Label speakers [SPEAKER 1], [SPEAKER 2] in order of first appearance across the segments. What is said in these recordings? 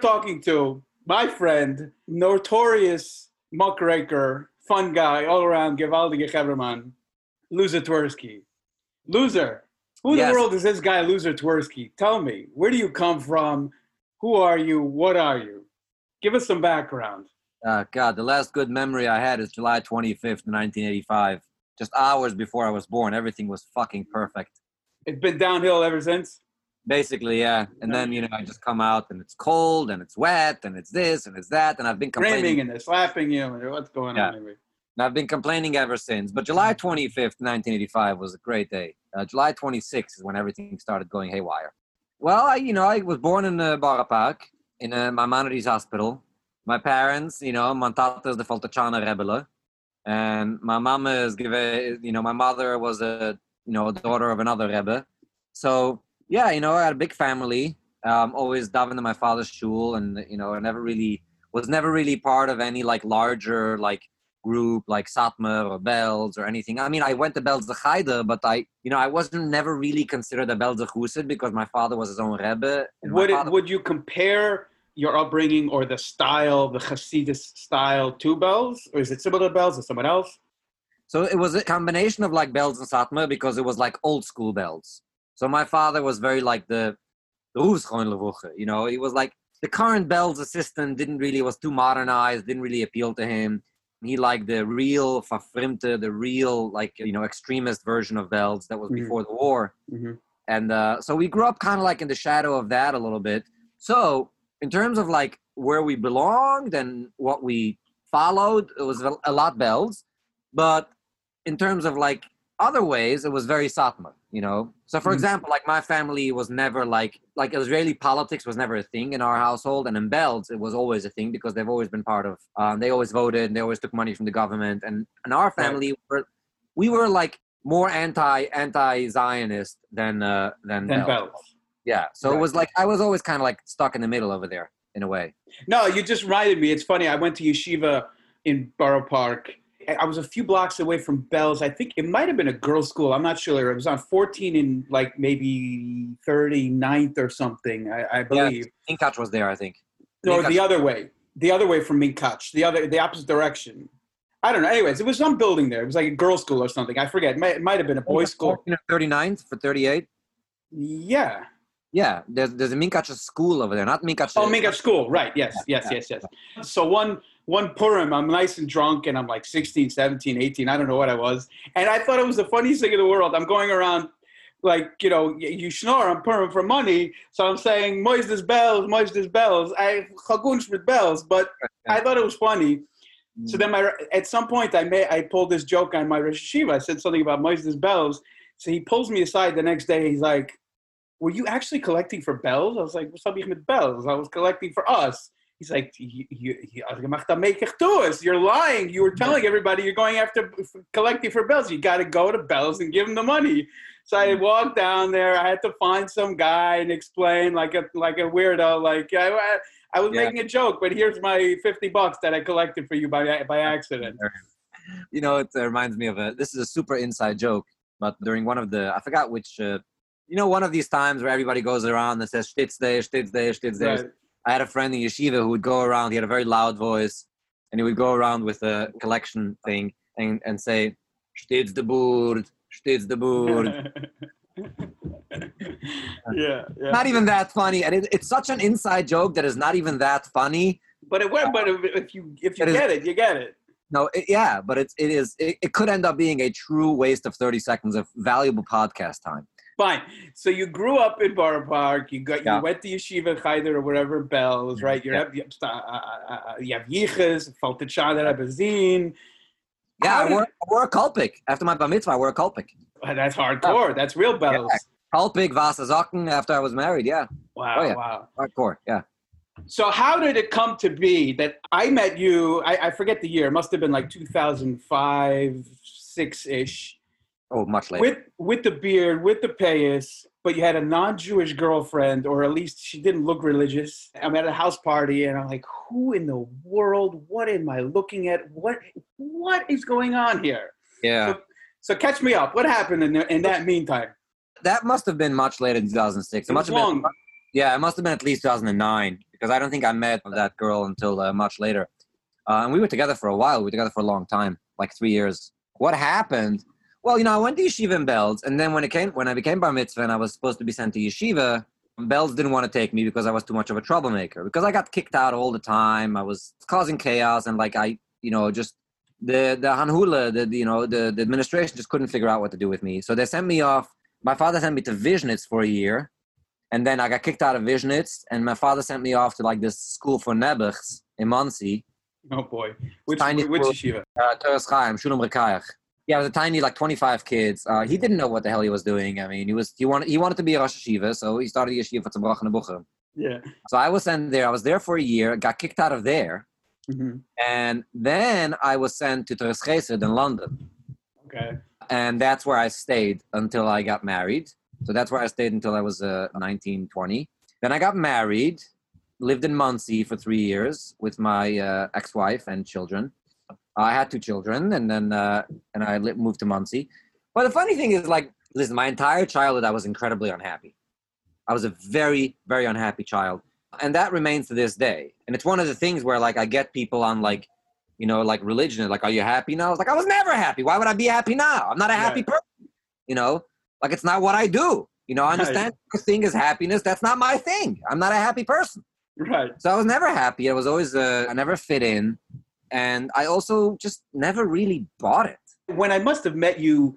[SPEAKER 1] Talking to my friend, notorious muckraker, fun guy, all around, gewaldige Geberman, Luzer Twersky. Luzer, who in
[SPEAKER 2] Yes.
[SPEAKER 1] the world is this guy, Luzer Twersky? Tell me, where do you come from? Who are you? What are you? Give us some background.
[SPEAKER 2] Uh, God, the last good memory I had is July 25th, 1985. Just hours before I was born, everything was fucking perfect.
[SPEAKER 1] It's been downhill ever since.
[SPEAKER 2] Basically, yeah. And then, you know, I just come out and it's cold and it's wet and it's this and it's that. And I've been
[SPEAKER 1] Screaming
[SPEAKER 2] complaining.
[SPEAKER 1] and they're slapping you. And what's going
[SPEAKER 2] Yeah.
[SPEAKER 1] on anyway?
[SPEAKER 2] And I've been complaining ever since. But July 25th, 1985 was a great day. Uh, July 26th is when everything started going haywire. Well, I, you know, I was born in uh, Park in uh, Maimonides Hospital. My parents, you know, my tata is the Faltachana Rebele. And my mama is, give- a, you know, my mother was a, you know, a daughter of another Rebbe. So, yeah, you know, I had a big family. Um, always davened in my father's shul and, you know, I never really, was never really part of any like larger, like, group like Satmar or Belz or anything. I mean, I went to Belz the Chayder, but I, you know, I wasn't never really considered a Belz the Chusid because my father was his own Rebbe.
[SPEAKER 1] Would it, would you compare your upbringing or the style, the Hasidus style, to Belz, or is it similar to Belz or someone else?
[SPEAKER 2] so it was a combination of like Belz and Satmar because it was like old school Belz. So my father was very like the, the Rufschoen Levuche, you know, he was like the current Belz assistant didn't really, was too modernized, didn't really appeal to him. He liked the real Verfremte, the real like, you know, extremist version of Belz that was
[SPEAKER 1] Mhm.
[SPEAKER 2] before the war.
[SPEAKER 1] Mhm.
[SPEAKER 2] and uh, so we grew up kind of like in the shadow of that a little bit so in terms of like where we belonged and what we followed it was a- a lot Belz but in terms of like other ways it was very Satmar you know so for
[SPEAKER 1] Mhm.
[SPEAKER 2] example like my family was never like like israeli politics was never a thing in our household and in Belz it was always a thing because they've always been part of um, they always voted and they always took money from the government and in our family were, we were like more anti anti Zionist than uh, than,
[SPEAKER 1] Than. Belz.
[SPEAKER 2] Yeah, so
[SPEAKER 1] Right.
[SPEAKER 2] it was like I was always kind of like stuck in the middle over there in a way.
[SPEAKER 1] No, you just reminded me. It's funny. I went to yeshiva in Borough Park. I was a few blocks away from Belz. I think it might have been a girls' school. I'm not sure. It was on 14 and like maybe 39th or something. I, I believe.
[SPEAKER 2] Inkach was there, I think.
[SPEAKER 1] No,
[SPEAKER 2] Minkach-
[SPEAKER 1] the other way. The other way from Minkach. The other, the opposite direction. I don't know. Anyways, it was some building there. It was like a girls' school or something. I forget. It might, it might have been a boys' school.
[SPEAKER 2] 39th for 38.
[SPEAKER 1] Yeah.
[SPEAKER 2] Yeah, there's there's a Minkach school over there, not Minkach.
[SPEAKER 1] Oh, Minkach school. Right. Yes. Yes. Yes. Yes. So one one Purim, I'm nice and drunk, and I'm like 16, 17, 18. I don't know what I was, and I thought it was the funniest thing in the world. I'm going around. Like you know, you snore on Purim for money, so I'm saying Moises Belz, Moises Belz. I chagunsh with Belz, but I thought it was funny. Mm. So then, my at some point, I made I pulled this joke on my Rosh Hashiva. I said something about Moises Belz. So he pulls me aside the next day. He's like, "Were you actually collecting for Belz?" I was like, "What's up with Belz?" I was collecting for us. He's like, "You, you, you- gemacht am Mekech Tuas. You're lying. You were telling everybody you're going after collecting for Belz. You got to go to Belz and give them the money." So I walked down there. I had to find some guy and explain like a like a weirdo. Like I, I, was
[SPEAKER 2] Yeah.
[SPEAKER 1] making a joke, but here's my fifty bucks that I collected for you by by accident.
[SPEAKER 2] you know, it uh, reminds me of a. This is a super inside joke, but during one of the, I forgot which. Uh, you know, one of these times where everybody goes around and says "Stitz there, Stitz there, Stitz there."
[SPEAKER 1] Right.
[SPEAKER 2] I had a friend in yeshiva who would go around. He had a very loud voice, and he would go around with a collection thing and, and say, "Stets the board, stets the board."
[SPEAKER 1] yeah, yeah.
[SPEAKER 2] not even that funny, and it, it's such an inside joke that is not even that funny.
[SPEAKER 1] But it went. But if, you if you
[SPEAKER 2] It is-
[SPEAKER 1] get it, you get it.
[SPEAKER 2] No, it, yeah, but it's it is it, it could end up being a true waste of thirty seconds of valuable podcast time.
[SPEAKER 1] Fine. So you grew up in Borough Park. You got
[SPEAKER 2] Yeah.
[SPEAKER 1] you went to yeshiva Chayder or whatever Belz, right? You
[SPEAKER 2] Yeah.
[SPEAKER 1] have you have, uh, uh, uh, yichas, faltachad Abazin.
[SPEAKER 2] Yeah,
[SPEAKER 1] How
[SPEAKER 2] I
[SPEAKER 1] did-
[SPEAKER 2] wore, I wore a kulpik after my bar mitzvah. I wore a kulpik.
[SPEAKER 1] That's hardcore. That's real Belz.
[SPEAKER 2] Kulpik, Vasa Socken after I was married. Yeah,
[SPEAKER 1] Wow,
[SPEAKER 2] Oh, yeah.
[SPEAKER 1] wow.
[SPEAKER 2] hardcore. Yeah.
[SPEAKER 1] So how did it come to be that I met you? I, I forget the year. It must have been like 2005, six ish.
[SPEAKER 2] Oh, much later.
[SPEAKER 1] With with the beard, with the payas, but you had a non-Jewish girlfriend, or at least she didn't look religious. I'm at a house party, and I'm like, "Who in the world? What am I looking at? What what is going on here?"
[SPEAKER 2] yeah.
[SPEAKER 1] So catch me up. What happened in the, in that meantime?
[SPEAKER 2] that must have been much later than 2006. It,
[SPEAKER 1] It
[SPEAKER 2] must
[SPEAKER 1] was
[SPEAKER 2] have
[SPEAKER 1] long.
[SPEAKER 2] been. Yeah, it must have been at least 2009 because I don't think I met that girl until uh, much later. Uh, and we were together for a while. We were together for a long time, like three years. What happened? Well, you know, I went to yeshiva in Belz, and then when it came, when I became bar mitzvah, and I was supposed to be sent to yeshiva, Belz didn't want to take me because I was too much of a troublemaker. Because I got kicked out all the time. I was causing chaos, and like I, you know, just the the Hanhula, the, the you know, the, the administration just couldn't figure out what to do with me. So they sent me off. My father sent me to Vizhnitz for a year, and then I got kicked out of Vizhnitz, and my father sent me off to like this school for Nebuchs in Monsey.
[SPEAKER 1] Oh boy, which
[SPEAKER 2] Tiny
[SPEAKER 1] which
[SPEAKER 2] school.
[SPEAKER 1] yeshiva?
[SPEAKER 2] Uh, Toras Chaim, Shulam Rekayach. Yeah, it was a tiny, like 25 kids. Uh, he didn't know what the hell he was doing. I mean, he was he wanted he wanted to be a Rosh Yeshiva, so he started the Yeshiva to Brach Bucher.
[SPEAKER 1] Yeah.
[SPEAKER 2] So I was sent there. I was there for a year. Got kicked out of there,
[SPEAKER 1] hmm
[SPEAKER 2] and then I was sent to Toras Chesed in London,
[SPEAKER 1] Okay.
[SPEAKER 2] and that's where I stayed until I got married. So that's where I stayed until I was uh, 19, 20. Then I got married, lived in Monsey for three years with my uh, ex-wife and children. I had two children, and then uh, and I li- moved to Monsey. But the funny thing is, like, listen, my entire childhood I was incredibly unhappy. I was a very, very unhappy child, and that remains to this day. And it's one of the things where, like, I get people on like, you know, like religion, like, are you happy now? I was like, I was never happy. Why would I be happy now? I'm not a happy
[SPEAKER 1] Right.
[SPEAKER 2] person. You know, like it's not what I do. You know, I
[SPEAKER 1] Right.
[SPEAKER 2] understand your thing is happiness. That's not my thing. I'm not a happy person.
[SPEAKER 1] Right.
[SPEAKER 2] So I was never happy. I was always, uh, I never fit in. And I also just never really bought it.
[SPEAKER 1] When I must have met you,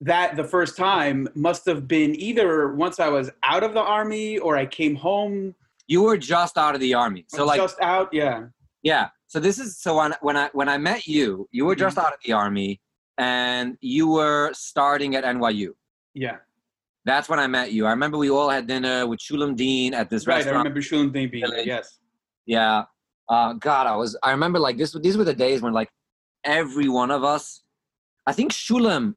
[SPEAKER 1] that the first time must have been either once I was out of the army or I came home.
[SPEAKER 2] You were just out of the army. So like,
[SPEAKER 1] just out. Yeah.
[SPEAKER 2] yeah. So this is, so when, when I, when I met you, you were just mm-hmm. out of the army and you were starting at NYU.
[SPEAKER 1] Yeah.
[SPEAKER 2] That's when I met you. I remember we all had dinner with Shulem Deen at this
[SPEAKER 1] Right. I
[SPEAKER 2] restaurant.
[SPEAKER 1] remember Shulem Deen being there. Yes.
[SPEAKER 2] Yeah. Uh, God, I was. I remember like this. These were the days when like every one of us. I think Shulem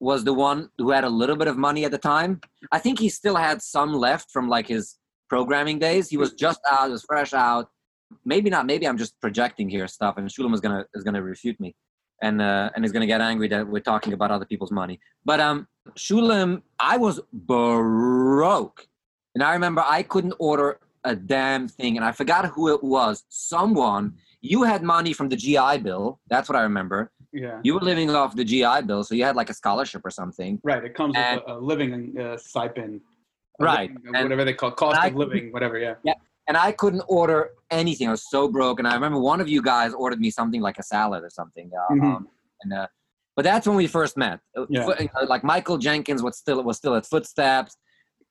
[SPEAKER 2] was the one who had a little bit of money at the time. I think he still had some left from like his programming days. He was just out. Was fresh out. Maybe not. Maybe I'm just projecting here stuff, and Shulem is gonna is gonna refute me, and uh, and is gonna get angry that we're talking about other people's money. But um, Shulem, I was broke, and I remember I couldn't order a damn thing, and I forgot who it was. Someone you had money from the GI Bill. That's what I remember.
[SPEAKER 1] Yeah.
[SPEAKER 2] You were living off the GI Bill, so you had like a scholarship or something.
[SPEAKER 1] Right. It comes
[SPEAKER 2] And-
[SPEAKER 1] with a, a living uh, stipend.
[SPEAKER 2] Right.
[SPEAKER 1] living-
[SPEAKER 2] And-
[SPEAKER 1] whatever they call cost of living, whatever. Yeah. Yeah.
[SPEAKER 2] And I couldn't order anything. I was so broke. And I remember one of you guys ordered me something like a salad or something. Uh,
[SPEAKER 1] Mhm.
[SPEAKER 2] um, and uh, but that's when we first met. Uh,
[SPEAKER 1] Yeah.
[SPEAKER 2] Uh, like Michael Jenkins was still was still at Footsteps.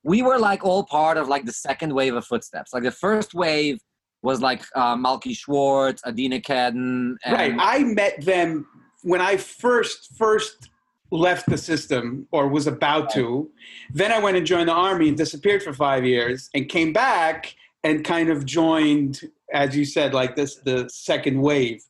[SPEAKER 2] We were like all part of like the second wave of Footsteps. Like the first wave was like uh, Malky Schwartz, Adina Cadden. And,
[SPEAKER 1] Right. I met them when I first first left the system or was about to. Then I went and joined the army and disappeared for five years and came back and kind of joined, as you said, like this the second wave.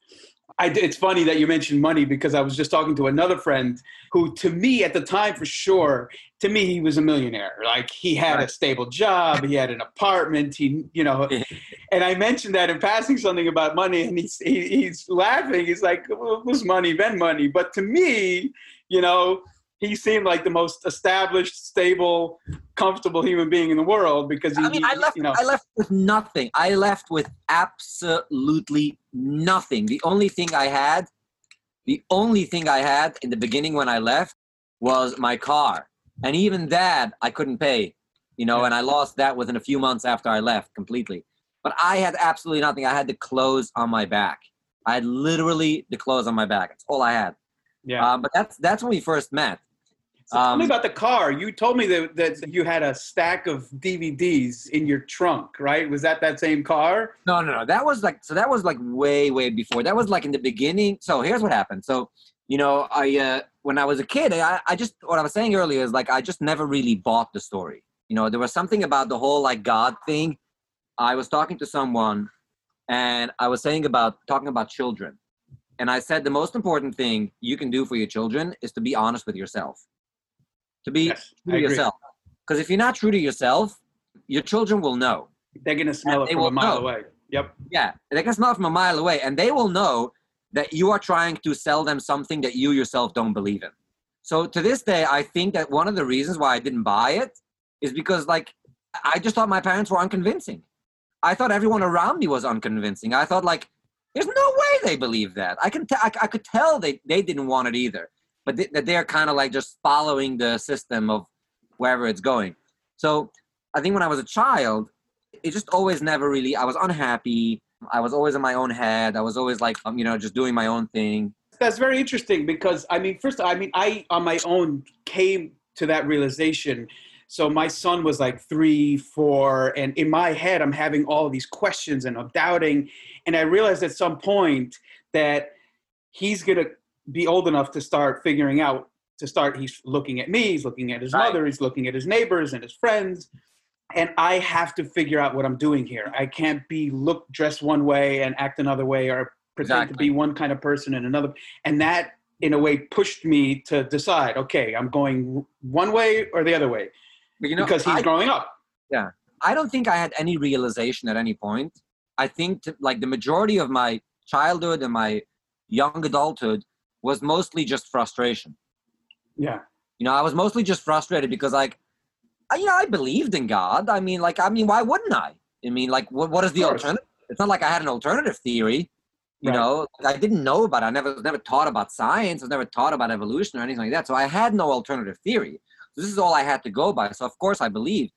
[SPEAKER 1] I, it's funny that you mentioned money because I was just talking to another friend who, to me at the time, for sure, to me he was a millionaire. Like he had a stable job, he had an apartment, he, you know, and I mentioned that in passing something about money, and he's he, he's laughing. He's like, well, "Who's money? Then money." But to me, you know, he seemed like the most established, stable, comfortable human being in the world because he,
[SPEAKER 2] I mean, I left.
[SPEAKER 1] you know,
[SPEAKER 2] I left with nothing. I left with absolutely nothing. The only thing I had, the only thing I had in the beginning when I left was my car, and even that I couldn't pay. You know,
[SPEAKER 1] Yeah.
[SPEAKER 2] and I lost that within a few months after I left completely. But I had absolutely nothing. I had the clothes on my back. I had literally the clothes on my back. That's all I had.
[SPEAKER 1] yeah.
[SPEAKER 2] Um, but that's that's when we first met.
[SPEAKER 1] So tell me
[SPEAKER 2] um,
[SPEAKER 1] about the car. You told me that, that you had a stack of DVDs in your trunk, right? Was that that same car?
[SPEAKER 2] No, no, no. That was like so. That was like way, way before. That was like in the beginning. So here's what happened. So you know, I uh, when I was a kid, I, I just what I was saying earlier is like I just never really bought the story. You know, there was something about the whole like God thing. I was talking to someone, and I was saying about talking about children, and I said the most important thing you can do for your children is to be honest with yourself. To be
[SPEAKER 1] Yes,
[SPEAKER 2] true to yourself. Because if you're not true to yourself, your children will know.
[SPEAKER 1] They're gonna smell
[SPEAKER 2] And
[SPEAKER 1] it from a mile
[SPEAKER 2] know.
[SPEAKER 1] away. Yep.
[SPEAKER 2] Yeah, they can smell it from a mile away, and they will know that you are trying to sell them something that you yourself don't believe in. So to this day, I think that one of the reasons why I didn't buy it is because, like, I just thought my parents were unconvincing. I thought everyone around me was unconvincing. I thought like, there's no way they believe that. I can t- I, I could tell they they didn't want it either, but th- that they're kind of like just following the system of wherever it's going. So I think when I was a child, it just always never really. I was unhappy. I was always in my own head. I was always like, um, you know, just doing my own thing.
[SPEAKER 1] That's very interesting because I mean, first, I mean, I on my own came to that realization. So my son was like three, four, and in my head, I'm having all these questions and I'm doubting. And I realized at some point that he's gonna be old enough to start figuring out. To start, he's looking at me. He's looking at his
[SPEAKER 2] Right.
[SPEAKER 1] mother. He's looking at his neighbors and his friends. And I have to figure out what I'm doing here. I can't be look dressed one way and act another way, or pretend to be one kind of person and another. And that in a way pushed me to decide okay i'm going one way or the other way
[SPEAKER 2] you know,
[SPEAKER 1] because he's
[SPEAKER 2] I,
[SPEAKER 1] growing up yeah
[SPEAKER 2] I don't think I had any realization at any point. I think t- like the majority of my childhood and my young adulthood was mostly just frustration.
[SPEAKER 1] yeah
[SPEAKER 2] You know, I was mostly just frustrated because like, I, you know, I believed in God. I mean, like, I mean, why wouldn't I? I mean, like, what, what is the alternative? It's not like I had an alternative theory. You
[SPEAKER 1] Right.
[SPEAKER 2] know, I didn't know about. It. I never was never taught about science. I was never taught about evolution or anything like that. So I had no alternative theory. So this is all I had to go by. So of course I believed.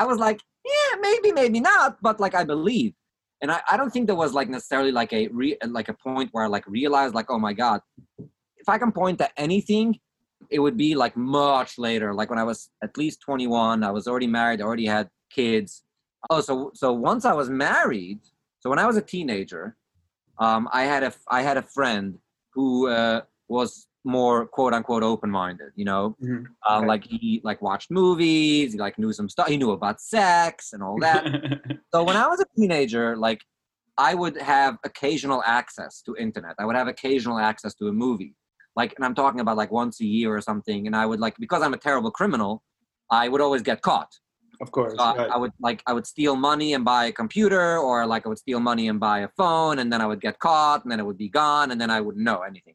[SPEAKER 2] I was like, yeah, maybe, maybe not, but like I believe. And I, I don't think there was like necessarily like a re, like a point where I like realized like, oh my God, if I can point to anything, it would be like much later. Like when I was at least 21, I was already married, I already had kids. Oh, so so once I was married, so when I was a teenager, um, I had a I had a friend who uh, was more quote unquote open minded. You know,
[SPEAKER 1] Mhm.
[SPEAKER 2] uh, like he like watched movies, he like knew some stuff, he knew about sex and all that. so when I was a teenager, like I would have occasional access to internet. I would have occasional access to a movie. Like, and I'm talking about like once a year or something. And I would like because I'm a terrible criminal, I would always get caught.
[SPEAKER 1] of course
[SPEAKER 2] So I. I would like I would steal money and buy a computer, or like I would steal money and buy a phone, and then I would get caught, and then it would be gone, and then I wouldn't know anything.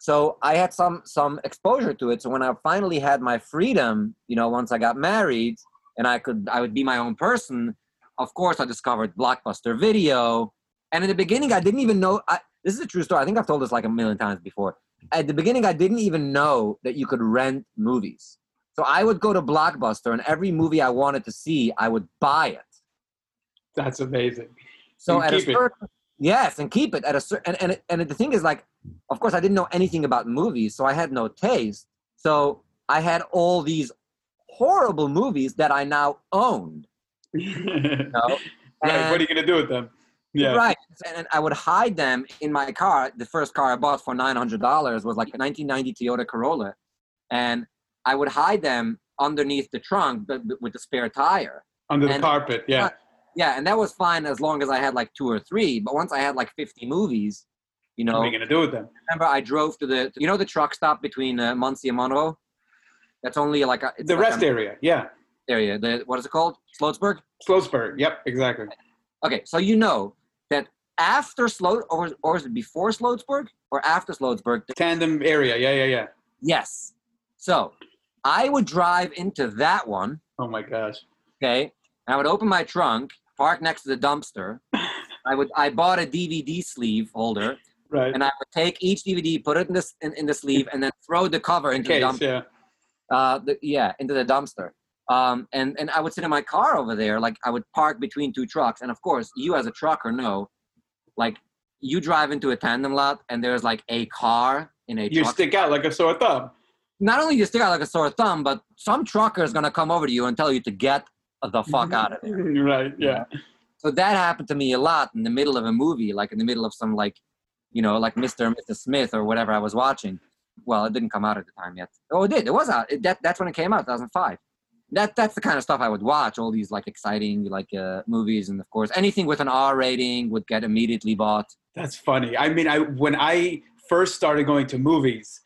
[SPEAKER 2] So I had some some exposure to it. So when I finally had my freedom, you know, once I got married and I could I would be my own person. Of course, I discovered Blockbuster Video, and in the beginning, I didn't even know. I, this is a true story. I think I've told this like a million times before. At the beginning, I didn't even know that you could rent movies. So I would go to Blockbuster, and every movie I wanted to see, I would buy it.
[SPEAKER 1] that's amazing
[SPEAKER 2] So
[SPEAKER 1] And
[SPEAKER 2] at a
[SPEAKER 1] it.
[SPEAKER 2] certain, yes, and keep it at a certain. And, and and the thing is, like, of course, I didn't know anything about movies, so I had no taste. So I had all these horrible movies that I now owned. You know?
[SPEAKER 1] right what are you gonna do with them yeah
[SPEAKER 2] Right. And I would hide them in my car. The first car I bought for nine hundred dollars was like a nineteen ninety Toyota Corolla, and I would hide them underneath the trunk, but but with the spare tire.
[SPEAKER 1] under the
[SPEAKER 2] and-
[SPEAKER 1] carpet yeah
[SPEAKER 2] Yeah, and that was fine as long as I had like two or three. But once I had like fifty movies, you know,
[SPEAKER 1] what are you gonna do with them
[SPEAKER 2] remember I drove to the you know the truck stop between uh, Monsey and Monroe. That's only like a,
[SPEAKER 1] the
[SPEAKER 2] like
[SPEAKER 1] rest
[SPEAKER 2] an
[SPEAKER 1] area yeah
[SPEAKER 2] area. The what is it called? Sloatsburg.
[SPEAKER 1] Sloatsburg yep exactly
[SPEAKER 2] Okay, so you know after Sloat or or is it before Sloatsburg or after Sloatsburg?
[SPEAKER 1] tandem area yeah yeah yeah
[SPEAKER 2] Yes. So I would drive into that one.
[SPEAKER 1] oh my gosh
[SPEAKER 2] Okay, and I would open my trunk, park next to the dumpster. I would I bought a DVD sleeve holder,
[SPEAKER 1] right
[SPEAKER 2] and I would take each DVD, put it in this in, in the sleeve, and then throw the cover into the
[SPEAKER 1] case
[SPEAKER 2] dumpster.
[SPEAKER 1] yeah
[SPEAKER 2] Uh, the, yeah, into the dumpster. Um, and and I would sit in my car over there, like I would park between two trucks. And of course, you as a trucker know, like you drive into a tandem lot, and there's like a car in a
[SPEAKER 1] you
[SPEAKER 2] truck.
[SPEAKER 1] stick out like a sore thumb
[SPEAKER 2] Not only do you stick out like a sore thumb, but some trucker is gonna come over to you and tell you to get the fuck out of there.
[SPEAKER 1] right yeah
[SPEAKER 2] So that happened to me a lot in the middle of a movie, like in the middle of some like, you know, like Mr. and Mrs. Smith or whatever I was watching. Well, it didn't come out at the time yet. Oh, it did. It was out. It, that, that's when it came out, 2005. That that's the kind of stuff I would watch. All these like exciting like uh, movies, and of course anything with an R rating would get immediately bought.
[SPEAKER 1] That's funny. I mean, I when I first started going to movies,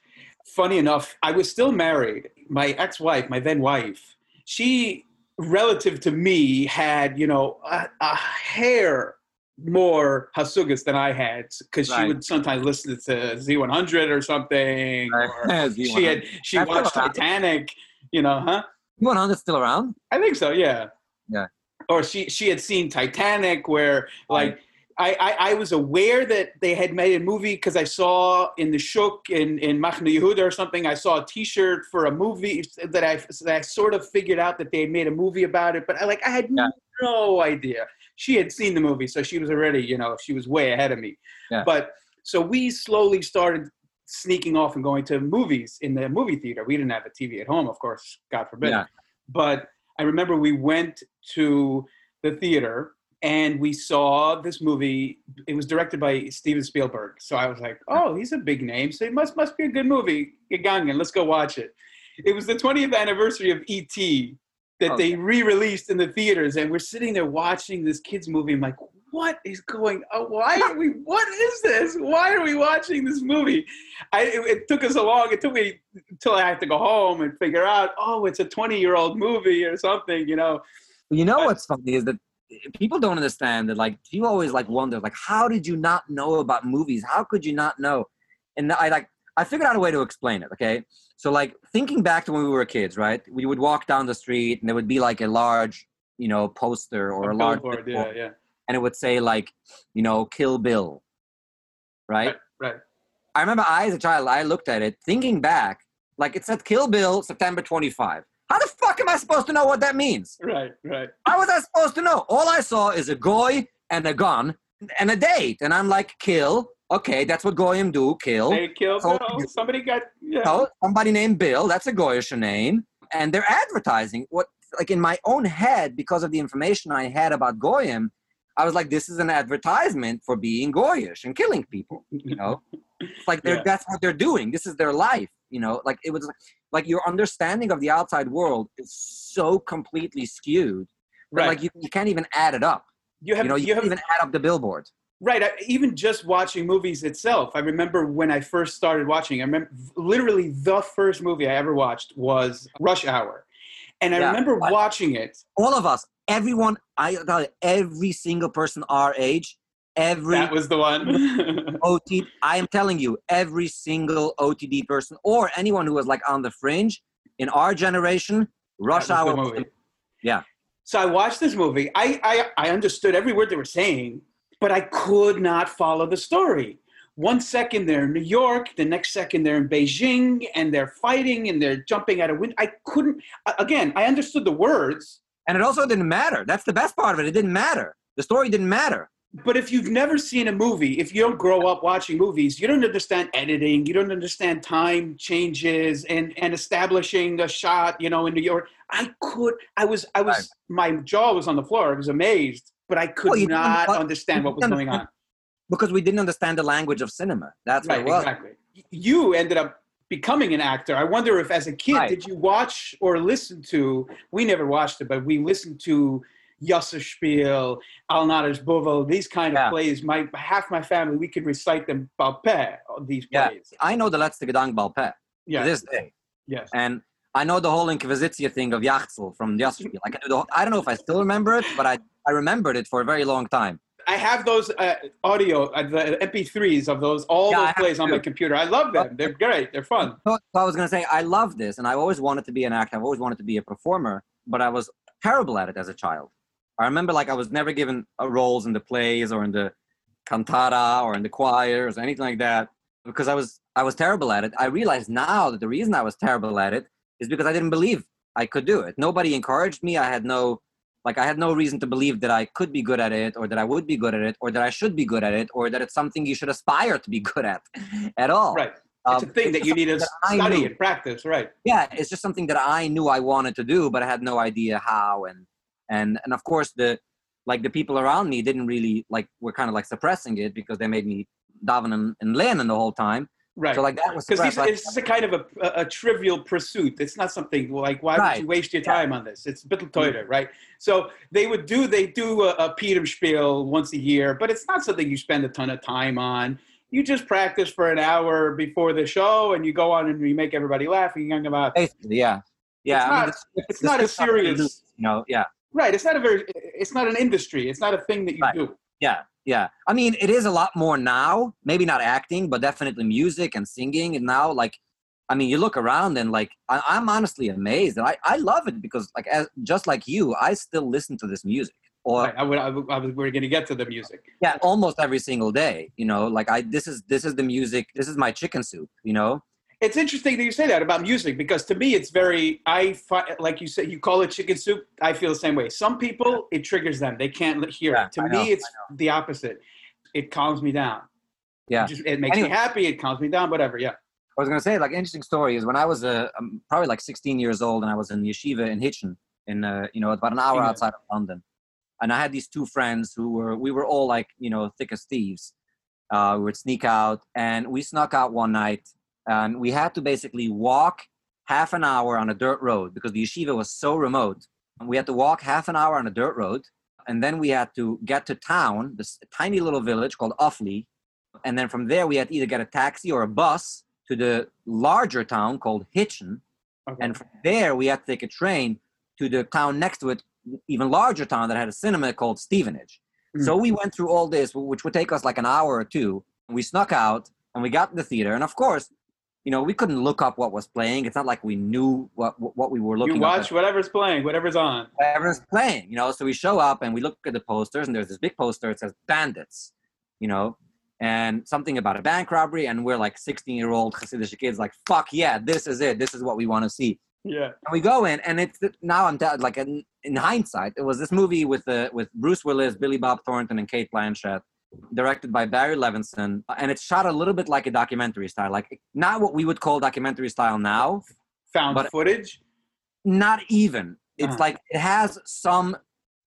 [SPEAKER 1] funny enough, I was still married. My ex-wife, my then wife, she, relative to me, had you know a, a hair more hasugas than I had because she would sometimes listen to Z100 or something. Or
[SPEAKER 2] Z100.
[SPEAKER 1] she had she watched. Titanic. You know, huh?
[SPEAKER 2] Z100 still around?
[SPEAKER 1] I think so. Yeah.
[SPEAKER 2] Yeah.
[SPEAKER 1] or she she had seen Titanic, where like I, I, I was aware that they had made a movie because I saw in the Shuk in in Machne Yehuda or something. I saw a T-shirt for a movie that I that I sort of figured out that they had made a movie about it, but I like I had
[SPEAKER 2] Yeah.
[SPEAKER 1] no idea. She had seen the movie, so she was already you know she was way ahead of me.
[SPEAKER 2] Yeah.
[SPEAKER 1] But so we slowly started sneaking off and going to movies in the movie theater. We didn't have a TV at home, of course, God forbid.
[SPEAKER 2] Yeah.
[SPEAKER 1] But I remember we went to the theater and we saw this movie. It was directed by Steven Spielberg. So I was like, oh, he's a big name. So it must must be a good movie. Gegangen, let's go watch it. It was the 20th anniversary of E.T. that
[SPEAKER 2] Oh,
[SPEAKER 1] they re-released in the theaters, and we're sitting there watching this kids movie. I'm like, what is going? on? why are we? What is this? Why are we watching this movie? I, it, it took us a long. It took me until I had to go home and figure out. Oh, it's a 20-year-old movie or something. You know.
[SPEAKER 2] You know what's funny is that people don't understand that. Like you always like wonder, like, how did you not know about movies? How could you not know? And I like I figured out a way to explain it. Okay, so like thinking back to when we were kids, right? We would walk down the street and there would be like a large, you know, poster or a,
[SPEAKER 1] a
[SPEAKER 2] large
[SPEAKER 1] billboard, yeah, yeah.
[SPEAKER 2] And it would say like, you know, Kill Bill, right?
[SPEAKER 1] Right, right.
[SPEAKER 2] I remember I, as a child, I looked at it, thinking back, like it said Kill Bill, September 25. How the fuck am I supposed to know what that means?
[SPEAKER 1] Right, right.
[SPEAKER 2] How was I supposed to know? All I saw is a goy and a gun and a date. And I'm like, kill. Okay, that's what goyim do, kill.
[SPEAKER 1] They killed
[SPEAKER 2] So-
[SPEAKER 1] Bill. Somebody got yeah.
[SPEAKER 2] So somebody named Bill, that's a goyish name. And they're advertising what, like in my own head, because of the information I had about goyim, I was like, this is an advertisement for being goyish and killing people. You know, it's like they're,
[SPEAKER 1] Yeah.
[SPEAKER 2] that's what they're doing. This is their life. You know, like it was like your understanding of the outside world is so completely skewed that
[SPEAKER 1] right.
[SPEAKER 2] like you, you can't even add it up.
[SPEAKER 1] you have
[SPEAKER 2] you know, you,
[SPEAKER 1] you
[SPEAKER 2] can't
[SPEAKER 1] have
[SPEAKER 2] even add up the billboards.
[SPEAKER 1] Right. I, even just watching movies itself, I remember when I first started watching. I remember literally the first movie I ever watched was Rush Hour, and I
[SPEAKER 2] Yeah.
[SPEAKER 1] remember watching it.
[SPEAKER 2] All of us, everyone, I tell you, every single person our age, every
[SPEAKER 1] That was the one.
[SPEAKER 2] OT, I am telling you, every single OTD person or anyone who was like on the fringe in our generation, Rush Hour. Yeah.
[SPEAKER 1] So I watched this movie. I, I I understood every word they were saying, but I could not follow the story. One second they're in New York, the next second they're in Beijing, and they're fighting and they're jumping out of window. I couldn't. Again, I understood the words,
[SPEAKER 2] And it also didn't matter. That's the best part of it. It didn't matter. The story didn't matter.
[SPEAKER 1] But if you've never seen a movie, if you don't grow up watching movies, you don't understand editing, you don't understand time changes and and establishing a shot, you know, in New York. I could I was I was my jaw was on the floor. I was amazed, but I could
[SPEAKER 2] Well,
[SPEAKER 1] not understand what was going on.
[SPEAKER 2] Because we didn't understand the language of cinema. That's what
[SPEAKER 1] Right,
[SPEAKER 2] it was.
[SPEAKER 1] exactly. You ended up becoming an actor. I wonder if as a kid
[SPEAKER 2] Right.
[SPEAKER 1] did you watch or listen to we never watched it, but we listened to Spiel, Al Nader's Bovel, these kind of
[SPEAKER 2] Yeah.
[SPEAKER 1] plays. My half my family we could recite them balpé these
[SPEAKER 2] Yeah.
[SPEAKER 1] plays.
[SPEAKER 2] I know the letzte Gedank Balpet
[SPEAKER 1] Yeah.
[SPEAKER 2] to this day.
[SPEAKER 1] Yes.
[SPEAKER 2] And I know the whole Inquisitia thing of Yachtsel from Yasserspiel. I can do the whole, I don't know if I still remember it, but I, I remembered it for a very long time.
[SPEAKER 1] I have those uh, audio, uh, the MP3s of those all
[SPEAKER 2] Yeah,
[SPEAKER 1] those plays on my computer. I love them. They're great. They're fun.
[SPEAKER 2] So, I was going to say, I love this, and I always wanted to be an actor. I've always wanted to be a performer, but I was terrible at it as a child. I remember like I was never given uh, roles in the plays or in the cantata or in the choirs or anything like that because I was I was terrible at it. I realize now that the reason I was terrible at it is because I didn't believe I could do it. Nobody encouraged me. I had no like I had no reason to believe that I could be good at it or that I would be good at it or that I should be good at it or that it's something you should aspire to be good at at all.
[SPEAKER 1] Right.
[SPEAKER 2] Um,
[SPEAKER 1] It's a thing that you need to
[SPEAKER 2] something that I
[SPEAKER 1] study and practice. Right.
[SPEAKER 2] yeah it's just something that i knew i wanted to do but i had no idea how and and and of course the like the people around me didn't really like were kind of like suppressing it because they made me daven and, and learn the whole time
[SPEAKER 1] Right.
[SPEAKER 2] so like that was
[SPEAKER 1] because
[SPEAKER 2] suppressed. Like,
[SPEAKER 1] it's a kind of a, a, a trivial pursuit. It's not something like why would you waste your
[SPEAKER 2] Yeah.
[SPEAKER 1] time on this? It's bittel mm-hmm. teuer, right? So they would do they do a, a Peter spiel once a year, but it's not something you spend a ton of time on. You just practice for an hour before the show, and you go on and you make everybody laugh. And you're about
[SPEAKER 2] basically yeah yeah
[SPEAKER 1] It's
[SPEAKER 2] I mean,
[SPEAKER 1] not-
[SPEAKER 2] script-
[SPEAKER 1] it's not a serious-
[SPEAKER 2] you know yeah
[SPEAKER 1] right. It's not a very. It's not an industry. It's not a thing that you
[SPEAKER 2] Right.
[SPEAKER 1] do.
[SPEAKER 2] yeah yeah i mean it is a lot more now maybe not acting but definitely music and singing and now like I mean, you look around and like I, I'm honestly amazed, and I, I love it because like as just like you, I still listen to this music. Or
[SPEAKER 1] Right, I would, I would, I was, we're going to get to the music.
[SPEAKER 2] yeah, almost every single day. You know, like I this is this is the music. This is my chicken soup. You know.
[SPEAKER 1] It's interesting that you say that about music because to me it's very I fi- like you said you call it chicken soup. I feel the same way. Some people it triggers them. They can't hear
[SPEAKER 2] Yeah,
[SPEAKER 1] it. To
[SPEAKER 2] I
[SPEAKER 1] me
[SPEAKER 2] know,
[SPEAKER 1] it's the opposite. It calms me down.
[SPEAKER 2] Yeah.
[SPEAKER 1] It, just, it makes
[SPEAKER 2] Anyway.
[SPEAKER 1] me happy. It calms me down. Whatever. Yeah.
[SPEAKER 2] I was gonna say, like, interesting story is when I was uh, um, probably like 16 years old, and I was in yeshiva in Hitchin, in uh, you know about an hour
[SPEAKER 1] Yeah.
[SPEAKER 2] outside of London, and I had these two friends who were we were all like you know thick as thieves. Uh, we would sneak out, and we snuck out one night, and we had to basically walk half an hour on a dirt road because the yeshiva was so remote. We had to walk half an hour on a dirt road, and then we had to get to town, this tiny little village called Offley, and then from there we had to either get a taxi or a bus to the larger town called Hitchin,
[SPEAKER 1] Okay.
[SPEAKER 2] and from there we had to take a train to the town next to it, even larger town that had a cinema called Stevenage.
[SPEAKER 1] Mm.
[SPEAKER 2] So we went through all this, which would take us like an hour or two. We snuck out and we got in the theater, and of course, you know, we couldn't look up what was playing. It's not like we knew what what we were looking.
[SPEAKER 1] you watch whatever's playing, whatever's on.
[SPEAKER 2] whatever's playing, you know. So we show up and we look at the posters, and there's this big poster. It says "Bandits," you know, and something about a bank robbery. And we're like 16 year old Hasidic kids, like, "Fuck yeah, this is it. This is what we want to see."
[SPEAKER 1] Yeah.
[SPEAKER 2] And we go in, and it's now I'm like in, in hindsight, it was this movie with the with Bruce Willis, Billy Bob Thornton, and Cate Blanchett, directed by Barry Levinson, and it's shot a little bit like a documentary style, like not what we would call documentary style now,
[SPEAKER 1] Found
[SPEAKER 2] But-
[SPEAKER 1] footage.
[SPEAKER 2] not even. It's
[SPEAKER 1] Uh-huh.
[SPEAKER 2] like it has some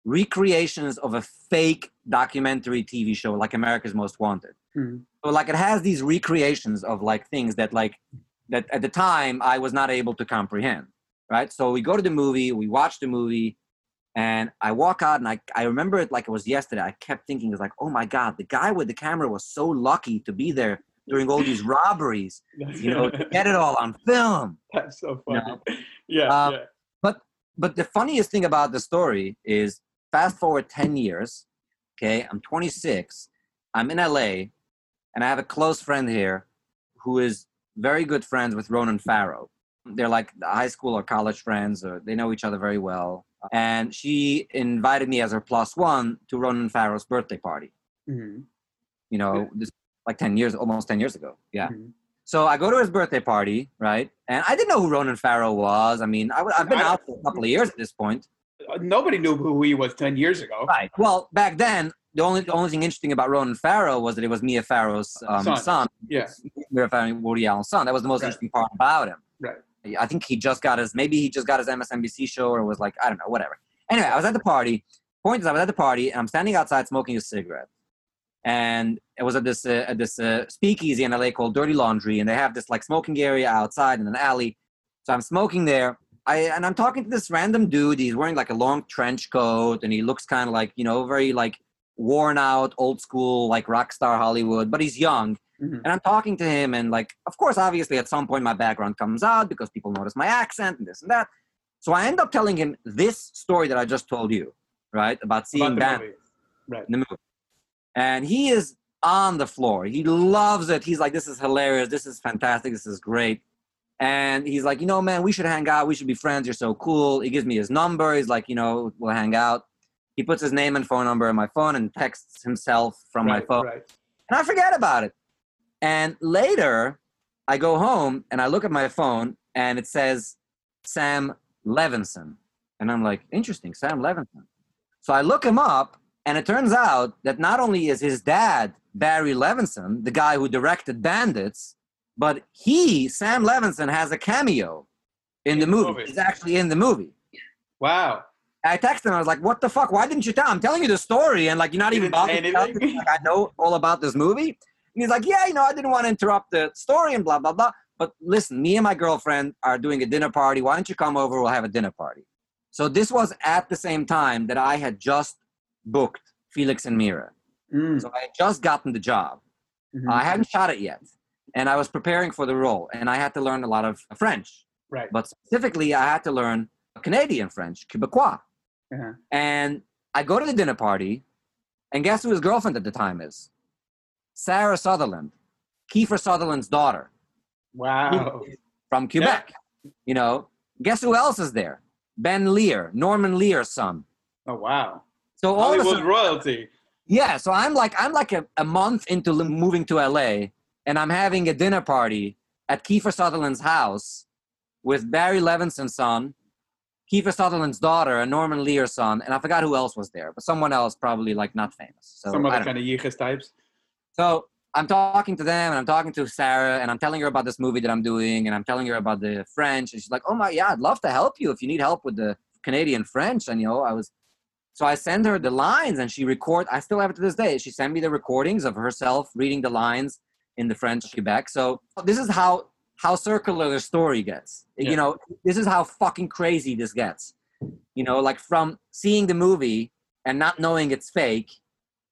[SPEAKER 2] recreations of a fake documentary TV show, like America's Most Wanted.
[SPEAKER 1] Mhm.
[SPEAKER 2] So like it has these recreations of like things that like that at the time I was not able to comprehend. Right. So we go to the movie, we watch the movie, and I walk out and I, I remember it like it was yesterday. I kept thinking, it's like, oh my God, the guy with the camera was so lucky to be there during all these robberies, you know, to get it all on film.
[SPEAKER 1] That's so
[SPEAKER 2] You
[SPEAKER 1] funny. Yeah.
[SPEAKER 2] Um,
[SPEAKER 1] yeah.
[SPEAKER 2] But the funniest thing about the story is fast forward 10 years, okay, I'm 26, I'm in LA, and I have a close friend here who is very good friends with Ronan Farrow. They're like high school or college friends, or they know each other very well. And she invited me as her plus one to Ronan Farrow's birthday party,
[SPEAKER 1] Mhm.
[SPEAKER 2] you know, this like 10 years, almost 10 years ago. Yeah.
[SPEAKER 1] Mhm.
[SPEAKER 2] So I go to his birthday party, right? And I didn't know who Ronan Farrow was. I mean, I, have been
[SPEAKER 1] I-
[SPEAKER 2] out for a couple of years at this point.
[SPEAKER 1] Uh, Nobody knew who he was 10 years ago.
[SPEAKER 2] Right. Well, back then, the only the only thing interesting about Ronan Farrow was that it was Mia Farrow's um,
[SPEAKER 1] Son.
[SPEAKER 2] son.
[SPEAKER 1] Yeah.
[SPEAKER 2] Mia Farrow, Woody Allen's son. That was the most
[SPEAKER 1] Right.
[SPEAKER 2] interesting part about him.
[SPEAKER 1] Right.
[SPEAKER 2] I think he just got his maybe he just got his MSNBC show or was like I don't know whatever. Anyway, I was at the party. Point is, I was at the party and I'm standing outside smoking a cigarette, and it was at this uh, at this uh, speakeasy in LA called Dirty Laundry, and they have this like smoking area outside in an alley. So I'm smoking there. I and I'm talking to this random dude. He's wearing like a long trench coat, and he looks kind of like you know very like worn out, old school like rock star Hollywood, but he's young.
[SPEAKER 1] Mhm.
[SPEAKER 2] And I'm talking to him, and like, of course, obviously, at some point, my background comes out because people notice my accent and this and that. So I end up telling him this story that I just told you, right, about seeing
[SPEAKER 1] About movie. Right.
[SPEAKER 2] in the movie. And he is on the floor. He loves it. He's like, this is hilarious. This is fantastic. This is great. And he's like, you know, man, we should hang out. We should be friends. You're so cool. He gives me his number. He's like, you know, we'll hang out. He puts his name and phone number in my phone and texts himself from my phone
[SPEAKER 1] Right.
[SPEAKER 2] and I forget about it. And later, I go home and I look at my phone and it says Sam Levinson. And I'm like, interesting, Sam Levinson. So I look him up and it turns out that not only is his dad Barry Levinson, the guy who directed Bandits, but he, Sam Levinson, has a cameo in, the
[SPEAKER 1] the
[SPEAKER 2] movie.
[SPEAKER 1] movie.
[SPEAKER 2] He's actually in the movie.
[SPEAKER 1] Wow.
[SPEAKER 2] I texted him. I was like, "What the fuck? Why didn't you tell? I'm telling you the story, and like you're not
[SPEAKER 1] You
[SPEAKER 2] even
[SPEAKER 1] didn't
[SPEAKER 2] bothered to tell
[SPEAKER 1] anything?
[SPEAKER 2] me. Like, I know all about this movie." And he's like, "Yeah, you know, I didn't want to interrupt the story and blah blah blah. But listen, me and my girlfriend are doing a dinner party. Why don't you come over? We'll have a dinner party." So this was at the same time that I had just booked Felix and Meira.
[SPEAKER 1] Mm.
[SPEAKER 2] So I had just gotten the job.
[SPEAKER 1] Mhm.
[SPEAKER 2] I hadn't shot it yet, and I was preparing for the role, and I had to learn a lot of French.
[SPEAKER 1] right.
[SPEAKER 2] But specifically, I had to learn Canadian French, Quebecois.
[SPEAKER 1] Uh-huh.
[SPEAKER 2] And I go to the dinner party, and guess who his girlfriend at the time is? Sarah Sutherland, Kiefer Sutherland's daughter.
[SPEAKER 1] Wow.
[SPEAKER 2] from Quebec. You know, guess who else is there? Ben Lear, Norman Lear's son.
[SPEAKER 1] Oh wow.
[SPEAKER 2] So all
[SPEAKER 1] Hollywood
[SPEAKER 2] sudden,
[SPEAKER 1] royalty.
[SPEAKER 2] yeah. So I'm like I'm like a, a month into moving to LA, and I'm having a dinner party at Kiefer Sutherland's house with Barry Levinson's son, Kiefer Sutherland's daughter, and Norman Lear's son, and I forgot who else was there, but someone else probably like not famous. So
[SPEAKER 1] Some other kind of yichus types.
[SPEAKER 2] So I'm talking to them and I'm talking to Sarah and I'm telling her about this movie that I'm doing and I'm telling her about the French and she's like, "Oh my, yeah, I'd love to help you if you need help with the Canadian French." And you know, I was so I send her the lines and she record. I still have it to this day. She sent me the recordings of herself reading the lines in the French Quebec. So this is how how circular the story gets.
[SPEAKER 1] Yeah.
[SPEAKER 2] You know, this is how fucking crazy this gets. You know, like from seeing the movie and not knowing it's fake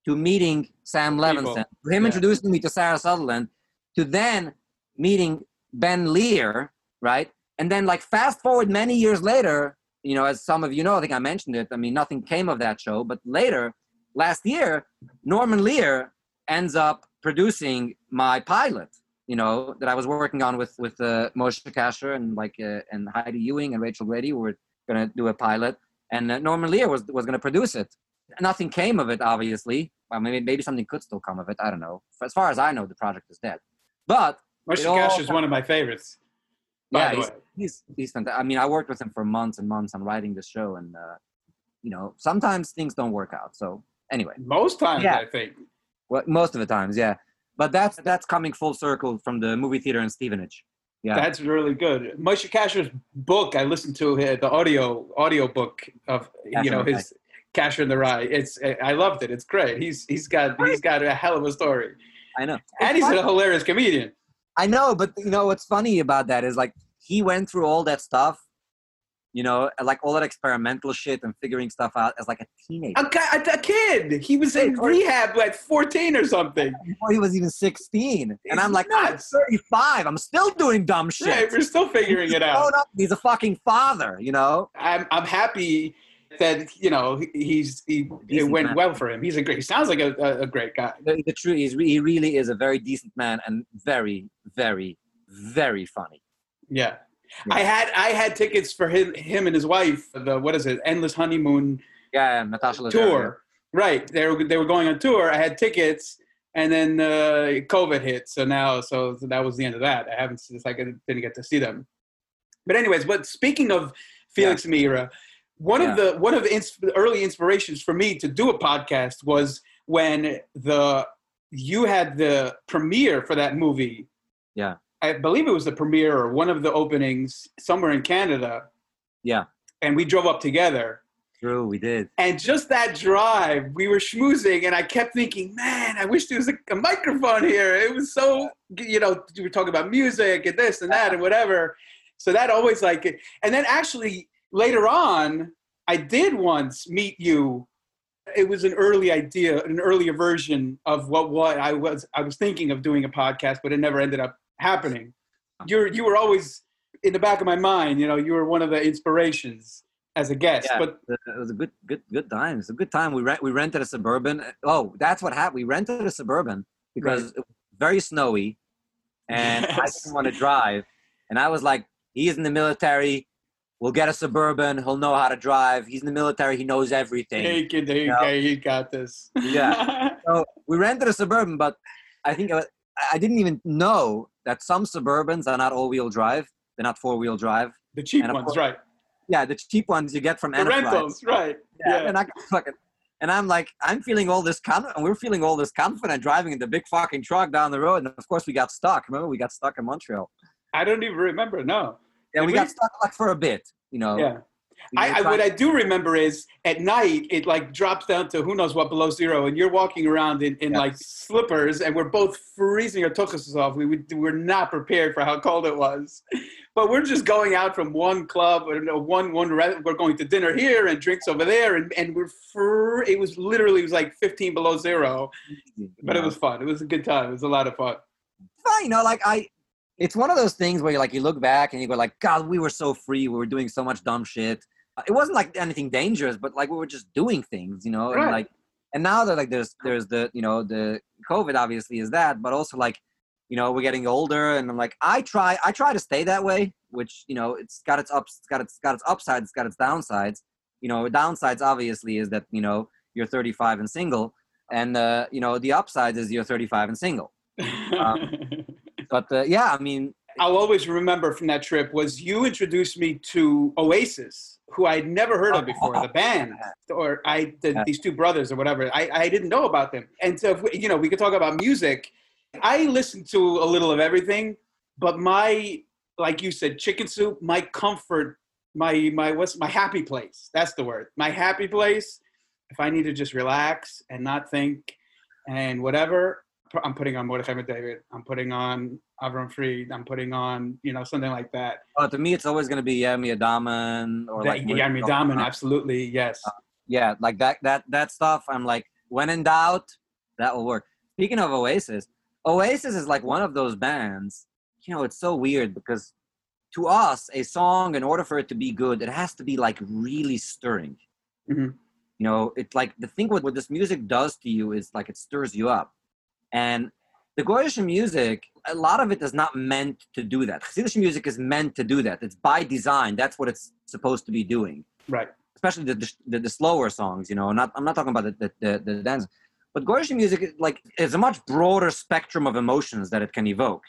[SPEAKER 2] to meeting Sam. Levinson, to him
[SPEAKER 1] Yeah.
[SPEAKER 2] introducing me to Sarah Sutherland, to then meeting Ben Lear, right? And then like fast forward many years later, you know, as some of you know, I think I mentioned it. I mean, nothing came of that show, but later, last year, Norman Lear ends up producing my pilot. You know that I was working on with with uh, Moshe Kasher and like uh, and Heidi Ewing and Rachel Grady. We were gonna do a pilot, and uh, Norman Lear was was gonna produce it. Nothing came of it, obviously. Well, maybe maybe something could still come of it. I don't know. As far as I know, the project is dead. But
[SPEAKER 1] Moshe
[SPEAKER 2] It
[SPEAKER 1] Cash is one of my favorites. By
[SPEAKER 2] yeah,
[SPEAKER 1] the
[SPEAKER 2] he's,
[SPEAKER 1] way.
[SPEAKER 2] he's he's fantastic. I mean, I worked with him for months and months on writing this show, and uh, you know, sometimes things don't work out. So anyway,
[SPEAKER 1] Most times,
[SPEAKER 2] Yeah.
[SPEAKER 1] I think.
[SPEAKER 2] well, most of the times, yeah. But that's that's coming full circle from the movie theater in Stevenage. Yeah,
[SPEAKER 1] That's really good. Moshe Kasher's book, I listened to uh, the audio audio book of you know
[SPEAKER 2] in the
[SPEAKER 1] his Kasher in the Rye. It's I loved it. It's great. He's he's got he's got a hell of a story,
[SPEAKER 2] I know.
[SPEAKER 1] and he's a hilarious comedian.
[SPEAKER 2] I know, but you know what's funny about that is like he went through all that stuff, you know, like all that experimental shit and figuring stuff out as like a teenager
[SPEAKER 1] A, a, a kid. He was in
[SPEAKER 2] Or-
[SPEAKER 1] rehab at 14 or something.
[SPEAKER 2] before he was even sixteen. And I'm like, I'm 35. I'm still doing dumb shit.
[SPEAKER 1] Yeah, we're still figuring it out.
[SPEAKER 2] up. He's a fucking father, you know.
[SPEAKER 1] I'm I'm happy that you know he's he, it went
[SPEAKER 2] man.
[SPEAKER 1] well for him. He's a great. He sounds like a, a, a great guy.
[SPEAKER 2] the, the truth is he really is a very decent man and very very very funny
[SPEAKER 1] Yeah.
[SPEAKER 2] Yeah.
[SPEAKER 1] I had I had tickets for him him and his wife. The what is it? Endless honeymoon
[SPEAKER 2] yeah natasha
[SPEAKER 1] tour. Right. They were they were going on tour. I had tickets, and then uh, COVID hit. So now, so that was the end of that. I haven't. It's like I didn't get to see them. But anyways, but speaking of Felix Meira, one of the one of the ins- early inspirations for me to do a podcast was when the you had the premiere for that movie.
[SPEAKER 2] Yeah.
[SPEAKER 1] I believe it was the premiere or one of the openings somewhere in Canada.
[SPEAKER 2] Yeah.
[SPEAKER 1] And we drove up together.
[SPEAKER 2] true we did
[SPEAKER 1] And just that drive, we were schmoozing, and I kept thinking, man, I wish there was a, a microphone here. It was so, you know, we were talking about music and this and that and whatever. So that always like, and then actually later on, I did once meet you. It was an early idea, an earlier version of what what I was I was thinking of doing a podcast, but it never ended up happening. You're you were always in the back of my mind. You know, you were one of the inspirations as a guest.
[SPEAKER 2] yeah
[SPEAKER 1] But
[SPEAKER 2] it was a good good good time It's a good time we rent we rented a suburban oh that's what happened we rented a suburban because
[SPEAKER 1] Right.
[SPEAKER 2] it was very snowy and i
[SPEAKER 1] Yes.
[SPEAKER 2] didn't want to drive and i was like he's in the military we'll get a suburban he'll know how to drive he's in the military he knows everything
[SPEAKER 1] Hey, kid, hey,
[SPEAKER 2] Yeah.
[SPEAKER 1] hey, you got this.
[SPEAKER 2] Yeah. So we rented a suburban, but I think uh, I, I didn't even know that some suburbans are not all-wheel drive. They're not four-wheel drive.
[SPEAKER 1] the cheap ones,
[SPEAKER 2] course-
[SPEAKER 1] right?
[SPEAKER 2] Yeah, the cheap ones you get from
[SPEAKER 1] The
[SPEAKER 2] Enterprise.
[SPEAKER 1] rentals, right?
[SPEAKER 2] Yeah,
[SPEAKER 1] Yeah.
[SPEAKER 2] And I fucking, and I'm like, I'm feeling all this confident, and we're feeling all this confident driving in the big fucking truck down the road, and of course we got stuck. Remember, we got stuck in Montreal.
[SPEAKER 1] I don't even remember. No.
[SPEAKER 2] Yeah, we
[SPEAKER 1] we?
[SPEAKER 2] got stuck like for a bit. You know.
[SPEAKER 1] Yeah. I, I, what I do remember is at night it like drops down to who knows what below zero, and you're walking around in, in
[SPEAKER 2] Yeah.
[SPEAKER 1] like slippers, and we're both freezing our tuchus off. We would, we're not prepared for how cold it was, but we're just going out from one club or no, one one. We're going to dinner here and drinks over there, and, and we're fr- It was literally it was like 15 below zero, but
[SPEAKER 2] you
[SPEAKER 1] it was fun. It was a good time. It was a lot of fun.
[SPEAKER 2] fine. You know, like I, it's one of those things where you like you look back and you go like, God, we were so free. We were doing so much dumb shit. It wasn't like anything dangerous, but like we were just doing things, you know,
[SPEAKER 1] Right.
[SPEAKER 2] and like, and now that like there's there's the you know the COVID obviously is that, but also like you know we're getting older and i'm like i try i try to stay that way which you know it's got its ups it's got its got its upsides it's got its downsides you know downsides obviously is that you know you're 35 and single and uh, you know the upsides is you're 35 and single um, but uh, yeah i mean
[SPEAKER 1] I'll always remember from that trip was you introduced me to Oasis, who I'd never heard of before, the band, or I the, these two brothers or whatever. I, I didn't know about them, and so if we, you know we could talk about music. I listen to a little of everything, but my like you said, chicken soup, my comfort, my my what's my happy place. That's the word. My happy place. If I need to just relax and not think and whatever, I'm putting on Mordechai David. I'm putting on Avram Fried. I'm putting on, you know, something like that.
[SPEAKER 2] Oh, to me, it's always going to be Yemi Daman or
[SPEAKER 1] that,
[SPEAKER 2] like
[SPEAKER 1] Yemi Daman. Absolutely, yes.
[SPEAKER 2] Uh, yeah, like that, that, that stuff. I'm like, when in doubt, that will work. Speaking of Oasis, Oasis is like one of those bands. You know, it's so weird because to us, a song, in order for it to be good, it has to be like really stirring.
[SPEAKER 1] Mm-hmm.
[SPEAKER 2] You know, it's like the thing what, what this music does to you is like it stirs you up. And the Goyish music, a lot of it is not meant to do that. Hasidic music is meant to do that. It's by design. That's what it's supposed to be doing.
[SPEAKER 1] Right.
[SPEAKER 2] Especially the the, the slower songs. You know, not I'm not talking about the the, the, the dance, but Goyish music like is a much broader spectrum of emotions that it can evoke.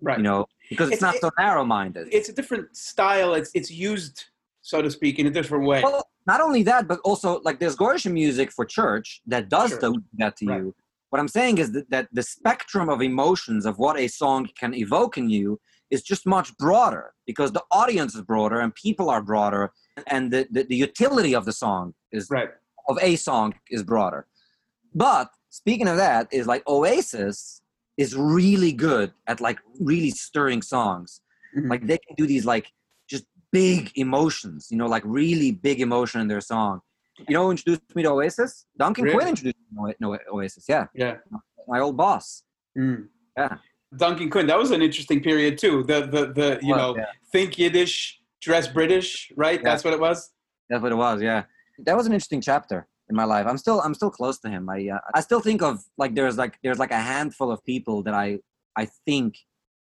[SPEAKER 1] Right.
[SPEAKER 2] You know, because it's, it's not it, so narrow-minded.
[SPEAKER 1] It's a different style. It's it's used, so to speak, in a different way.
[SPEAKER 2] Well, not only that, but also like there's Goyish music for church that does sure. that to right. you what I'm saying is that, that the spectrum of emotions of what a song can evoke in you is just much broader because the audience is broader and people are broader and the, the, the utility of the song is
[SPEAKER 1] right.
[SPEAKER 2] of a song is broader. But speaking of that, is like Oasis is really good at like really stirring songs. Mm-hmm. Like they can do these like just big emotions, you know, like really big emotion in their song. You know who introduced me to Oasis? Duncan really? Quinn introduced me to Oasis. Yeah.
[SPEAKER 1] Yeah.
[SPEAKER 2] My old boss.
[SPEAKER 1] Mm.
[SPEAKER 2] Yeah.
[SPEAKER 1] Duncan Quinn. That was an interesting period too. The the the you know yeah. think Yiddish, dress British, right? Yeah. That's what it was.
[SPEAKER 2] That's what it was. Yeah. That was an interesting chapter in my life. I'm still I'm still close to him. I uh, I still think of like there's like there's like a handful of people that I I think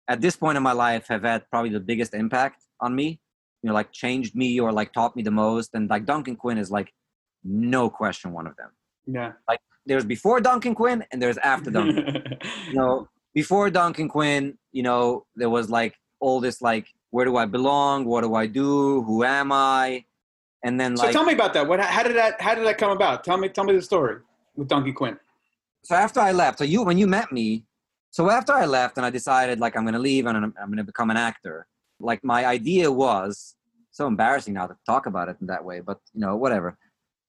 [SPEAKER 2] at this point in my life have had probably the biggest impact on me. You know, like changed me or like taught me the most. And like Duncan Quinn is like no question one of them.
[SPEAKER 1] Yeah.
[SPEAKER 2] Like there's before Duncan Quinn and there's after Duncan. you know, before Duncan Quinn, you know, there was like all this like, where do I belong? What do I do? Who am I? And then like
[SPEAKER 1] So tell me about that. What how did that how did that come about? Tell me tell me the story with Duncan Quinn.
[SPEAKER 2] So after I left, so you when you met me, so after I left and I decided like I'm gonna leave and I'm, I'm gonna become an actor, like my idea was so embarrassing now to talk about it in that way, but you know, whatever.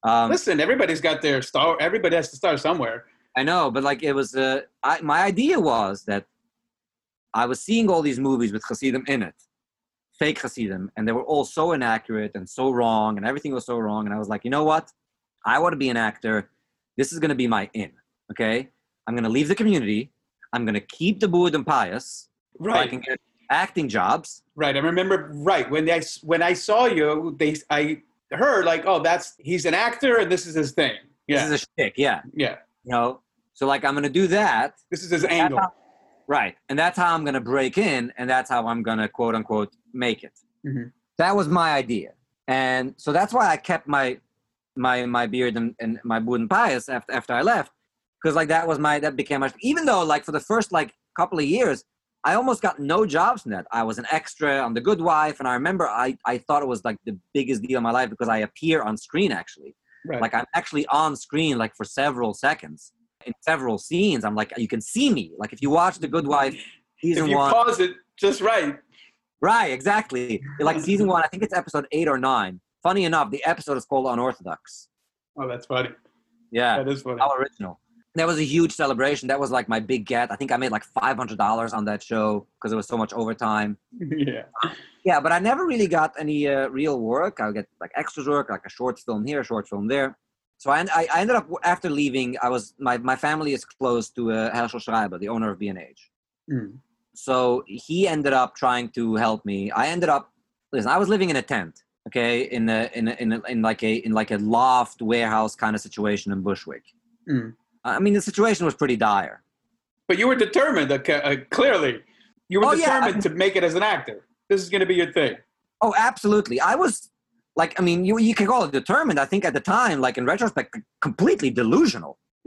[SPEAKER 1] Um, Listen, everybody's got their star. Everybody has to start somewhere.
[SPEAKER 2] I know, but like it was, uh, I, my idea was that I was seeing all these movies with Hasidim in it, fake Hasidim, and they were all so inaccurate and so wrong, and everything was so wrong. And I was like, you know what? I want to be an actor. This is going to be my in. Okay, I'm going to leave the community. I'm going to keep the Buddha and peyos.
[SPEAKER 1] Right. So I
[SPEAKER 2] can get acting jobs.
[SPEAKER 1] Right. I remember. Right when I when I saw you, they I her like, oh, that's he's an actor and this is his thing.
[SPEAKER 2] Yeah. This is a shtick. Yeah.
[SPEAKER 1] Yeah.
[SPEAKER 2] You know, so like I'm gonna do that.
[SPEAKER 1] This is his angle.
[SPEAKER 2] How, right, and that's how I'm gonna break in, and that's how I'm gonna quote unquote make it.
[SPEAKER 1] Mm-hmm.
[SPEAKER 2] That was my idea, and so that's why I kept my my my beard and, and my wooden peyos after after I left, because like that was my that became my even though like for the first like couple of years I almost got no jobs from that. I was an extra on The Good Wife, and I remember I, I thought it was like the biggest deal in my life because I appear on screen actually.
[SPEAKER 1] Right.
[SPEAKER 2] Like I'm actually on screen like for several seconds in several scenes. I'm like you can see me. Like if you watch The Good Wife season
[SPEAKER 1] if you
[SPEAKER 2] one,
[SPEAKER 1] pause it just right.
[SPEAKER 2] Right, exactly. Like season one, I think it's episode eight or nine. Funny enough, the episode is called Unorthodox.
[SPEAKER 1] Oh, that's funny.
[SPEAKER 2] Yeah,
[SPEAKER 1] that is funny.
[SPEAKER 2] How original that was a huge celebration. That was like my big get. I think I made like five hundred dollars on that show because it was so much overtime.
[SPEAKER 1] yeah.
[SPEAKER 2] Yeah, but I never really got any uh, real work. I would get like extras work, like a short film here, a short film there. So I, I, ended up after leaving. I was my, my family is close to uh, Herschel Schreiber, the owner of B&H.
[SPEAKER 1] Mm.
[SPEAKER 2] So he ended up trying to help me. I ended up listen. I was living in a tent, okay, in a in a, in, a, in like a in like a loft warehouse kind of situation in Bushwick.
[SPEAKER 1] Mm
[SPEAKER 2] I mean, the situation was pretty dire.
[SPEAKER 1] But you were determined, uh, uh, clearly. You were
[SPEAKER 2] Oh,
[SPEAKER 1] determined
[SPEAKER 2] I-
[SPEAKER 1] to make it as an actor. This is going to be your thing.
[SPEAKER 2] Oh, absolutely. I was like, I mean, you you can call it determined. I think at the time, like in retrospect, completely delusional.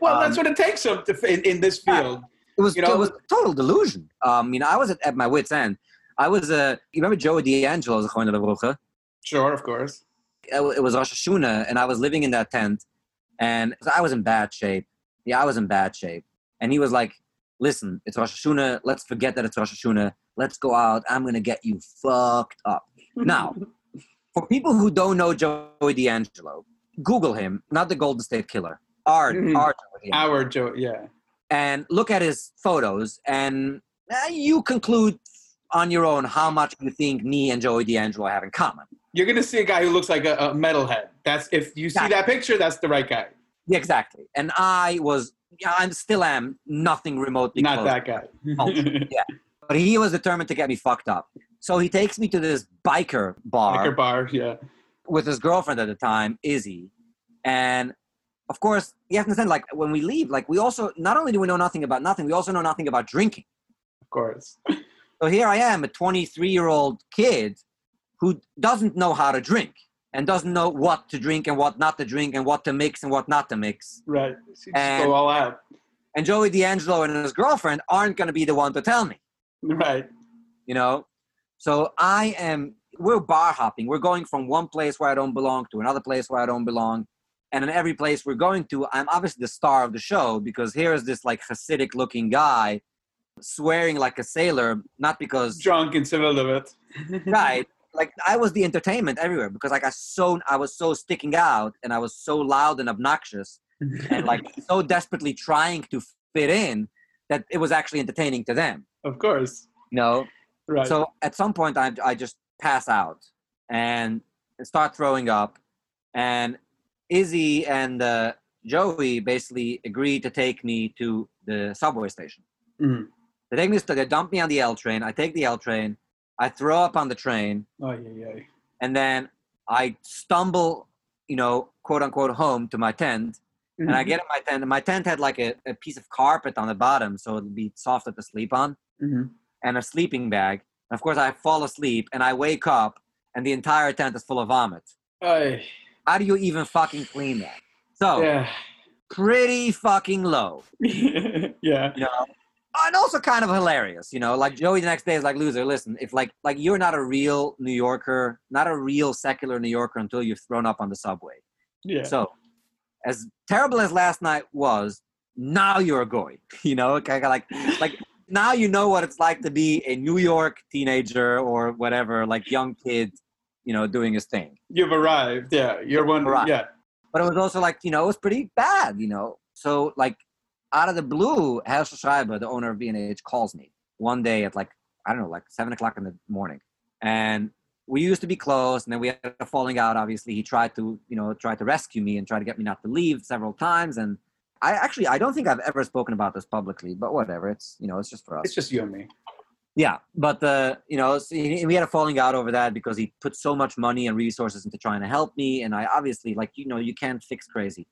[SPEAKER 1] well, that's
[SPEAKER 2] Um,
[SPEAKER 1] what it takes up to, in, in this
[SPEAKER 2] Yeah.
[SPEAKER 1] field.
[SPEAKER 2] It was
[SPEAKER 1] You know-
[SPEAKER 2] it was total delusion. Um, you know, I was at, at my wits' end. I was uh, you remember Joey D'Angelo?
[SPEAKER 1] Sure, of course.
[SPEAKER 2] it it was Rosh Hashanah, and I was living in that tent, and I was in bad shape. Yeah, I was in bad shape. And he was like, "Listen, it's Rosh Hashanah. Let's forget that it's Rosh Hashanah. Let's go out. I'm gonna get you fucked up." Now, for people who don't know Joey D'Angelo, Google him, not the Golden State Killer, our,
[SPEAKER 1] Mhm.
[SPEAKER 2] our Joey
[SPEAKER 1] Our Joe, yeah.
[SPEAKER 2] and look at his photos, and uh, you conclude on your own how much you think me and Joey D'Angelo have in common.
[SPEAKER 1] You're to see a guy who looks like a, a metalhead. That's if you see that picture, that's the right guy.
[SPEAKER 2] Yeah, exactly. And I was, yeah, I still am nothing remotely
[SPEAKER 1] Not
[SPEAKER 2] close.
[SPEAKER 1] that guy.
[SPEAKER 2] Oh. But he was determined to get me fucked up. So he takes me to this biker bar
[SPEAKER 1] Biker bar, yeah.
[SPEAKER 2] with his girlfriend at the time, Izzy. And of course, you have to understand, like, when we leave, like, we also, not only do we know nothing about nothing, we also know nothing about drinking.
[SPEAKER 1] Of course.
[SPEAKER 2] So here I am, a 23 year old kid who doesn't know how to drink and doesn't know what to drink and what not to drink and what to mix and what not to mix.
[SPEAKER 1] Right. So you just
[SPEAKER 2] And-
[SPEAKER 1] go all out.
[SPEAKER 2] And Joey D'Angelo and his girlfriend aren't going to be the one to tell me,
[SPEAKER 1] Right.
[SPEAKER 2] you know? So I am, we're bar hopping. We're going from one place where I don't belong to another place where I don't belong. And in every place we're going to, I'm obviously the star of the show because here's this like Hasidic looking guy swearing like a sailor, not because
[SPEAKER 1] Drunk in Seville
[SPEAKER 2] right like i was the entertainment everywhere because like i so i was so sticking out and i was so loud and obnoxious and like so desperately trying to fit in that it was actually entertaining to them
[SPEAKER 1] of course.
[SPEAKER 2] you know
[SPEAKER 1] Right.
[SPEAKER 2] so at some point I, I just pass out and start throwing up and izzy and uh, joey basically agreed to take me to the subway station
[SPEAKER 1] Mhm.
[SPEAKER 2] they take me to they dump me on the l train i take the l train i throw up on the train
[SPEAKER 1] Oh, yeah, yeah.
[SPEAKER 2] and then I stumble, you know, quote unquote, home to my tent, and I get in my tent, and my tent had like a, a piece of carpet on the bottom, so it'd be softer to sleep on,
[SPEAKER 1] Mhm.
[SPEAKER 2] and a sleeping bag. And of course, I fall asleep, and I wake up, and the entire tent is full of vomit.
[SPEAKER 1] Ay,
[SPEAKER 2] How do you even fucking clean that? So
[SPEAKER 1] yeah.
[SPEAKER 2] pretty fucking low,
[SPEAKER 1] yeah.
[SPEAKER 2] you know. And also kind of hilarious, you know. Like Joey, the next day is like, "Luzer, listen. If like like you're not a real New Yorker, not a real secular New Yorker until you've thrown up on the subway.
[SPEAKER 1] Yeah.
[SPEAKER 2] So, as terrible as last night was, now you're a goy. You know, kind of like like now you know what it's like to be a New York teenager or whatever, like young kid, you know, doing his thing.
[SPEAKER 1] You've arrived. Yeah. You're one.
[SPEAKER 2] Arrived.
[SPEAKER 1] Yeah.
[SPEAKER 2] But it was also like you know it was pretty bad. You know, so like out of the blue, Herschel Schreiber, the owner of B&H, calls me one day at like I don't know, like seven o'clock in the morning, and we used to be close, and then we had a falling out. Obviously, he tried to, you know, try to rescue me and try to get me not to leave several times. And I actually, I don't think I've ever spoken about this publicly, but whatever. It's, you know, it's just for us.
[SPEAKER 1] It's just you and me.
[SPEAKER 2] Yeah, but uh, you know, so we had a falling out over that because he put so much money and resources into trying to help me, and I obviously, like, you know, you can't fix crazy.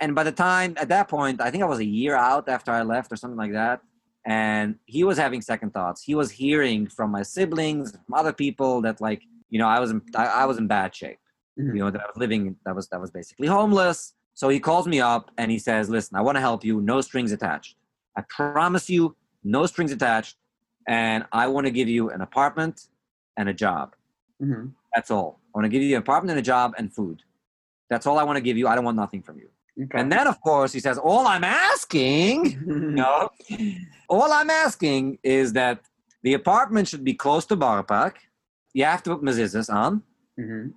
[SPEAKER 2] And by the time at that point, I think I was a year out after I left or something like that, and he was having second thoughts. He was hearing from my siblings, from other people that, like, you know, I was in, I, I was in bad shape.
[SPEAKER 1] Mhm.
[SPEAKER 2] You know, that I was living, that was that was basically homeless. So he calls me up and he says, "Listen, I want to help you. No strings attached. I promise you, no strings attached." and I want to give you an apartment and a job.
[SPEAKER 1] Mhm.
[SPEAKER 2] That's all. I want to give you an apartment and a job and food. That's all I want to give you. I don't want nothing from you.
[SPEAKER 1] Okay.
[SPEAKER 2] And then, of course, he says, All I'm asking, no, all I'm asking is that the apartment should be close to Borough Park. You have to put mezuzahs on,
[SPEAKER 1] Mhm.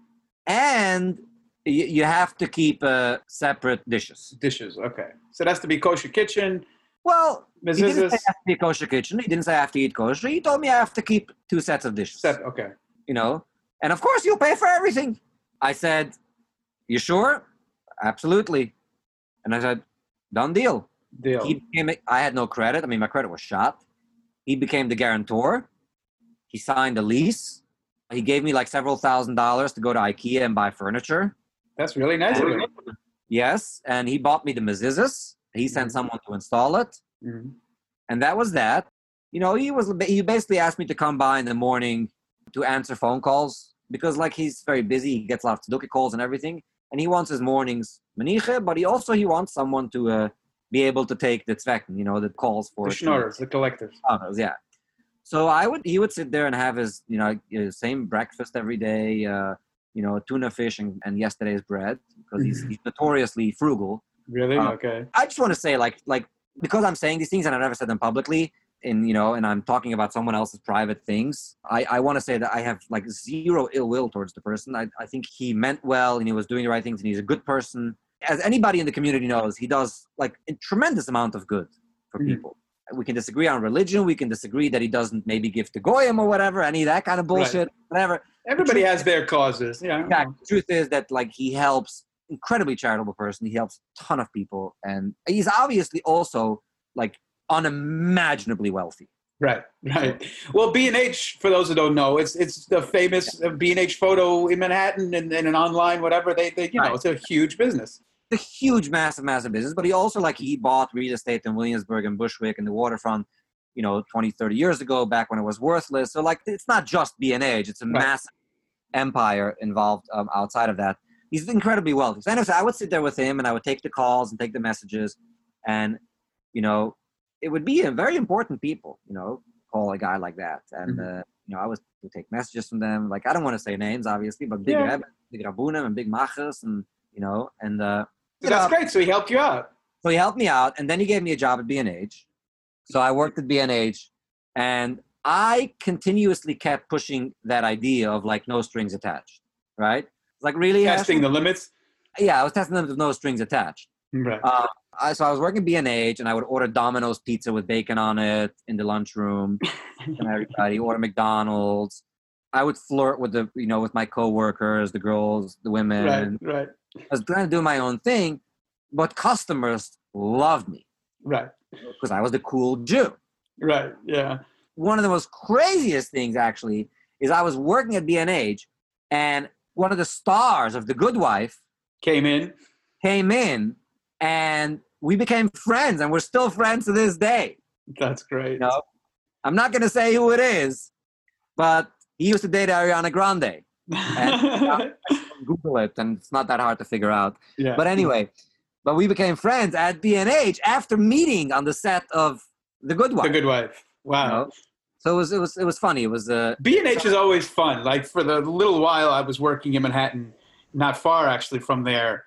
[SPEAKER 2] and you, you have to keep uh, separate dishes.
[SPEAKER 1] Dishes. Okay. So that's to be kosher kitchen.
[SPEAKER 2] Well, he didn't say I have to be kosher kitchen. He didn't say I have to eat kosher. He told me I have to keep two sets of dishes.
[SPEAKER 1] Set. Okay.
[SPEAKER 2] you know and of course you'll pay for everything i said you sure absolutely and i said done deal
[SPEAKER 1] Deal.
[SPEAKER 2] he became i had no credit i mean my credit was shot he became the guarantor he signed a lease he gave me like several thousand dollars to go to ikea and buy furniture
[SPEAKER 1] That's really nice of him.
[SPEAKER 2] yes and he bought me the mezuzahs he sent
[SPEAKER 1] Mhm.
[SPEAKER 2] someone to install it
[SPEAKER 1] Mhm.
[SPEAKER 2] and that was that. You know, he was he basically asked me to come by in the morning to answer phone calls because like he's very busy, he gets a lot of tzedakah calls and everything, and he wants his mornings maniche, but he also he wants someone to uh, be able to take the tzvecken, you know, the calls for
[SPEAKER 1] The schnorrers, the collectors.
[SPEAKER 2] others, yeah. So I would he would sit there and have his you know his same breakfast every day, uh, you know, tuna fish and, and yesterday's bread because he's, he's notoriously frugal.
[SPEAKER 1] Really?
[SPEAKER 2] Uh,
[SPEAKER 1] okay.
[SPEAKER 2] I just want to say like like because I'm saying these things and I never said them publicly and you know and I'm talking about someone else's private things I, I want to say that I have like zero ill will towards the person I, I think he meant well and he was doing the right things and he's a good person as anybody in the community knows he does like a tremendous amount of good for
[SPEAKER 1] Mhm.
[SPEAKER 2] people we can disagree on religion we can disagree that he doesn't maybe give to goyim or whatever any of that kind of bullshit whatever
[SPEAKER 1] Everybody has their causes. Yeah.
[SPEAKER 2] yeah, the truth is that like he helps incredibly charitable person. He helps a ton of people, and he's obviously also like unimaginably wealthy.
[SPEAKER 1] Right, right. Well, B and H, for those who don't know, it's it's the famous B and H photo in Manhattan and, and an online whatever. They, they you know, it's a huge business.
[SPEAKER 2] It's a huge, massive, massive business. But he also like he bought real estate in Williamsburg and Bushwick and the waterfront, you know, 20, 30 years ago, back when it was worthless. So like it's not just B and H; it's a
[SPEAKER 1] Right.
[SPEAKER 2] massive empire involved um, outside of that. He's incredibly wealthy. So anyways, I would sit there with him and I would take the calls and take the messages, and you know, it would be a very important people. You know, call a guy like that, and
[SPEAKER 1] Mhm.
[SPEAKER 2] uh, you know, I was to take messages from them. Like I don't want to say names, obviously, but big
[SPEAKER 1] Yeah.
[SPEAKER 2] Rebbe, big Rabunim, and big Machas, and you know, and uh,
[SPEAKER 1] So that's great. So he helped you out.
[SPEAKER 2] so he helped me out, and then he gave me a job at B&H. So I worked at B&H, and I continuously kept pushing that idea of like no strings attached, right? Like really,
[SPEAKER 1] Testing the limits.
[SPEAKER 2] yeah, I was testing them with no strings attached.
[SPEAKER 1] Right.
[SPEAKER 2] Uh, I, so I was working at B&H, and I would order Domino's pizza with bacon on it in the lunchroom, and everybody order McDonald's. I would flirt with the, you know, with my coworkers, the girls, the women.
[SPEAKER 1] right, right,
[SPEAKER 2] I was trying to do my own thing, but customers loved me
[SPEAKER 1] right,
[SPEAKER 2] because I was the cool Jew.
[SPEAKER 1] right. Yeah.
[SPEAKER 2] One of the most craziest things, actually, is I was working at B&H, and one of the stars of The Good Wife
[SPEAKER 1] Came in.
[SPEAKER 2] came in, and we became friends, and we're still friends to this day.
[SPEAKER 1] That's great.
[SPEAKER 2] You know, I'm not going to say who it is, but he used to date Ariana Grande. And Google it, and it's not that hard to figure out.
[SPEAKER 1] yeah.
[SPEAKER 2] But anyway, but we became friends at B&H after meeting on the set of The Good Wife.
[SPEAKER 1] the good wife.
[SPEAKER 2] you
[SPEAKER 1] Wow.
[SPEAKER 2] know? So it was it was it was funny. It was uh
[SPEAKER 1] B and H is always fun. Like for the little while I was working in Manhattan, not far actually from there,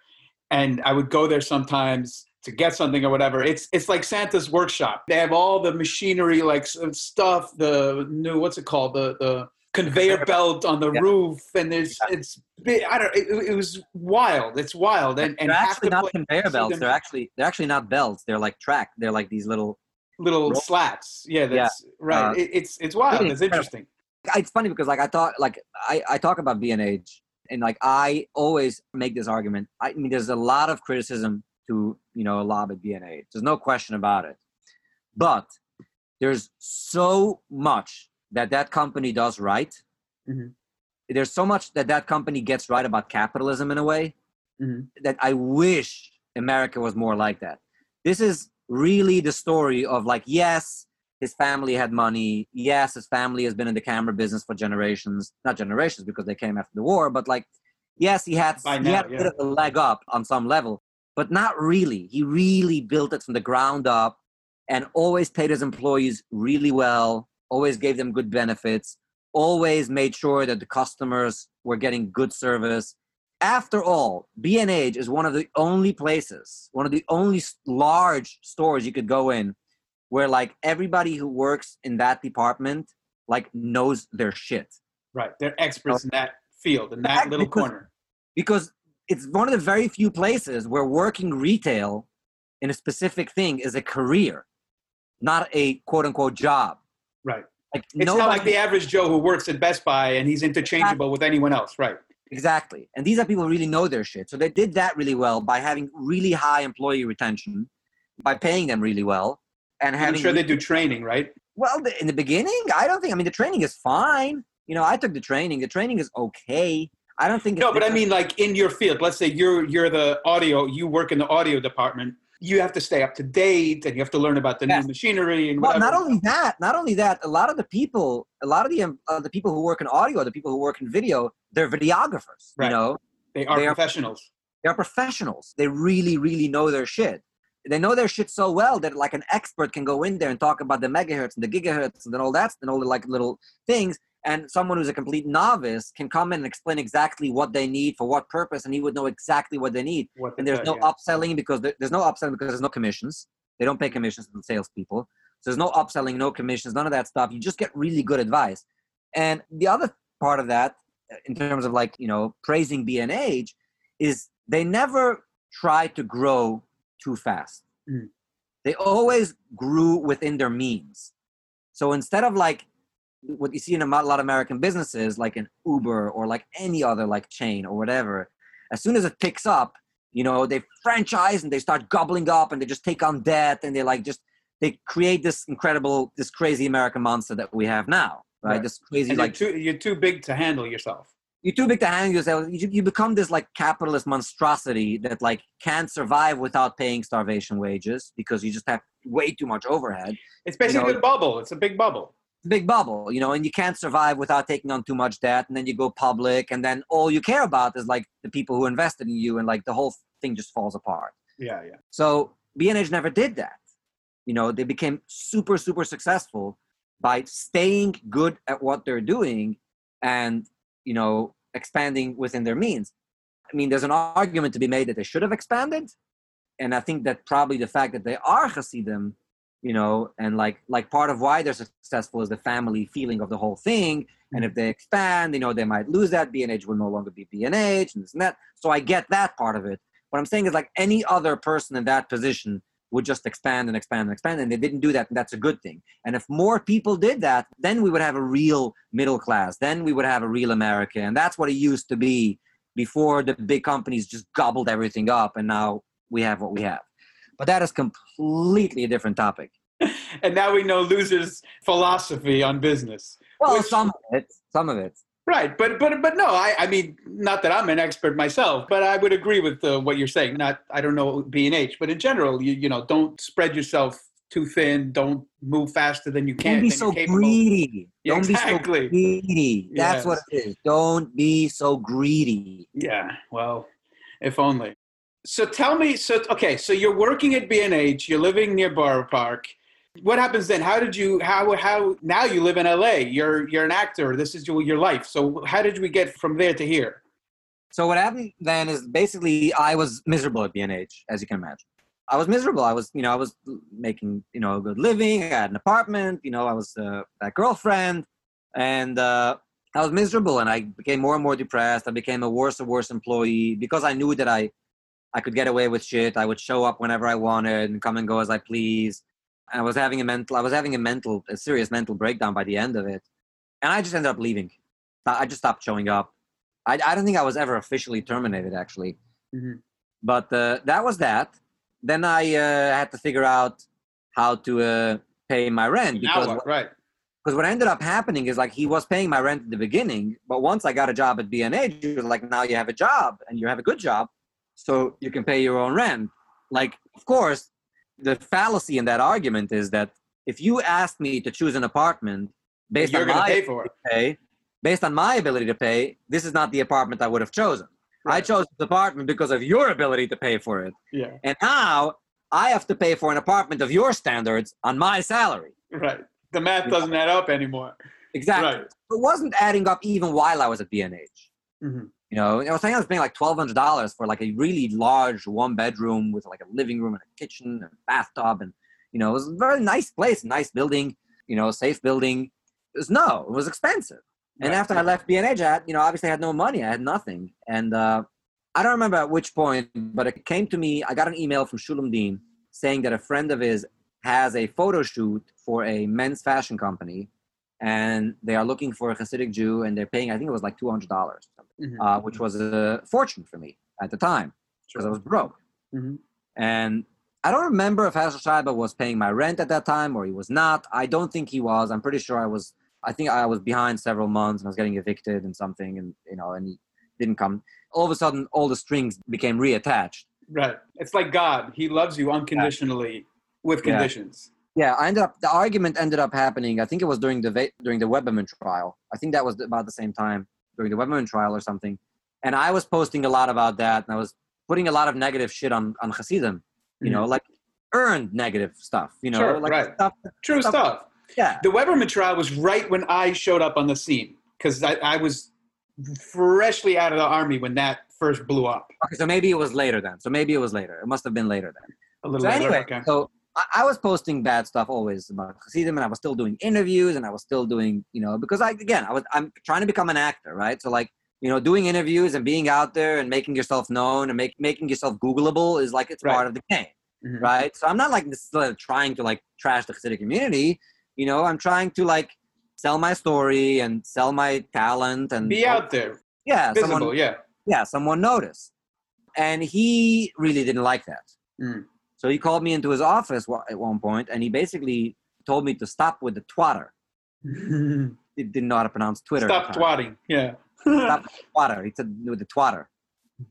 [SPEAKER 1] and I would go there sometimes to get something or whatever. It's it's like Santa's workshop. They have all the machinery, like stuff. The new what's it called? The the conveyor belt on the
[SPEAKER 2] Yeah.
[SPEAKER 1] roof, and there's it's. I don't. It, it was wild. It's wild, and and
[SPEAKER 2] they're actually not conveyor belts. They're actually they're actually not belts. They're like track. They're like these little.
[SPEAKER 1] little
[SPEAKER 2] Roll-
[SPEAKER 1] slats. Yeah, that's right.
[SPEAKER 2] Uh,
[SPEAKER 1] it, it's it's wild. It's interesting.
[SPEAKER 2] It's funny because like I thought like I I talk about B&H and like I always make this argument. I mean, there's a lot of criticism to you know a lob at B&H. There's no question about it. But there's so much that that company does right.
[SPEAKER 1] Mhm.
[SPEAKER 2] There's so much that that company gets right about capitalism in a way
[SPEAKER 1] Mhm.
[SPEAKER 2] that I wish America was more like that. This is really the story of like, yes, his family had money. Yes, his family has been in the camera business for generations. Not generations because they came after the war, but like, yes, he had,
[SPEAKER 1] By
[SPEAKER 2] he
[SPEAKER 1] now,
[SPEAKER 2] had a bit of a leg up on some level, but not really. He really built it from the ground up and always paid his employees really well, always gave them good benefits, always made sure that the customers were getting good service. After all, B&H is one of the only places, one of the only large stores you could go in where like everybody who works in that department like knows their shit
[SPEAKER 1] Right. They're experts in that field, in that
[SPEAKER 2] Exactly,
[SPEAKER 1] little
[SPEAKER 2] because-
[SPEAKER 1] corner.
[SPEAKER 2] because it's one of the very few places where working retail in a specific thing is a career, not a quote unquote job.
[SPEAKER 1] Right.
[SPEAKER 2] Like
[SPEAKER 1] It's not like the average Joe who works at Best Buy and he's interchangeable with anyone else. Right.
[SPEAKER 2] Exactly. And these are people who really know their shit. So they did that really well by having really high employee retention, by paying them really well, and
[SPEAKER 1] I'm sure they do training, right?
[SPEAKER 2] well, the, in the beginning, I don't think. I mean, the training is fine. You know, I took the training. The training is okay. I don't think.
[SPEAKER 1] No, but I mean, like in your field, let's say you're you're the audio, you work in the audio department. you have to stay up to date and you have to learn about the
[SPEAKER 2] Yes.
[SPEAKER 1] new machinery and
[SPEAKER 2] Well,
[SPEAKER 1] whatever.
[SPEAKER 2] not only that, not only that, a lot of the people, a lot of the uh, the people who work in audio, the people who work in video, they're videographers.
[SPEAKER 1] Right.
[SPEAKER 2] You know,
[SPEAKER 1] they are
[SPEAKER 2] they are-
[SPEAKER 1] professionals.
[SPEAKER 2] they're professionals. They really, really know their shit. They know their shit so well that like an expert can go in there and talk about the megahertz and the gigahertz and all that and all the like little things. And someone who's a complete novice can come in and explain exactly what they need for what purpose, and he would know exactly what they need.
[SPEAKER 1] What
[SPEAKER 2] And there's no
[SPEAKER 1] yeah.
[SPEAKER 2] upselling because there- there's no upselling because there's no commissions. They don't pay commissions to the salespeople. So there's no upselling, no commissions, none of that stuff. You just get really good advice. And the other part of that, uh, in terms of like you know praising B&H, is they never try to grow too fast.
[SPEAKER 1] Mm.
[SPEAKER 2] They always grew within their means. So instead of like what you see in a lot of American businesses, like an Uber or like any other like chain or whatever, as soon as it picks up, you know, they franchise and they start gobbling up and they just take on debt and they like just they create this incredible, this crazy American monster that we have now, right?
[SPEAKER 1] Right.
[SPEAKER 2] This crazy like
[SPEAKER 1] you're, too, you're too big to handle yourself.
[SPEAKER 2] You're too big to handle yourself. You, you become this like capitalist monstrosity that like can't survive without paying starvation wages because you just have way too much overhead.
[SPEAKER 1] It's basically
[SPEAKER 2] know-
[SPEAKER 1] a bubble. It's a big bubble.
[SPEAKER 2] Big bubble, you know, and you can't survive without taking on too much debt. And then you go public, and then all you care about is like the people who invested in you, and like the whole thing just falls apart.
[SPEAKER 1] Yeah, yeah.
[SPEAKER 2] So B&H never did that. You know, they became super, super successful by staying good at what they're doing and, you know, expanding within their means. I mean, there's an argument to be made that they should have expanded. And I think that probably the fact that they are Hasidim, you know, and like like part of why they're successful is the family feeling of the whole thing. And if they expand, you know, they might lose that. B&H will no longer be B&H and this and that. So I get that part of it. What I'm saying is like any other person in that position would just expand and expand and expand, and they didn't do that, and that's a good thing. And if more people did that, then we would have a real middle class. Then we would have a real America, and that's what it used to be before the big companies just gobbled everything up, and now we have what we have. But that is completely a different topic.
[SPEAKER 1] And now we know Luzer's philosophy on business.
[SPEAKER 2] Well,
[SPEAKER 1] Which-
[SPEAKER 2] some of it, some of it.
[SPEAKER 1] Right, but but but no, I I mean, not that I'm an expert myself, but I would agree with uh, what you're saying. Not I don't know B and H, but in general, you you know, don't spread yourself too thin. Don't move faster than you can.
[SPEAKER 2] Don't be so greedy.
[SPEAKER 1] Yeah,
[SPEAKER 2] Don't
[SPEAKER 1] exactly.
[SPEAKER 2] be so greedy. That's what it is. Don't be so greedy.
[SPEAKER 1] Yeah, well, if only. So tell me, so okay, so you're working at B and H. You're living near Borough Park. What happens then? How did you? How how now you live in L.A. You're you're an actor. This is your, your life. So how did we get from there to here?
[SPEAKER 2] So what happened then is basically I was miserable at B&H, as you can imagine. I was miserable. I was, you know, I was making, you know, a good living. I had an apartment. You know, I was uh, that girlfriend, and uh, I was miserable. And I became more and more depressed. I became a worse and worse employee because I knew that I, I could get away with shit. I would show up whenever I wanted and come and go as I please. And I was having a mental, I was having a mental, a serious mental breakdown by the end of it, and I just ended up leaving. I just stopped showing up. I, I don't think I was ever officially terminated, actually.
[SPEAKER 1] Mhm.
[SPEAKER 2] But uh, that was that. Then I uh, had to figure out how to uh, pay my rent because
[SPEAKER 1] what? Right.
[SPEAKER 2] because what ended up happening is like he was paying my rent at the beginning, but once I got a job at B&H, he was like, now you have a job and you have a good job, so you can pay your own rent. Like, of course, the fallacy in that argument is that if you asked me to choose an apartment based
[SPEAKER 1] You're
[SPEAKER 2] on my
[SPEAKER 1] pay for it.
[SPEAKER 2] pay, based on my ability to pay, this is not the apartment I would have chosen. I chose this apartment because of your ability to pay for it.
[SPEAKER 1] Yeah.
[SPEAKER 2] And now I have to pay for an apartment of your standards on my salary.
[SPEAKER 1] Right. The math doesn't add up anymore.
[SPEAKER 2] Exactly.
[SPEAKER 1] Right.
[SPEAKER 2] It wasn't adding up even while I was at B&H.
[SPEAKER 1] Mhm.
[SPEAKER 2] You know, I was saying I was paying like twelve hundred dollars for like a really large one bedroom with like a living room and a kitchen and a bathtub, and you know, it was a very nice place, nice building, you know, safe building. It was no, it was expensive. And
[SPEAKER 1] Right.
[SPEAKER 2] after I left B&H, I had, you know, obviously I had no money, I had nothing, and uh, I don't remember at which point, but it came to me. I got an email from Shulem Deen saying that a friend of his has a photo shoot for a men's fashion company, and they are looking for a Hasidic Jew, and they're paying, I think it was like two hundred dollars
[SPEAKER 1] Mhm.
[SPEAKER 2] uh, which was a fortune for me at the time because I was broke.
[SPEAKER 1] Mhm.
[SPEAKER 2] And I don't remember if Herschel Schreiber was paying my rent at that time or he was not. I don't think he was. I'm pretty sure I was. I think I was behind several months and I was getting evicted and something, and you know, and he didn't come. All of a sudden, all the strings became reattached.
[SPEAKER 1] Right. It's like God. He loves you unconditionally with
[SPEAKER 2] Yeah.
[SPEAKER 1] conditions.
[SPEAKER 2] Yeah, I ended up. The argument ended up happening. I think it was during the during the Weberman trial. I think that was about the same time during the Weberman trial or something. And I was posting a lot about that, and I was putting a lot of negative shit on on Hasidim. You know, mm-hmm. like earned negative stuff. You know,
[SPEAKER 1] Sure,
[SPEAKER 2] like
[SPEAKER 1] right.
[SPEAKER 2] stuff.
[SPEAKER 1] True
[SPEAKER 2] Stuff-
[SPEAKER 1] stuff.
[SPEAKER 2] Yeah,
[SPEAKER 1] The Weberman trial was right when I showed up on the scene because I, I was freshly out of the army when that first blew up.
[SPEAKER 2] Okay, so maybe it was later then. So maybe it was later. It must have been later then.
[SPEAKER 1] A little
[SPEAKER 2] So
[SPEAKER 1] later.
[SPEAKER 2] anyway,
[SPEAKER 1] okay.
[SPEAKER 2] so I, I was posting bad stuff always about Hasidim, and I was still doing interviews, and I was still doing, you know, because I again, I was I'm trying to become an actor, right? So like, you know, doing interviews and being out there and making yourself known and make making yourself Googleable is like it's
[SPEAKER 1] Right.
[SPEAKER 2] part of the game,
[SPEAKER 1] Mhm.
[SPEAKER 2] right? So I'm not like this, uh, trying to like trash the Hasidic community. You know, I'm trying to like sell my story and sell my talent and
[SPEAKER 1] Be out there,
[SPEAKER 2] Yeah,
[SPEAKER 1] visible.
[SPEAKER 2] someone
[SPEAKER 1] yeah.
[SPEAKER 2] yeah, someone noticed. And he really didn't like that.
[SPEAKER 1] Mm.
[SPEAKER 2] So he called me into his office at one point and he basically told me to stop with the twatter. He didn't know how to pronounce Twitter.
[SPEAKER 1] Stop twatting. Yeah.
[SPEAKER 2] Stop with the twatter. He said with the twatter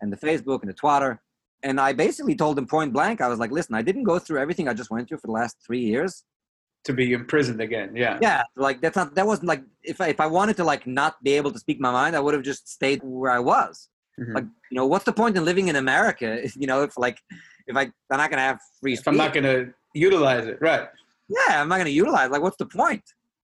[SPEAKER 2] and the Facebook and the twatter. And I basically told him point blank, I was like, listen, I didn't go through everything I just went through for the last three years.
[SPEAKER 1] to be imprisoned again. Yeah.
[SPEAKER 2] Yeah, like that's not that wasn't like if I if I wanted to like not be able to speak my mind, I would have just stayed where I was.
[SPEAKER 1] Mhm.
[SPEAKER 2] Like, you know, what's the point in living in America? If, you know, if like if I I'm not gonna have free
[SPEAKER 1] if
[SPEAKER 2] speech.
[SPEAKER 1] I'm not going to utilize it, right?
[SPEAKER 2] yeah, I'm not gonna utilize. Like, what's the point?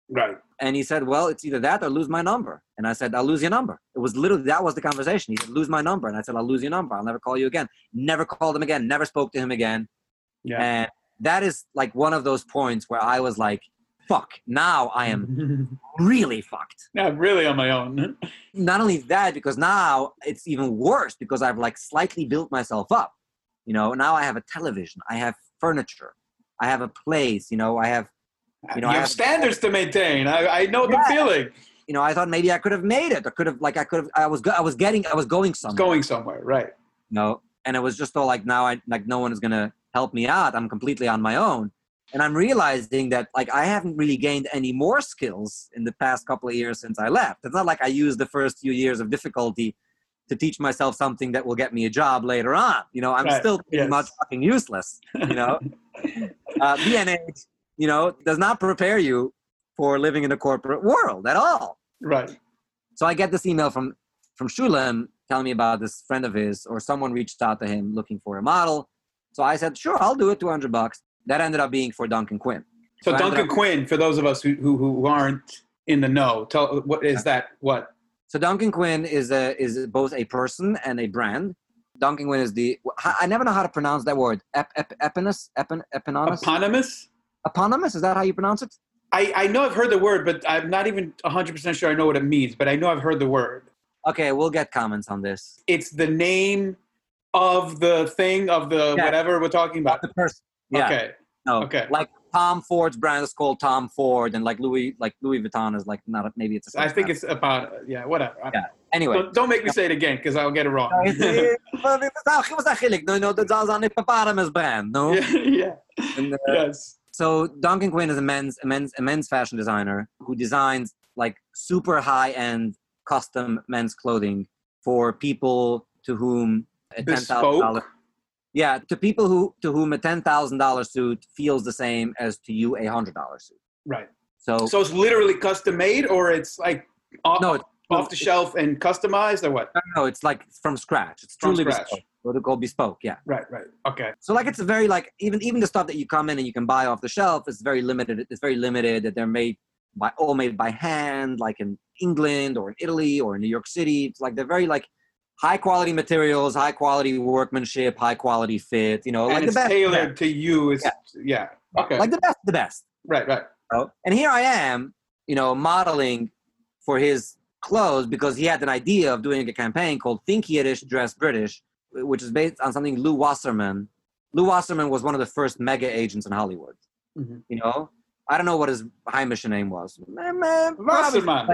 [SPEAKER 1] Right.
[SPEAKER 2] And he said, well, it's either that or lose my number. And I said, I'll lose your number. It was literally that was the conversation. He said, lose my number, and I said, I'll lose your number. I'll never call you again. Never called him again. Never spoke to him again.
[SPEAKER 1] Yeah.
[SPEAKER 2] And that is like one of those points where I was like, fuck. Now I am really fucked.
[SPEAKER 1] yeah, really on my own.
[SPEAKER 2] not only that because now it's even worse because i've like slightly built myself up you know now i have a television i have furniture i have a place you know i have
[SPEAKER 1] You,
[SPEAKER 2] You know, I
[SPEAKER 1] have
[SPEAKER 2] have-
[SPEAKER 1] standards to maintain. I, I know the feeling.
[SPEAKER 2] you know i thought maybe i could have made it i could have like i could have i was i was getting i was going somewhere
[SPEAKER 1] going somewhere, right?
[SPEAKER 2] you know and it was just all like now i like no one is gonna help me out i'm completely on my own and i'm realizing that like i haven't really gained any more skills in the past couple of years since i left it's not like i used the first few years of difficulty to teach myself something that will get me a job later on you know i'm
[SPEAKER 1] Right,
[SPEAKER 2] still pretty
[SPEAKER 1] yes.
[SPEAKER 2] much fucking useless you know uh, B&H you know does not prepare you for living in the corporate world at all
[SPEAKER 1] Right.
[SPEAKER 2] so I get this email from from Shulem telling me about this friend of his, or someone reached out to him looking for a model. So I said, sure, I'll do it, 200 bucks. That ended up being for Duncan Quinn.
[SPEAKER 1] So
[SPEAKER 2] So
[SPEAKER 1] Duncan
[SPEAKER 2] up-
[SPEAKER 1] Quinn, for those of us who, who, who aren't in the know, tell what is that? What?
[SPEAKER 2] So Duncan Quinn is a is both a person and a brand. Duncan Quinn is the I never know how to pronounce that word. Ep, ep, epin, epinonus,
[SPEAKER 1] Eponymous?
[SPEAKER 2] eponymous. Is that how you pronounce it?
[SPEAKER 1] I, I know I've heard the word, but I'm not even 100% sure I know what it means, but I know I've heard the word.
[SPEAKER 2] Okay, we'll get comments on this.
[SPEAKER 1] It's the name of the thing, of the
[SPEAKER 2] Yeah.
[SPEAKER 1] whatever we're talking about.
[SPEAKER 2] The person. Yeah.
[SPEAKER 1] Okay.
[SPEAKER 2] No.
[SPEAKER 1] Okay.
[SPEAKER 2] Like Tom Ford's brand is called Tom Ford, and like Louis, like Louis Vuitton is like not. A, maybe it's. A
[SPEAKER 1] I think it's about, yeah, whatever.
[SPEAKER 2] Yeah. Anyway.
[SPEAKER 1] Don't, don't make me say it again because I'll get it wrong.
[SPEAKER 2] no no is aan de brand no
[SPEAKER 1] yeah, yeah.
[SPEAKER 2] And, uh,
[SPEAKER 1] Yes.
[SPEAKER 2] so Duncan Quinn is a men's a men's a men's fashion designer who designs like super high end custom men's clothing for people to whom a ten thousand dollar. Yeah to people who to whom a ten thousand dollar suit feels the same as to you a hundred dollar suit
[SPEAKER 1] Right.
[SPEAKER 2] so,
[SPEAKER 1] So it's literally custom made or it's like off,
[SPEAKER 2] no it's,
[SPEAKER 1] off the shelf and customized or what?
[SPEAKER 2] no it's like from scratch it's
[SPEAKER 1] From
[SPEAKER 2] truly
[SPEAKER 1] scratch.
[SPEAKER 2] bespoke what they call bespoke yeah
[SPEAKER 1] Right, right. Okay.
[SPEAKER 2] So like it's a very like even even the stuff that you come in and you can buy off the shelf is very limited. It's very limited that they're made by all made by hand, like in England or in Italy or in New York City. It's like they're very like high quality materials, high quality workmanship, high quality fit. You know,
[SPEAKER 1] and
[SPEAKER 2] like
[SPEAKER 1] it's
[SPEAKER 2] the best.
[SPEAKER 1] tailored to you. Is yeah. Okay.
[SPEAKER 2] Like the best, the best.
[SPEAKER 1] right, right.
[SPEAKER 2] you know? And here I am, you know, modeling for his clothes because he had an idea of doing a campaign called Think Yiddish, Dress British, which is based on something Lou Wasserman. Lou Wasserman was one of the first mega agents in Hollywood.
[SPEAKER 1] Mhm.
[SPEAKER 2] You know, I don't know what his Heimish name was.
[SPEAKER 1] Wasserman.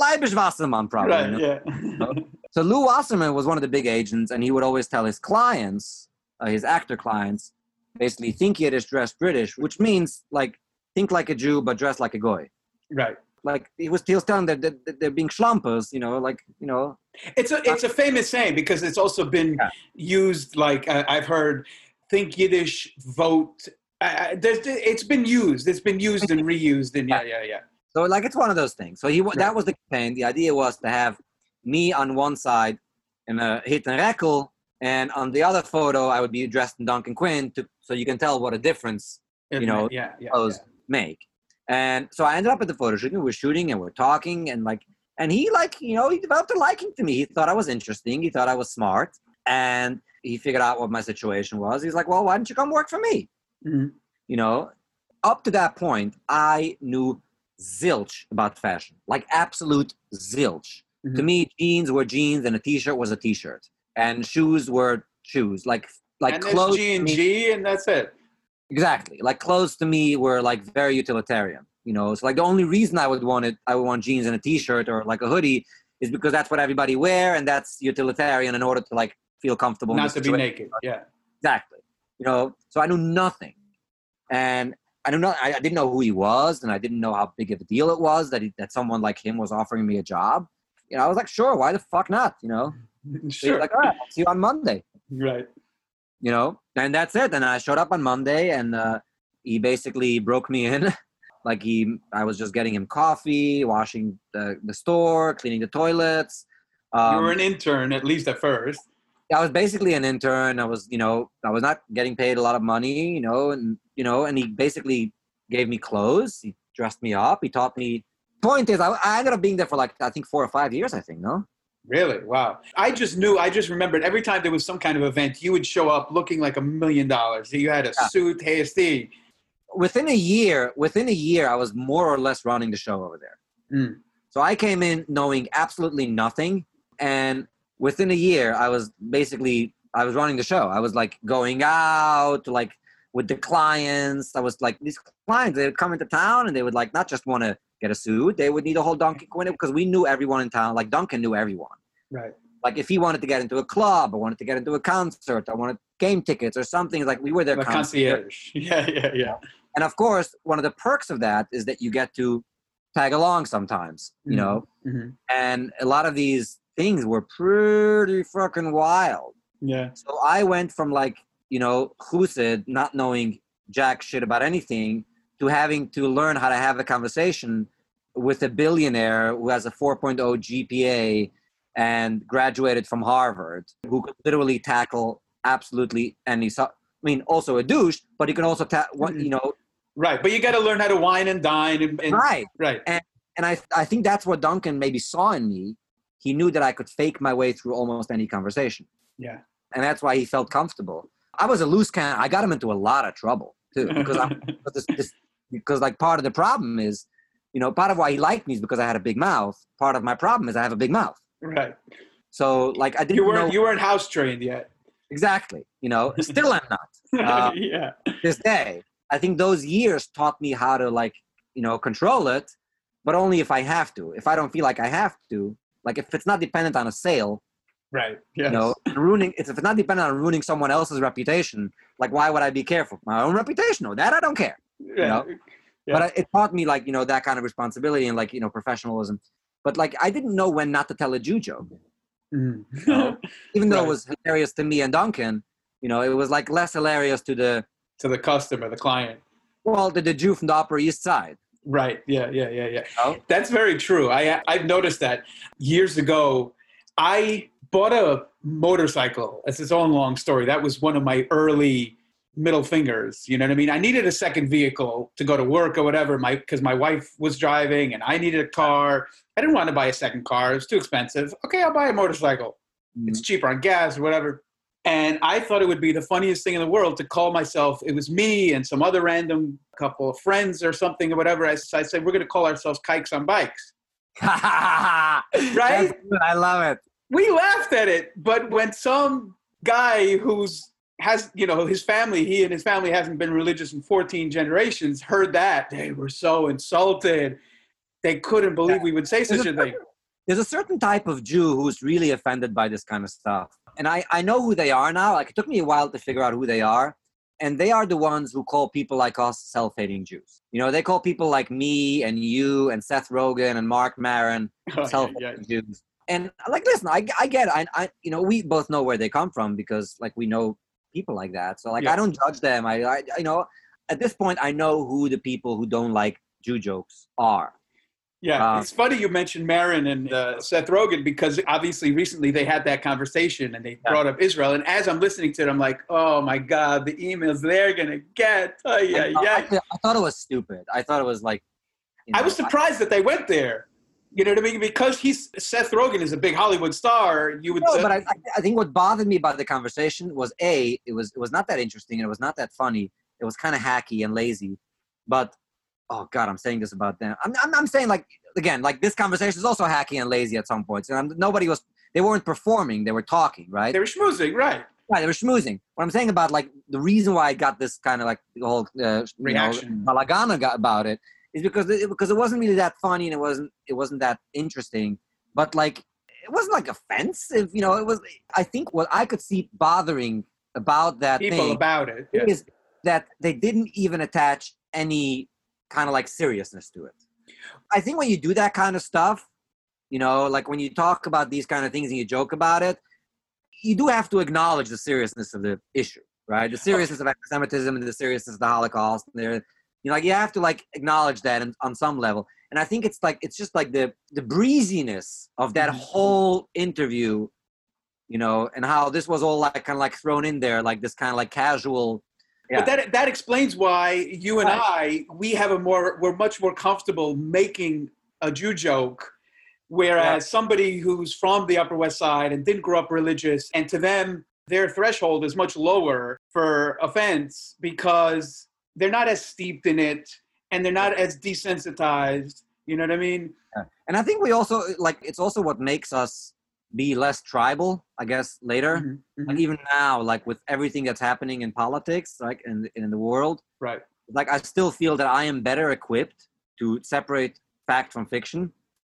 [SPEAKER 2] Leibisch Wasserman, probably.
[SPEAKER 1] Right, yeah.
[SPEAKER 2] So Lou Wasserman was one of the big agents, and he would always tell his clients, uh, his actor clients, basically think Yiddish, dress British, which means like think like a Jew but dress like a goy.
[SPEAKER 1] right.
[SPEAKER 2] like he was, he was telling them that, that they're being schlumpers, you know, like, you know.
[SPEAKER 1] It's a, it's a famous saying because it's also been
[SPEAKER 2] Yeah.
[SPEAKER 1] used, like uh, I've heard, think Yiddish, vote. Uh, there's, it's been used. It's been used and reused. And yeah, yeah, yeah.
[SPEAKER 2] So like it's one of those things. So he
[SPEAKER 1] Right.
[SPEAKER 2] that was the campaign. The idea was to have me on one side in a hit and rekel, and on the other photo I would be dressed in Duncan Quinn to so you can tell what a difference You know,
[SPEAKER 1] yeah, yeah,
[SPEAKER 2] clothes make. And so I ended up at the photo shoot. and We're shooting and we're talking and like, and he like, you know, he developed a liking to me. He thought I was interesting. He thought I was smart, and he figured out what my situation was. He's like, well, why don't you come work for me?
[SPEAKER 1] Mhm.
[SPEAKER 2] You know, up to that point, I knew zilch about fashion, like absolute zilch. To
[SPEAKER 1] Mhm.
[SPEAKER 2] me, jeans were jeans and a t-shirt was a t-shirt, and shoes were shoes. Like like
[SPEAKER 1] and
[SPEAKER 2] clothes.
[SPEAKER 1] G and G, and that's it.
[SPEAKER 2] Exactly. Like clothes to me were like very utilitarian. You know, so like the only reason I would want it, I would want jeans and a t-shirt or like a hoodie, is because that's what everybody wear, and that's utilitarian in order to like feel comfortable.
[SPEAKER 1] Not to be naked. Yeah.
[SPEAKER 2] Exactly. You know, so I knew nothing, and I knew not. I, I didn't know who he was, and I didn't know how big of a deal it was that he, that someone like him was offering me a job. You know, I was like, sure, why the fuck not? You know, so he's like, all right, I'll see you on Monday.
[SPEAKER 1] Right.
[SPEAKER 2] you know and that's it. And i showed up on monday and uh, he basically broke me in. Like he i was just getting him coffee washing the, the store cleaning the toilets um,
[SPEAKER 1] you were an intern, at least at first.
[SPEAKER 2] i was basically an intern. I was you know i was not getting paid a lot of money you know and you know and he basically gave me clothes. He dressed me up. He taught me point is I, I ended up being there for like i think four or five years i think no
[SPEAKER 1] Really? Wow. I just knew, I just remembered every time there was some kind of event, you would show up looking like a million dollars. You had a
[SPEAKER 2] Yeah.
[SPEAKER 1] suit, hey, Steve.
[SPEAKER 2] within a year, within a year, I was more or less running the show over there.
[SPEAKER 1] Mm.
[SPEAKER 2] So I came in knowing absolutely nothing, and within a year, I was basically I was running the show. I was like going out like with the clients. I was like these clients they would come into town and they would like not just want to get a suit, they would need a whole Duncan Quinn because we knew everyone in town. Like Duncan knew everyone.
[SPEAKER 1] Right.
[SPEAKER 2] Like if he wanted to get into a club, or wanted to get into a concert, I wanted game tickets or something. Like we were their concierge.
[SPEAKER 1] concierge. Yeah, yeah, yeah.
[SPEAKER 2] And of course, one of the perks of that is that you get to tag along sometimes, you
[SPEAKER 1] Mhm.
[SPEAKER 2] know.
[SPEAKER 1] Mhm.
[SPEAKER 2] And a lot of these things were pretty fucking wild.
[SPEAKER 1] Yeah.
[SPEAKER 2] So I went from like, you know, Husid not knowing jack shit about anything to having to learn how to have a conversation with a billionaire who has a 4.0 GPA and graduated from Harvard, who could literally tackle absolutely any. So, I mean, also a douche, but he can also, ta- mm-hmm. you know,
[SPEAKER 1] Right. But you got to learn how to wine and dine. And, and
[SPEAKER 2] right.
[SPEAKER 1] right.
[SPEAKER 2] and I, I think that's what Duncan maybe saw in me. He knew that I could fake my way through almost any conversation,
[SPEAKER 1] Yeah.
[SPEAKER 2] and that's why he felt comfortable. I was a loose can. I got him into a lot of trouble too because I'm this, this, because like part of the problem is, you know, part of why he liked me is because I had a big mouth. Part of my problem is I have a big mouth.
[SPEAKER 1] right.
[SPEAKER 2] So like I didn't
[SPEAKER 1] You weren't
[SPEAKER 2] know
[SPEAKER 1] you weren't house trained yet.
[SPEAKER 2] exactly. You know, still I'm not. Uh,
[SPEAKER 1] yeah.
[SPEAKER 2] this day. I think those years taught me how to like, you know, control it, but only if I have to. If I don't feel like I have to, like if it's not dependent on a sale,
[SPEAKER 1] Right. Yes.
[SPEAKER 2] you know, ruining it's if it's not dependent on ruining someone else's reputation, like why would I be careful? My own reputation, no, that I don't care.
[SPEAKER 1] Yeah.
[SPEAKER 2] know?
[SPEAKER 1] Yeah.
[SPEAKER 2] But it taught me like, you know, that kind of responsibility and like, you know, professionalism. But like I didn't know when not to tell a Jew joke.
[SPEAKER 1] Mhm.
[SPEAKER 2] know, Even though
[SPEAKER 1] Right.
[SPEAKER 2] it was hilarious to me and Duncan, you know, it was like less hilarious to the
[SPEAKER 1] to the customer, the client.
[SPEAKER 2] well, to the Jew from the Upper East Side.
[SPEAKER 1] Right. Yeah. Yeah. Yeah. Yeah.
[SPEAKER 2] You?
[SPEAKER 1] That's very true. I I've noticed that years ago. I bought a motorcycle. It's its own long story. That was one of my early middle fingers. You know what I mean? I needed a second vehicle to go to work or whatever. My because my wife was driving and I needed a car. I didn't want to buy a second car. It was too expensive. Okay, I'll buy a motorcycle. It's mm. cheaper on gas or whatever. And I thought it would be the funniest thing in the world to call myself. It was me and some other random couple of friends or something or whatever. I, I said we're going to call ourselves Kikes on Bikes.
[SPEAKER 2] right? I love it.
[SPEAKER 1] we laughed at it but when some guy who's has you know his family he and his family hasn't been religious in 14 generations heard that they were so insulted they couldn't believe we would say such a thing
[SPEAKER 2] There's a certain type of Jew who's really offended by this kind of stuff. And I, I know who they are now. Like it took me a while to figure out who they are. and they are the ones who call people like us self-hating Jews. You know, they call people like me and you and Seth Rogen and Marc Maron
[SPEAKER 1] Oh,
[SPEAKER 2] self-hating
[SPEAKER 1] yeah.
[SPEAKER 2] Jews. And like, listen, I, I get, it. I, I, you know, we both know where they come from because like we know people like that. So like,
[SPEAKER 1] Yeah.
[SPEAKER 2] I don't judge them. I, I, you know, at this point, I know who the people who don't like Jew jokes are.
[SPEAKER 1] Yeah,
[SPEAKER 2] Um,
[SPEAKER 1] it's funny you mentioned Maron and uh, Seth Rogen because obviously recently they had that conversation and they
[SPEAKER 2] Yeah.
[SPEAKER 1] brought up Israel. And as I'm listening to it, I'm like, oh my God, the emails they're going to get. Oh, yeah,
[SPEAKER 2] I,
[SPEAKER 1] yeah.
[SPEAKER 2] I, I thought it was stupid. I thought it was like, you
[SPEAKER 1] I was
[SPEAKER 2] know,
[SPEAKER 1] surprised that they went there. You know what I mean? Because he's Seth Rogen is a big Hollywood star. You would.
[SPEAKER 2] No,
[SPEAKER 1] uh,
[SPEAKER 2] but I, I- think what bothered me about the conversation was a it was it was not that interesting and it was not that funny. It was kind of hacky and lazy. But oh god, I'm saying this about them. I'm, I'm I'm saying like again like this conversation is also hacky and lazy at some points. And I'm, nobody was they weren't performing. They were talking, right?
[SPEAKER 1] they were schmoozing, right?
[SPEAKER 2] Right, they were schmoozing. What I'm saying about like the reason why I got this kind of like the whole uh,
[SPEAKER 1] Reaction.
[SPEAKER 2] you know, balagana got about it is because it, because it wasn't really that funny and it wasn't it wasn't that interesting. But like it wasn't like offensive, you know. It was. I think what I could see bothering about that
[SPEAKER 1] People
[SPEAKER 2] thing
[SPEAKER 1] about it. Yeah.
[SPEAKER 2] is that they didn't even attach any kind of like seriousness to it. I think when you do that kind of stuff, you know, like when you talk about these kind of things and you joke about it, you do have to acknowledge the seriousness of the issue, right? The oh. seriousness of anti-Semitism and the seriousness of the Holocaust. And there, you know, like you have to like acknowledge that on some level. And I think it's like it's just like the the breeziness of that
[SPEAKER 1] Mhm.
[SPEAKER 2] whole interview, you know, and how this was all like kind of like thrown in there, like this kind of like casual. Yeah.
[SPEAKER 1] But that that explains why you and I we have a more we're much more comfortable making a Jew joke, whereas somebody who's from the Upper West Side and didn't grow up religious, and to them their threshold is much lower for offense because they're not as steeped in it and they're not as desensitized. You know what I mean?
[SPEAKER 2] And I think we also like it's also what makes us be less tribal, I guess, later.
[SPEAKER 1] Mhm, mhm.
[SPEAKER 2] Like even now, like with everything that's happening in politics, like in in the world,
[SPEAKER 1] Right.
[SPEAKER 2] like I still feel that I am better equipped to separate fact from fiction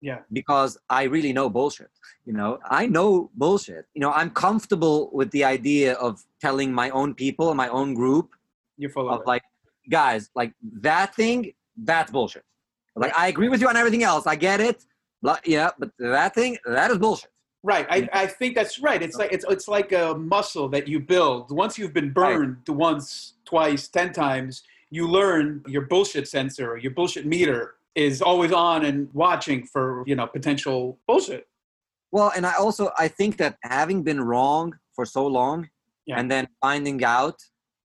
[SPEAKER 1] Yeah.
[SPEAKER 2] because I really know bullshit. You know, I know bullshit. You know, I'm comfortable with the idea of telling my own people, my own group,
[SPEAKER 1] You're full of
[SPEAKER 2] of
[SPEAKER 1] it.
[SPEAKER 2] like, guys, like that thing, that's bullshit. Like I agree with you on everything else. I get it. Yeah, but that thing, that is bullshit.
[SPEAKER 1] Right. I, I think that's right. It's like it's it's like a muscle that you build. Once you've been burned once, twice, ten times, you learn your bullshit sensor or your bullshit meter is always on and watching for, you know, potential bullshit.
[SPEAKER 2] Well, and I also I think that having been wrong for so long,
[SPEAKER 1] Yeah.
[SPEAKER 2] and then finding out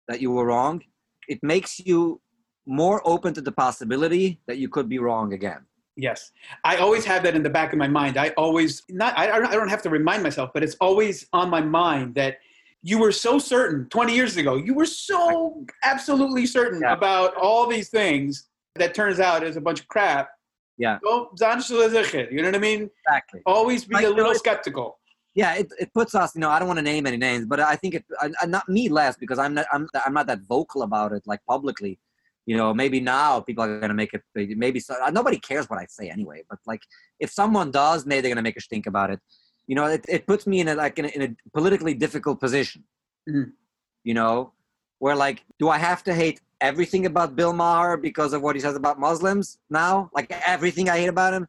[SPEAKER 2] that you were wrong, it makes you more open to the possibility that you could be wrong again.
[SPEAKER 1] Yes. I always have that in the back of my mind. I always not I, I don't- have to remind myself, but it's always on my mind that you were so certain 20 years ago. You were so absolutely certain
[SPEAKER 2] Yeah.
[SPEAKER 1] about all these things that turns out is a bunch of crap.
[SPEAKER 2] Yeah.
[SPEAKER 1] Go, zan shel You know what I mean?
[SPEAKER 2] Exactly.
[SPEAKER 1] Always be
[SPEAKER 2] Like,
[SPEAKER 1] a little skeptical.
[SPEAKER 2] Yeah, it, it puts us. You know, I don't want to name any names, but I think it. I, I- not me less because I'm not. I'm I'm not that vocal about it like publicly. You know, maybe now people are gonna make it. Maybe so, uh, nobody cares what I say anyway. But like, if someone does, maybe they're gonna make a stink about it. You know, it, it puts me in a like in a, in a politically difficult position.
[SPEAKER 1] Mhm.
[SPEAKER 2] You know, where like, do I have to hate everything about Bill Maher because of what he says about Muslims now? Like everything I hate about him.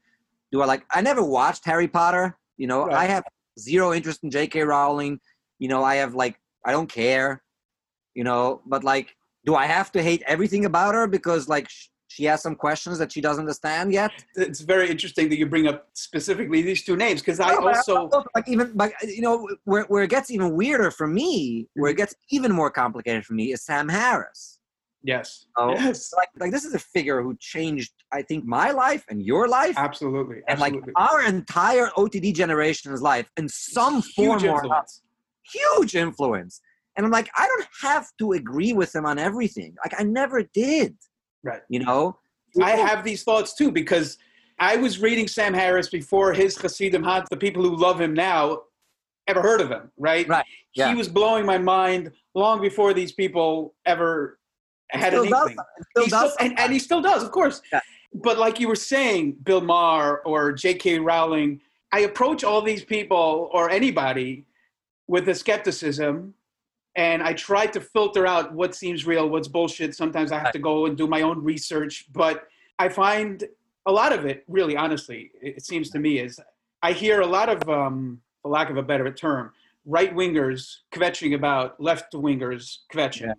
[SPEAKER 2] Do I like? I never watched Harry Potter. You know,
[SPEAKER 1] Right.
[SPEAKER 2] I have zero interest in J.K. Rowling. You know, I have like I don't care. You know, but like, do I have to hate everything about her because like sh- she has some questions that she doesn't understand yet?
[SPEAKER 1] It's very interesting that you bring up specifically these two names because I
[SPEAKER 2] No,
[SPEAKER 1] also
[SPEAKER 2] like even like you know where where it gets even weirder for me, where it mm-hmm. gets even more complicated for me is Sam Harris.
[SPEAKER 1] Yes,
[SPEAKER 2] Oh.
[SPEAKER 1] yes,
[SPEAKER 2] Like like this is a figure who changed I think my life and your life.
[SPEAKER 1] absolutely,
[SPEAKER 2] and like our entire OTD generation's life in some form
[SPEAKER 1] Huge
[SPEAKER 2] or
[SPEAKER 1] influence.
[SPEAKER 2] huge influence. And I'm like, I don't have to agree with him on everything. Like I never did.
[SPEAKER 1] Right.
[SPEAKER 2] You know?
[SPEAKER 1] I have these thoughts too because I was reading Sam Harris before his Hasidim had the people who love him now ever heard of him, right?
[SPEAKER 2] Right, yeah.
[SPEAKER 1] He was blowing my mind long before these people ever had
[SPEAKER 2] still
[SPEAKER 1] an inkling.
[SPEAKER 2] still
[SPEAKER 1] He
[SPEAKER 2] does
[SPEAKER 1] and, and he still does, of course.
[SPEAKER 2] Yeah.
[SPEAKER 1] But like you were saying, Bill Maher or J.K. Rowling, I approach all these people or anybody with a skepticism and I try to filter out what seems real, what's bullshit. Sometimes I have to go and do my own research, but I find a lot of it, really, honestly, it seems to me, is I hear a lot of, um, for lack of a better term, right wingers kvetching about left wingers kvetching. Yeah.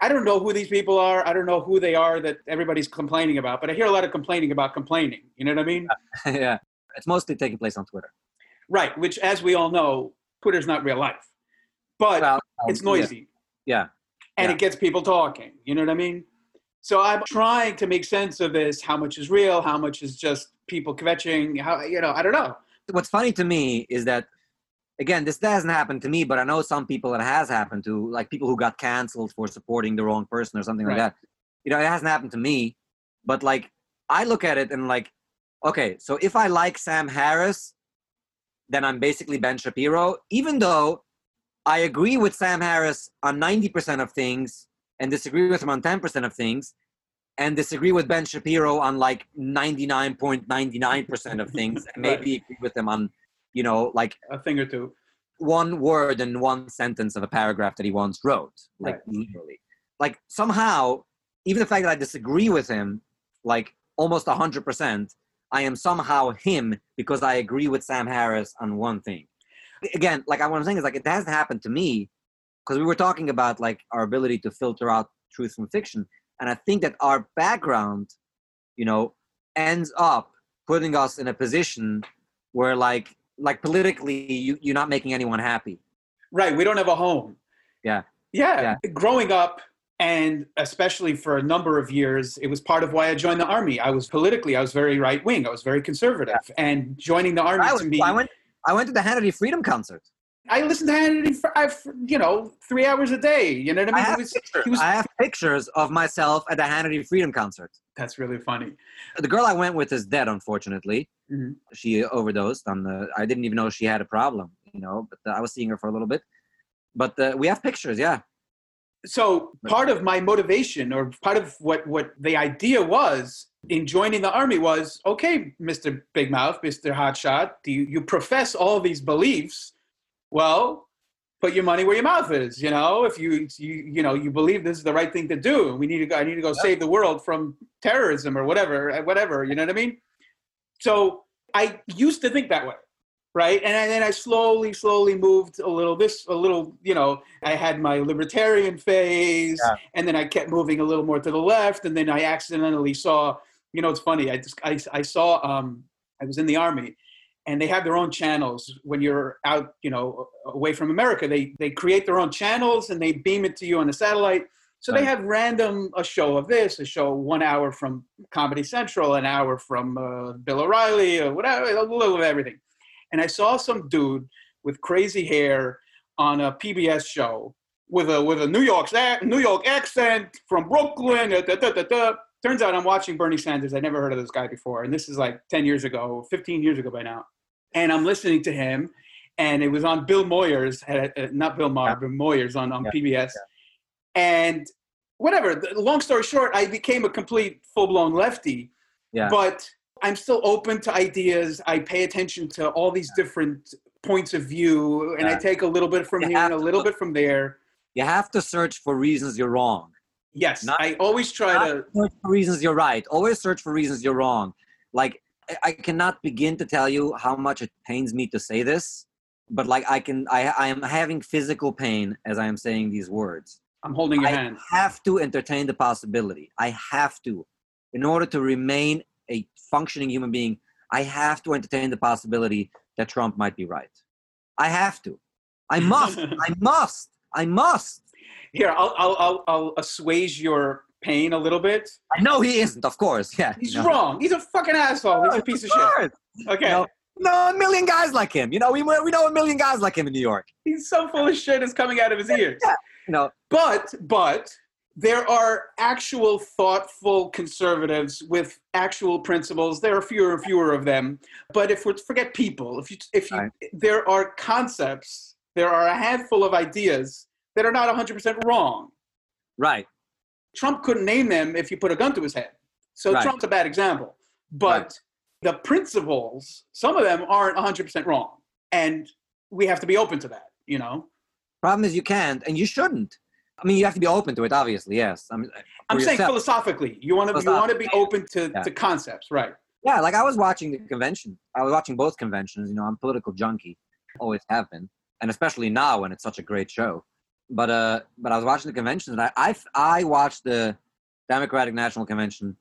[SPEAKER 1] I don't know who these people are. I don't know who they are that everybody's complaining about, but I hear a lot of complaining about complaining. You know what I mean?
[SPEAKER 2] yeah. It's mostly taking place on Twitter.
[SPEAKER 1] Right, which, as we all know, Twitter's not real life but well, um, it's noisy.
[SPEAKER 2] Yeah.
[SPEAKER 1] And
[SPEAKER 2] yeah.
[SPEAKER 1] it gets people talking. You know what I mean? So I'm trying to make sense of this. How much is real? How much is just people kvetching? How you know? I don't know.
[SPEAKER 2] What's funny to me is that again, this hasn't happened to me, but I know some people it has happened to, like people who got canceled for supporting the wrong person or something right. like that. You know, it hasn't happened to me, but like I look at it and like, okay, so if I like Sam Harris, then I'm basically Ben Shapiro, even though I agree with Sam Harris on 90% of things and disagree with him on 10% of things and disagree with Ben Shapiro on like 99.99% of things and maybe right. agree with him on, you know, like
[SPEAKER 1] a thing or two.
[SPEAKER 2] One word and one sentence of a paragraph that he once wrote, like right. literally. Like somehow, even the fact that I disagree with him, like almost a 100%, I am somehow him because I agree with Sam Harris on one thing again, like what I'm saying is like it hasn't happened to me because we were talking about like our ability to filter out truth from fiction, and I think that our background, you know, ends up putting us in a position where like like politically you, you're not making anyone happy.
[SPEAKER 1] Right. We don't have a home.
[SPEAKER 2] Yeah.
[SPEAKER 1] Yeah. yeah. Growing up and especially for a number of years it was part of why i joined the army i was politically i was very right wing i was very conservative yeah. and joining the army
[SPEAKER 2] I was,
[SPEAKER 1] to me
[SPEAKER 2] I went I went to the Hannity Freedom concert.
[SPEAKER 1] I listened to Hannity for, you know, three hours a day. You know what I mean?
[SPEAKER 2] I have, was, pictures. Was, I have pictures of myself at the Hannity Freedom concert.
[SPEAKER 1] That's really funny.
[SPEAKER 2] The girl I went with is dead, unfortunately. Mm-hmm. She overdosed on the. I didn't even know she had a problem, you know. But uh, I was seeing her for a little bit. But uh, we have pictures, yeah.
[SPEAKER 1] So part of my motivation, or part of what what the idea was, in joining the army was okay, Mr. Big Mouth, Mr. Hotshot, do you, you profess all these beliefs? Well, put your money where your mouth is. You know, if you you you know you believe this is the right thing to do, we need to go. I need to go save the world from terrorism or whatever, whatever. You know what I mean? So I used to think that way, right? And then I slowly, slowly moved a little. This a little, you know. I had my libertarian phase, yeah. and then I kept moving a little more to the left, and then I accidentally saw you know, it's funny. I just I, I saw um, I was in the army, and they have their own channels when you're out, you know, away from America. They they create their own channels and they beam it to you on the satellite. So right. they have random a show of this, a show one hour from Comedy Central, an hour from uh, Bill O'Reilly, or whatever, a little of everything. And I saw some dude with crazy hair on a PBS show with a with a New York New York accent from Brooklyn. Da, da, da, turns out I'm watching Bernie Sanders. I never heard of this guy before, and this is like 10 years ago, 15 years ago by now. And I'm listening to him, and it was on Bill Moyers, uh, not Bill Maher, yeah. but Moyers on, on yeah. PBS. And whatever, long story short, I became a complete full blown lefty.
[SPEAKER 2] Yeah.
[SPEAKER 1] But I'm still open to ideas. I pay attention to all these different points of view, and I take a little bit from you here and a little bit from there.
[SPEAKER 2] You have to search for reasons you're wrong.
[SPEAKER 1] Yes, not, I always try to
[SPEAKER 2] search for reasons you're right. Always search for reasons you're wrong. Like I cannot begin to tell you how much it pains me to say this, but like I can, I I am having physical pain as I am saying these words.
[SPEAKER 1] I'm holding your
[SPEAKER 2] I
[SPEAKER 1] hand.
[SPEAKER 2] I have to entertain the possibility. I have to, in order to remain a functioning human being. I have to entertain the possibility that Trump might be right. I have to. I must. I must. I must.
[SPEAKER 1] Here, I'll, I'll, I'll, I'll assuage your pain a little bit.
[SPEAKER 2] I know he isn't, of course. Yeah.
[SPEAKER 1] He's no. wrong. He's a fucking asshole. He's a piece of, of shit. Okay.
[SPEAKER 2] You know, no, a million guys like him. You know, we, we know a million guys like him in New York.
[SPEAKER 1] He's so full of shit is coming out of his ears.
[SPEAKER 2] Yeah. Know.
[SPEAKER 1] But, but there are actual thoughtful conservatives with actual principles. There are fewer and fewer of them. But if we forget people, if you, if you, right. there are concepts, there are a handful of ideas that are not 100% wrong.
[SPEAKER 2] Right.
[SPEAKER 1] Trump couldn't name them if you put a gun to his head. So right. Trump's a bad example. But right. the principles, some of them aren't 100% wrong. And we have to be open to that, you know?
[SPEAKER 2] Problem is, you can't, and you shouldn't. I mean, you have to be open to it, obviously. Yes. I mean, uh,
[SPEAKER 1] I'm
[SPEAKER 2] for
[SPEAKER 1] saying
[SPEAKER 2] yourself.
[SPEAKER 1] philosophically, you want to you want to be open to,
[SPEAKER 2] Yeah.
[SPEAKER 1] to concepts, right?
[SPEAKER 2] Yeah, like I was watching the convention. I was watching both conventions. You know, I'm a political junkie, always have been, and especially now when it's such a great show. But uh, but I was watching the convention, and I I, I watched the Democratic National Convention,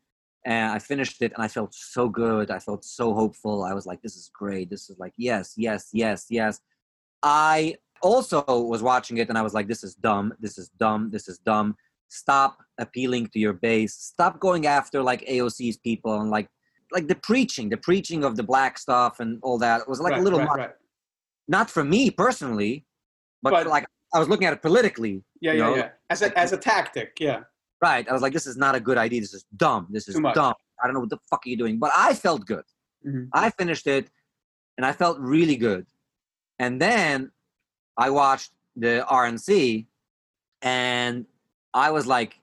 [SPEAKER 2] and I finished it, and I felt so good. I felt so hopeful. I was like, this is great. This is like, yes, yes, yes, yes. I also was watching it, and I was like, this is dumb. This is dumb. This is dumb. Stop appealing to your base. Stop going after like AOC's people and like like the preaching, the preaching of the black stuff and all that was like
[SPEAKER 1] right,
[SPEAKER 2] a little
[SPEAKER 1] right, right.
[SPEAKER 2] Not for me personally, but,
[SPEAKER 1] But-
[SPEAKER 2] like I was looking at it politically.
[SPEAKER 1] Yeah, yeah,
[SPEAKER 2] know?
[SPEAKER 1] yeah. As a as a tactic, yeah.
[SPEAKER 2] Right. I was like, this is not a good idea. This is dumb. This is dumb. I don't know what the fuck are you doing. But I felt good.
[SPEAKER 1] Mhm.
[SPEAKER 2] I finished it and I felt really good. And then I watched the RNC and I was like,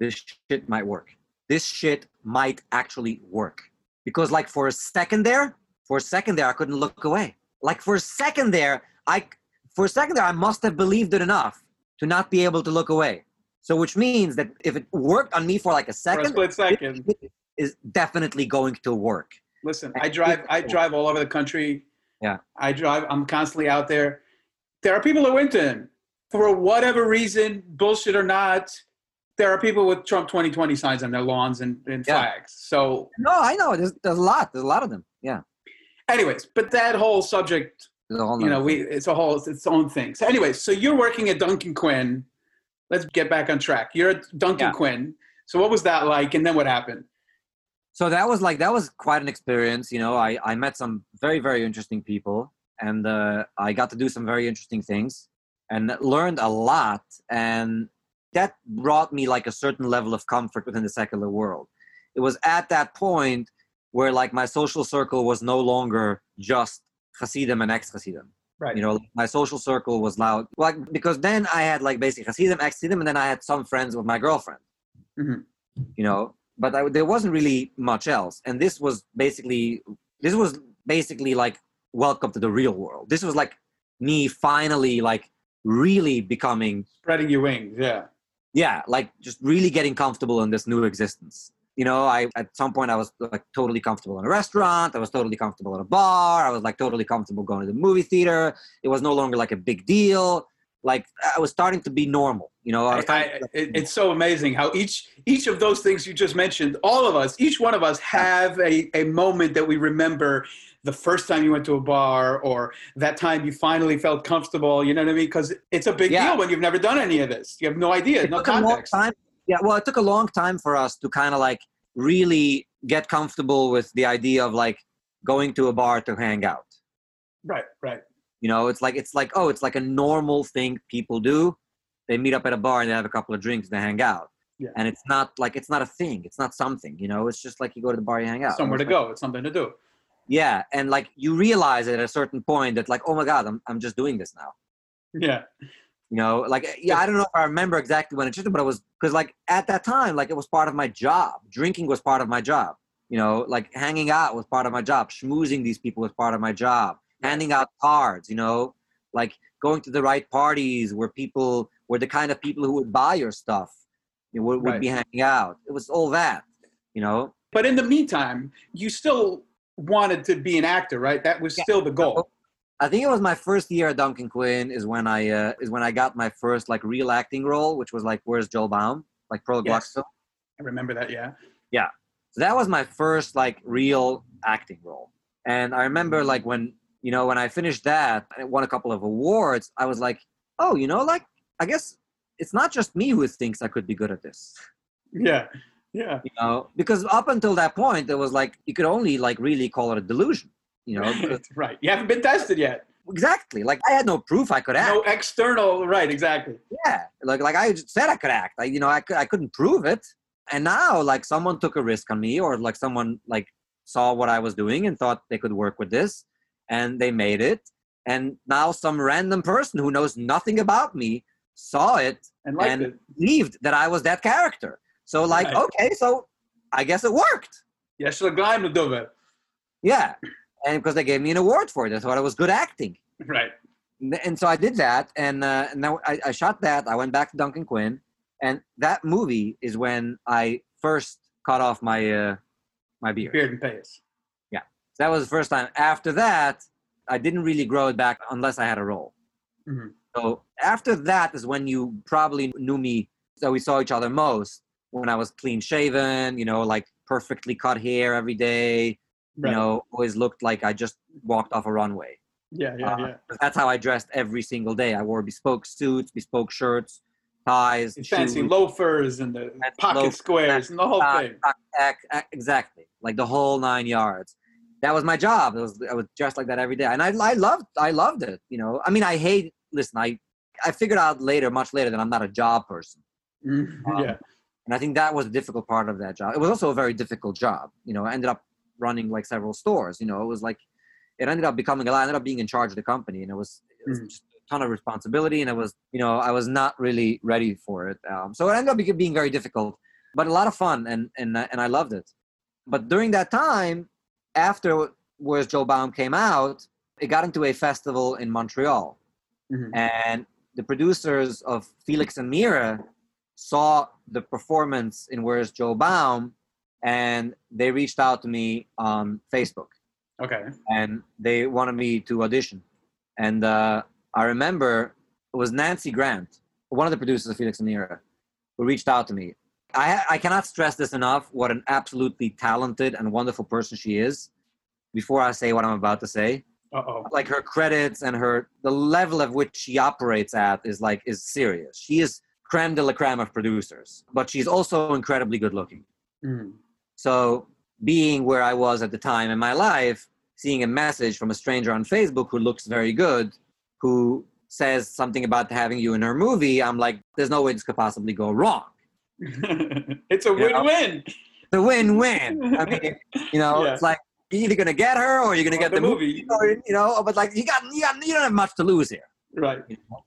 [SPEAKER 2] this shit might work. This shit might actually work. Because like for a second there, for a second there, I couldn't look away. Like for a second there, I for a second there, I must have believed it enough to not be able to look away. So which means that if it worked on me for like a
[SPEAKER 1] For a
[SPEAKER 2] second,
[SPEAKER 1] split second.
[SPEAKER 2] it is definitely going to work.
[SPEAKER 1] Listen, I drive I drive all over the country.
[SPEAKER 2] Yeah.
[SPEAKER 1] I drive I'm constantly out there. There are people who into him. For whatever reason, bullshit or not, there are people with Trump 2020 signs on their lawns and, and
[SPEAKER 2] Yeah.
[SPEAKER 1] flags. So
[SPEAKER 2] No, I know. There's, there's a lot. There's a lot of them. Yeah.
[SPEAKER 1] anyways, but that whole subject,
[SPEAKER 2] There's a whole
[SPEAKER 1] you know, we it's a whole it's its own thing. So anyways, so you're working at Duncan Quinn. Let's get back on track. You're at Duncan
[SPEAKER 2] Yeah.
[SPEAKER 1] Quinn. So what was that like and then what happened?
[SPEAKER 2] so that was like that was quite an experience. You know, I I met some very very interesting people, and uh, I got to do some very interesting things, and learned a lot, and that brought me like a certain level of comfort within the secular world. It was at that point where like my social circle was no longer just Hasidim and ex-Hasidim.
[SPEAKER 1] Right.
[SPEAKER 2] You know, my social circle was loud, like because then I had like basically Hasidim, ex-Hasidim, and then I had some friends with my girlfriend.
[SPEAKER 1] Mhm.
[SPEAKER 2] You know, but I, there wasn't really much else, and this was basically this was basically like welcome to the real world. This was like me finally like really becoming
[SPEAKER 1] Spreading your wings, yeah.
[SPEAKER 2] yeah like just really getting comfortable in this new existence you know i at some point i was like totally comfortable in a restaurant i was totally comfortable at a bar i was like totally comfortable going to the movie theater it was no longer like a big deal like i was starting to be normal you know I
[SPEAKER 1] I, I, it's so amazing how each each of those things you just mentioned, all of us, each one of us have a, a moment that we remember the first time you went to a bar or that time you finally felt comfortable. You know what I mean? Because it's a big
[SPEAKER 2] Yeah.
[SPEAKER 1] deal when you've never done any of this. You have no idea,
[SPEAKER 2] it
[SPEAKER 1] no
[SPEAKER 2] took a long
[SPEAKER 1] context.
[SPEAKER 2] time yeah well it took a long time for us to kind of like really get comfortable with the idea of like going to a bar to hang out
[SPEAKER 1] Right, right.
[SPEAKER 2] You know, it's like it's like oh, it's like a normal thing people do. They meet up at a bar and they have a couple of drinks and they hang out.
[SPEAKER 1] Yeah.
[SPEAKER 2] And it's not like it's not a thing. It's not something. You know, it's just like you go to the bar, you hang out.
[SPEAKER 1] Somewhere to
[SPEAKER 2] like-
[SPEAKER 1] go. It's something to do.
[SPEAKER 2] Yeah, and like you realize at a certain point that like oh my god, I'm I'm just doing this now.
[SPEAKER 1] Yeah.
[SPEAKER 2] You know, like eh, yeah, I don't know if I remember exactly when it shifted, but it was because like at that time, like it was part of my job. Drinking was part of my job. You know, like hanging out was part of my job. Schmoozing these people was part of my job. Handing out cards, you know, like going to the right parties where people were the kind of people who would buy your stuff. You know, would, would
[SPEAKER 1] Right.
[SPEAKER 2] be hanging out. It was all that. You know,
[SPEAKER 1] But in the meantime, you still wanted to be an actor, right? That was
[SPEAKER 2] Yeah.
[SPEAKER 1] still the goal.
[SPEAKER 2] I think it was my first year at Duncan Quinn is when I uh, is when I got my first like real acting role, which was like Where's Joel Baum, like Pearl
[SPEAKER 1] Yes. I remember that, Yeah. yeah.
[SPEAKER 2] So that was my first like real acting role. And I remember like when you know when I finished that, I won a couple of awards. I was like, oh, you know, like I guess it's not just me who thinks I could be good at this.
[SPEAKER 1] Yeah. Yeah.
[SPEAKER 2] You know, because up until that point, it was like you could only like really call it a delusion. You know,
[SPEAKER 1] Right. right. You haven't been tested yet.
[SPEAKER 2] exactly. Like I had no proof I could act.
[SPEAKER 1] No external, right, exactly.
[SPEAKER 2] Yeah, like like I said I could act. Like you know I could I couldn't prove it, and now like someone took a risk on me, or like someone like saw what I was doing and thought they could work with this, and they made it. And now some random person who knows nothing about me saw it
[SPEAKER 1] And
[SPEAKER 2] and
[SPEAKER 1] it.
[SPEAKER 2] believed that I was that character. So like
[SPEAKER 1] Right.
[SPEAKER 2] okay, so I guess it worked.
[SPEAKER 1] Yes, gleich do it.
[SPEAKER 2] Yeah, and because they gave me an award for it, I thought it was good acting.
[SPEAKER 1] Right.
[SPEAKER 2] and so I did that, and uh, now I, I shot that. I went back to Duncan Quinn, and that movie is when I first cut off my uh, my beard.
[SPEAKER 1] Beard and peyos.
[SPEAKER 2] So that was the first time. After that, I didn't really grow it back unless I had a role.
[SPEAKER 1] Mhm.
[SPEAKER 2] So after that is when you probably knew me. So we saw each other most when I was clean shaven, you know, like perfectly cut hair every day. You know, always looked like I just walked off a runway.
[SPEAKER 1] Yeah, yeah,
[SPEAKER 2] Uh,
[SPEAKER 1] yeah.
[SPEAKER 2] That's how I dressed every single day. I wore bespoke suits, bespoke shirts, ties,
[SPEAKER 1] And fancy
[SPEAKER 2] shoes,
[SPEAKER 1] loafers and the
[SPEAKER 2] Fancy
[SPEAKER 1] pocket
[SPEAKER 2] loafers,
[SPEAKER 1] squares and the whole
[SPEAKER 2] uh,
[SPEAKER 1] thing.
[SPEAKER 2] ac- ac- exactly, like the whole nine yards. That was my job. It was I was dressed like that every day, and I I loved I loved it. You know, I mean, I hate. Listen, I I figured out later, much later, that I'm not a job person.
[SPEAKER 1] Mhm,
[SPEAKER 2] Um,
[SPEAKER 1] yeah.
[SPEAKER 2] And I think that was the difficult part of that job. It was also a very difficult job. You know, I ended up running like several stores. You know, it was like it ended up becoming a lot. I ended up being in charge of the company, and it was, it was
[SPEAKER 1] Mhm.
[SPEAKER 2] just a ton of responsibility. And it was, you know, I was not really ready for it. Um, so it ended up being- being very difficult, but a lot of fun, and and and I loved it. But during that time, after Where's Joel Baum came out, it got into a festival in Montreal
[SPEAKER 1] Mhm.
[SPEAKER 2] and the producers of Felix and Meira saw the performance in Where's Joel Baum, and they reached out to me on Facebook,
[SPEAKER 1] Okay.
[SPEAKER 2] and they wanted me to audition. And uh, I remember it was Nancy Grant, one of the producers of Felix and Meira, who reached out to me. I, I cannot stress this enough what an absolutely talented and wonderful person she is before I say what I'm about to say
[SPEAKER 1] Uh oh.
[SPEAKER 2] like her credits and her the level of which she operates at is like is serious. She is creme de la creme of producers, but she's also incredibly good looking.
[SPEAKER 1] Mhm.
[SPEAKER 2] So being where I was at the time in my life, seeing a message from a stranger on Facebook who looks very good, who says something about having you in her movie, I'm like, there's no way this could possibly go wrong.
[SPEAKER 1] it's a
[SPEAKER 2] You
[SPEAKER 1] win-win.
[SPEAKER 2] The win-win. I mean, you know,
[SPEAKER 1] Yeah.
[SPEAKER 2] it's like you're either gonna get her or you're gonna
[SPEAKER 1] Or
[SPEAKER 2] get
[SPEAKER 1] the
[SPEAKER 2] the, movie.
[SPEAKER 1] movie.
[SPEAKER 2] or, you know, but like you got, you got you don't have much to lose here.
[SPEAKER 1] Right.
[SPEAKER 2] you know?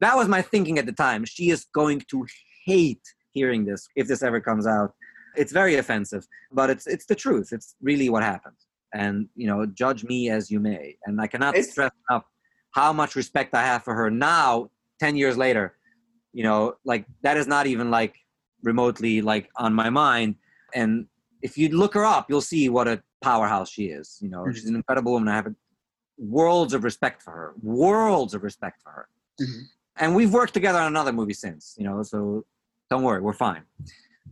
[SPEAKER 2] That was my thinking at the time. She is going to hate hearing this if this ever comes out. It's very offensive, but it's it's the truth. It's really what happened. And you know, judge me as you may. And I cannot
[SPEAKER 1] It's-
[SPEAKER 2] stress enough how much respect I have for her now, ten years later. You know, like that is not even like remotely like on my mind. And if you look her up, you'll see what a powerhouse she is. You know,
[SPEAKER 1] Mhm.
[SPEAKER 2] she's an incredible woman. I have worlds of respect for her. Worlds of respect for her
[SPEAKER 1] Mhm.
[SPEAKER 2] and we've worked together on another movie since you know so don't worry we're fine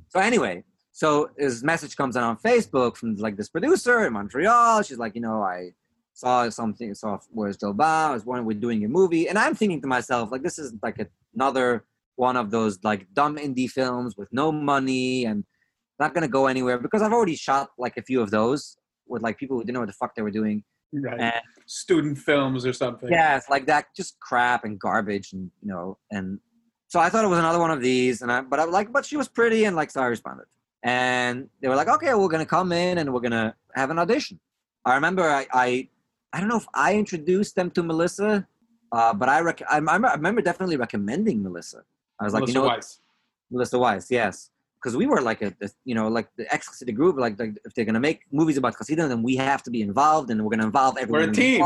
[SPEAKER 2] so anyway so his message comes in on facebook from like this producer in montreal she's like you know i saw something saw where's joel Baum. i was wondering we're doing a movie and i'm thinking to myself like this is like another one of those like dumb indie films with no money and not gonna go anywhere because i've already shot like a few of those with like people who didn't know what the fuck they were doing
[SPEAKER 1] Right.
[SPEAKER 2] and
[SPEAKER 1] Student films or something.
[SPEAKER 2] yeah, it's like that, just crap and garbage, and you know, and so I thought it was another one of these, and I, but I was like, but she was pretty, and like, so I responded, and they were like, okay, we're gonna come in and we're gonna have an audition. I remember I, I, I don't know if I introduced them to Melissa, uh, but I, rec- I, remember, I remember definitely recommending Melissa. I was like,
[SPEAKER 1] Melissa
[SPEAKER 2] you know,
[SPEAKER 1] Weiss.
[SPEAKER 2] Melissa Weiss, yes. Because we were like a, a- you know, like the ex City group, like, like if they're gonna make movies about Hasidim, then we have to be involved, and we're gonna involve everyone.
[SPEAKER 1] We're a team.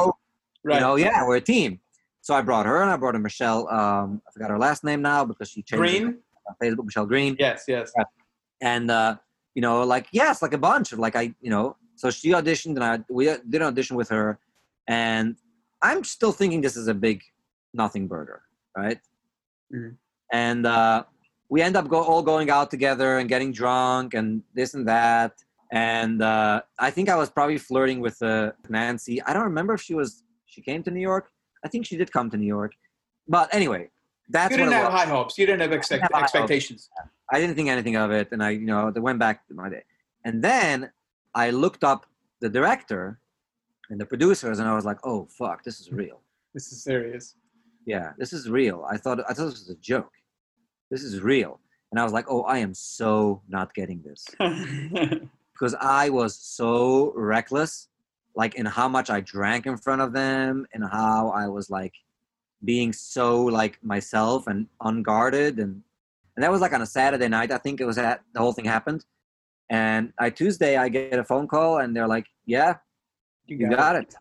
[SPEAKER 1] Right.
[SPEAKER 2] You know, yeah, we're a team. So I brought her and I brought her Michelle. Um, I forgot her last name now because she changed
[SPEAKER 1] Green.
[SPEAKER 2] Facebook. Michelle Green.
[SPEAKER 1] Yes. Yes.
[SPEAKER 2] And uh, you know, like yes, like a bunch of like I, you know. So she auditioned and I we did an audition with her, and I'm still thinking this is a big nothing burger, right?
[SPEAKER 1] Mhm.
[SPEAKER 2] And uh, we end up go, all going out together and getting drunk and this and that. And uh, I think I was probably flirting with uh, Nancy. I don't remember if she was she came to New York. I think she did come to New York. But anyway, that's
[SPEAKER 1] You didn't have
[SPEAKER 2] was.
[SPEAKER 1] high hopes. You didn't have expect-
[SPEAKER 2] have high hopes. I didn't think anything of it, and I, you know, went back to my day. And then I looked up the director and the producers, and I was like, "Oh fuck, this is real.
[SPEAKER 1] This is serious.
[SPEAKER 2] Yeah, this is real." I thought I thought this was a joke. This is real, and I was like, "Oh, I am so not getting this." because I was so reckless, like in how much I drank in front of them and how I was like being so like myself and unguarded and and that was like on a Saturday night. I think it was that the whole thing happened. And I Tuesday I get a phone call and they're like, "Yeah, you got it."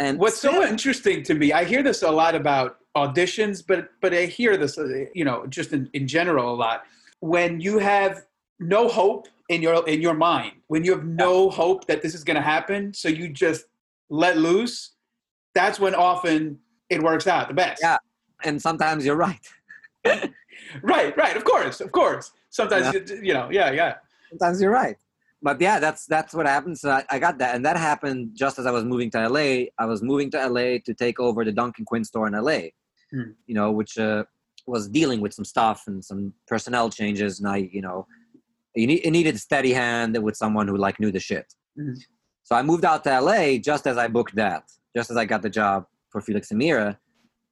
[SPEAKER 2] And
[SPEAKER 1] What's so interesting to me, I hear this a lot about auditions, but but I hear this, uh, you know, just in, in general a lot. When you have no hope in your in your mind, when you have no hope that this is going to happen, so you just let loose. That's when often it works out the best.
[SPEAKER 2] Yeah. and sometimes you're right.
[SPEAKER 1] Right. Right. Of course. Of course. Sometimes
[SPEAKER 2] Yeah.
[SPEAKER 1] you, you know. Yeah. Yeah.
[SPEAKER 2] Sometimes you're right. But yeah, that's that's what happened. So I, I got that, and that happened just as I was moving to LA. I was moving to LA to take over the Duncan Quinn store in LA.
[SPEAKER 1] Hmm.
[SPEAKER 2] You know, which uh, was dealing with some stuff and some personnel changes, and I, you know, you need, it needed a steady hand with someone who like knew the shit.
[SPEAKER 1] Mhm.
[SPEAKER 2] So I moved out to LA just as I booked that, just as I got the job for Felix and Meira,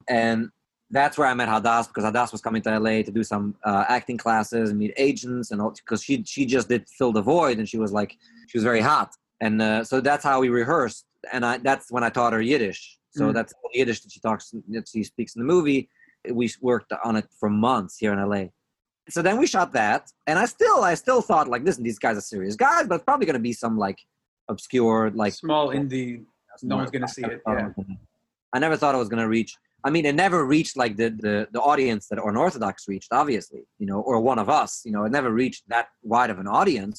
[SPEAKER 2] and that's where I met Hadass because Hadass was coming to LA to do some uh, acting classes and meet agents and all because she she just did fill the void and she was like she was very hot and uh, so that's how we rehearsed and I that's when I taught her Yiddish so
[SPEAKER 1] Mm.
[SPEAKER 2] that's the Yiddish that she talks that she speaks in the movie we worked on it for months here in LA so then we shot that and I still I still thought like listen these guys are serious guys but it's probably gonna be some like obscure like
[SPEAKER 1] Small indie. No one's gonna see it, yeah.
[SPEAKER 2] I never thought it was gonna reach. I mean, it never reached like the the, the audience that Unorthodox reached, obviously, you know, or one of us. You know, it never reached that wide of an audience,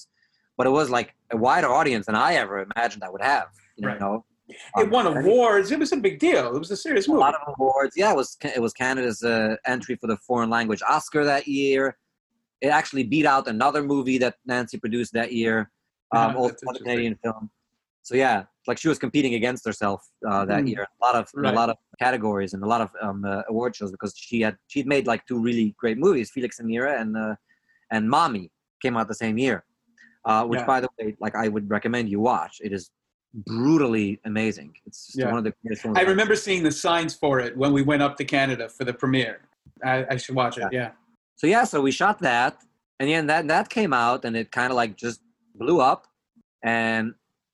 [SPEAKER 2] but it was like a wider audience than I ever imagined I would have. You
[SPEAKER 1] Right.
[SPEAKER 2] know,
[SPEAKER 1] It
[SPEAKER 2] Um,
[SPEAKER 1] won awards. It was a big deal. It was a serious
[SPEAKER 2] A
[SPEAKER 1] movie.
[SPEAKER 2] A lot of awards. Yeah, it was it was Canada's uh, entry for the foreign language Oscar that year. It actually beat out another movie that Nancy produced that year, um,
[SPEAKER 1] Uh-huh,
[SPEAKER 2] also
[SPEAKER 1] that's
[SPEAKER 2] another
[SPEAKER 1] interesting.
[SPEAKER 2] Canadian film. So yeah, like she was competing against herself uh, that
[SPEAKER 1] Mm.
[SPEAKER 2] year. A lot of
[SPEAKER 1] Right.
[SPEAKER 2] a lot of categories and a lot of um, uh, award shows because she had she'd made like two really great movies, Felix and Meira and uh, and Mommy came out the same year. Uh, which
[SPEAKER 1] Yeah.
[SPEAKER 2] by the way, like I would recommend you watch. It is brutally amazing. It's just
[SPEAKER 1] Yeah.
[SPEAKER 2] one of the greatest.
[SPEAKER 1] I remember seeing the signs for it when we went up to Canada for the premiere. I, I should watch it. Yeah.
[SPEAKER 2] so yeah, so we shot that, and yeah, that that came out, and it kind of like just blew up. And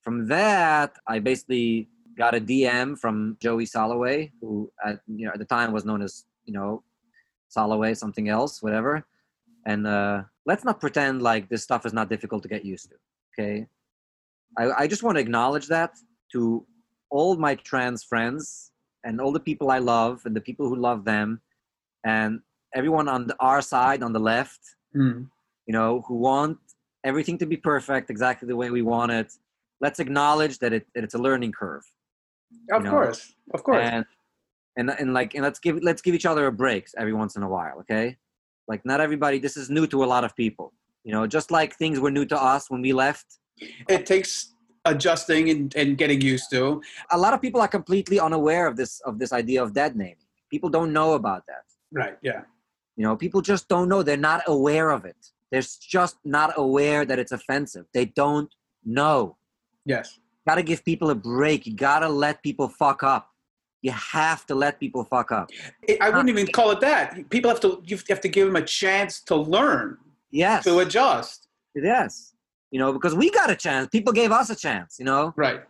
[SPEAKER 2] from that, I basically got a DM from Joey Soloway, who at you know at the time was known as you know Soloway something else, whatever. And uh, let's not pretend like this stuff is not difficult to get used to. Okay, I, I just want to acknowledge that to all my trans friends and all the people I love and the people who love them, and everyone on the, our side on the left
[SPEAKER 1] Mm.
[SPEAKER 2] you know, who want everything to be perfect exactly the way we want it. Let's acknowledge that, it, that it's a learning curve.
[SPEAKER 1] Of
[SPEAKER 2] know,
[SPEAKER 1] course. Of course.
[SPEAKER 2] And, and and like and let's give let's give each other a break every once in a while, okay? Like not everybody this is new to a lot of people. You know, just like things were new to us when we left.
[SPEAKER 1] it takes adjusting and, and getting used to.
[SPEAKER 2] A lot of people are completely unaware of this of this idea of dead naming. People don't know about that.
[SPEAKER 1] Right. Yeah.
[SPEAKER 2] You know, people just don't know. They're not aware of it. They're just not aware that it's offensive. They don't know.
[SPEAKER 1] Yes.
[SPEAKER 2] gotta give people a break. You gotta let people fuck up. You have to let people fuck up.
[SPEAKER 1] It- I wouldn't even call it that. People have to you have to give them a chance to learn,
[SPEAKER 2] Yes.
[SPEAKER 1] to adjust.
[SPEAKER 2] Yes. You know, because we got a chance. People gave us a chance, you know?
[SPEAKER 1] Right.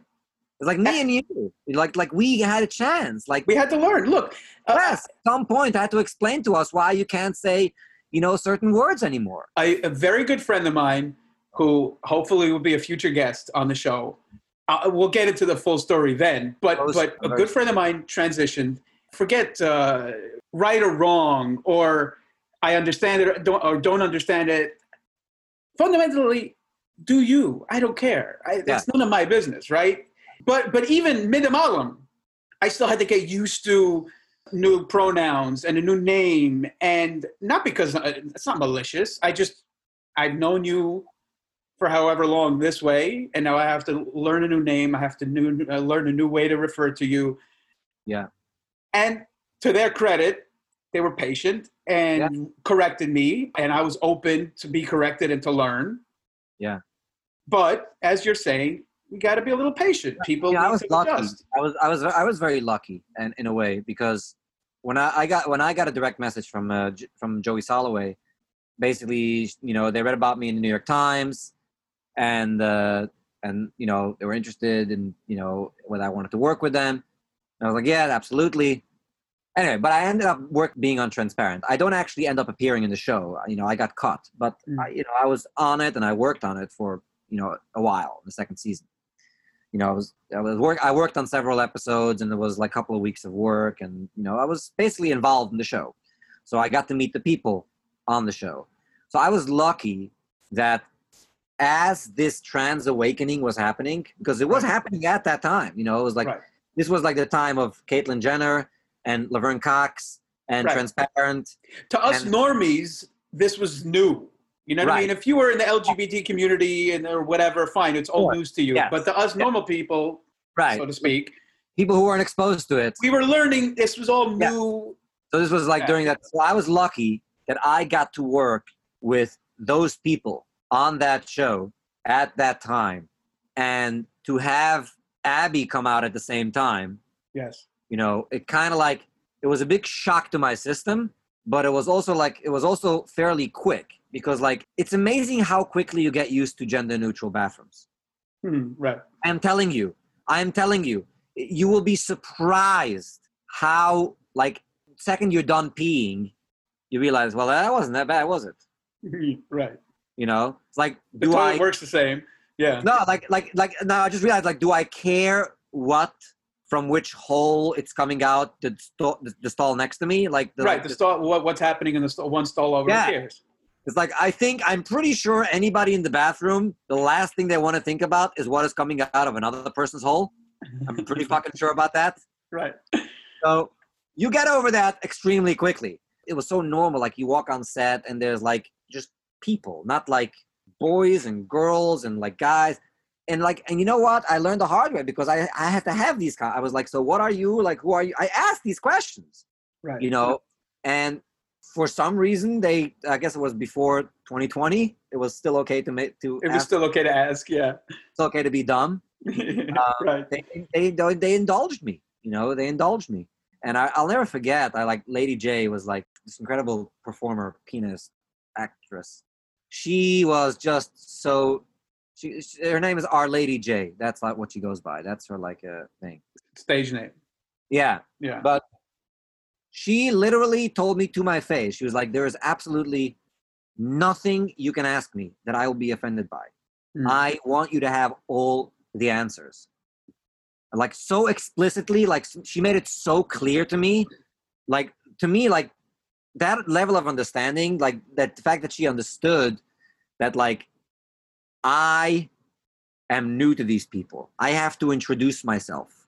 [SPEAKER 2] It's like me and you. Like like we had a chance. Like
[SPEAKER 1] We had to learn. Look, uh,
[SPEAKER 2] yes, at some point I had to explain to us why you can't say, you know, certain words anymore.
[SPEAKER 1] I, a very good friend of mine who hopefully will be a future guest on the show. Uh, we'll get into the full story then. But but a good friend of mine transitioned. Forget uh, right or wrong, or I understand it or don't, or don't understand it. Fundamentally, do you? I don't care. I, That's none of my business, right? But but even minimalum, I still had to get used to new pronouns and a new name, and not because uh, it's not malicious. I just I've known you for however long this way, and now I have to learn a new name. I have to new, uh, learn a new way to refer to you.
[SPEAKER 2] Yeah.
[SPEAKER 1] And to their credit, they were patient and corrected me, and I was open to be corrected and to learn.
[SPEAKER 2] Yeah.
[SPEAKER 1] But as you're saying, we got to be a little patient. People
[SPEAKER 2] Yeah, I was lucky.
[SPEAKER 1] adjust.
[SPEAKER 2] I was I was I was very lucky and in a way because when I, I got when I got a direct message from uh, from Joey Soloway, basically you know they read about me in the New York Times, and uh, and you know they were interested in you know whether I wanted to work with them. And I was like, yeah, absolutely. Anyway, but I ended up work being on Transparent. I don't actually end up appearing in the show. You know, I got caught, but
[SPEAKER 1] Mm.
[SPEAKER 2] I, you know I was on it and I worked on it for you know a while, in the second season. you know, I was I was work I worked on several episodes, and there was like a couple of weeks of work, and you know, I was basically involved in the show, so I got to meet the people on the show. So I was lucky that as this trans awakening was happening, because it was
[SPEAKER 1] Right.
[SPEAKER 2] happening at that time, you know, it was like
[SPEAKER 1] Right.
[SPEAKER 2] this was like the time of Caitlyn Jenner and Laverne Cox and
[SPEAKER 1] Right.
[SPEAKER 2] Transparent.
[SPEAKER 1] to us
[SPEAKER 2] And-
[SPEAKER 1] normies, this was new. You know what I mean? If you were in the LGBT community and or whatever, fine, it's old
[SPEAKER 2] Sure.
[SPEAKER 1] news to you.
[SPEAKER 2] Yes.
[SPEAKER 1] But to us normal people,
[SPEAKER 2] Right.
[SPEAKER 1] so to speak,
[SPEAKER 2] People who weren't exposed to it.
[SPEAKER 1] we were learning this was all
[SPEAKER 2] Yeah.
[SPEAKER 1] new.
[SPEAKER 2] So this was like
[SPEAKER 1] Yeah.
[SPEAKER 2] during that. So I was lucky that I got to work with those people on that show at that time, and to have Abby come out at the same time.
[SPEAKER 1] Yes.
[SPEAKER 2] You know, it kind of like it was a big shock to my system, but it was also like it was also fairly quick because like it's amazing how quickly you get used to gender neutral bathrooms.
[SPEAKER 1] Hmm, right.
[SPEAKER 2] I'm telling you, I'm telling you, you will be surprised how, like, second you're done peeing, you realize, well, that wasn't that bad, was it?
[SPEAKER 1] right.
[SPEAKER 2] You know, it's like,
[SPEAKER 1] The
[SPEAKER 2] do
[SPEAKER 1] toilet
[SPEAKER 2] I?
[SPEAKER 1] works the same. Yeah.
[SPEAKER 2] No, like, like, like. Now I just realized, like, do I care what from which hole it's coming out? The stall, the, the stall next to me, like, the,
[SPEAKER 1] right. The stall. What, what's happening in the stall? One stall over
[SPEAKER 2] Yeah.
[SPEAKER 1] here.
[SPEAKER 2] It's like I think I'm pretty sure anybody in the bathroom, the last thing they want to think about is what is coming out of another person's hole. I'm pretty fucking sure about that.
[SPEAKER 1] Right.
[SPEAKER 2] So you get over that extremely quickly. It was so normal. Like you walk on set and there's like people, not like boys and girls and like guys. And like, and you know what? I learned the hard way because I, I had to have these. I was like, so what are you? Like, who are you? I asked these questions,
[SPEAKER 1] Right.
[SPEAKER 2] you know, and for some reason they, I guess it was before 2020. It was still okay to make, to
[SPEAKER 1] It was
[SPEAKER 2] ask,
[SPEAKER 1] still okay to ask. Yeah.
[SPEAKER 2] it's okay to be dumb um,
[SPEAKER 1] right.
[SPEAKER 2] they, they they they indulged me. You know, they indulged me, and I, I'll never forget. I like Lady J was like this incredible performer, pianist, actress. She was just so. She, her name is Our Lady J. That's like what she goes by. That's her like a thing.
[SPEAKER 1] Stage name.
[SPEAKER 2] Yeah,
[SPEAKER 1] Yeah.
[SPEAKER 2] but she literally told me to my face. She was like, "There is absolutely nothing you can ask me that I will be offended by.
[SPEAKER 1] Mm.
[SPEAKER 2] I want you to have all the answers." Like so explicitly, like she made it so clear to me. Like to me, like that level of understanding, like that the fact that she understood that, like I am new to these people. I have to introduce myself.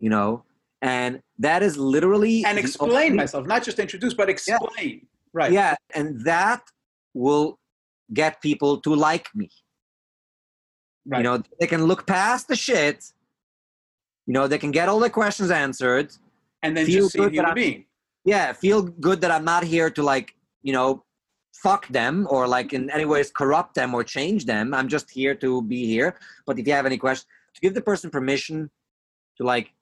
[SPEAKER 2] You know, and that is literally
[SPEAKER 1] and explain
[SPEAKER 2] only-
[SPEAKER 1] myself, not just introduce, but explain. Right.
[SPEAKER 2] yeah, and that will get people to like me.
[SPEAKER 1] Right.
[SPEAKER 2] You know, they can look past the shit. You know, they can get all the questions answered.
[SPEAKER 1] and then
[SPEAKER 2] feel
[SPEAKER 1] just see a human
[SPEAKER 2] I'm-
[SPEAKER 1] being.
[SPEAKER 2] Yeah, feel good that I'm not here to like, you know, fuck them or like in any ways corrupt them or change them. I'm just here to be here. But if you have any questions, to give the person permission to like,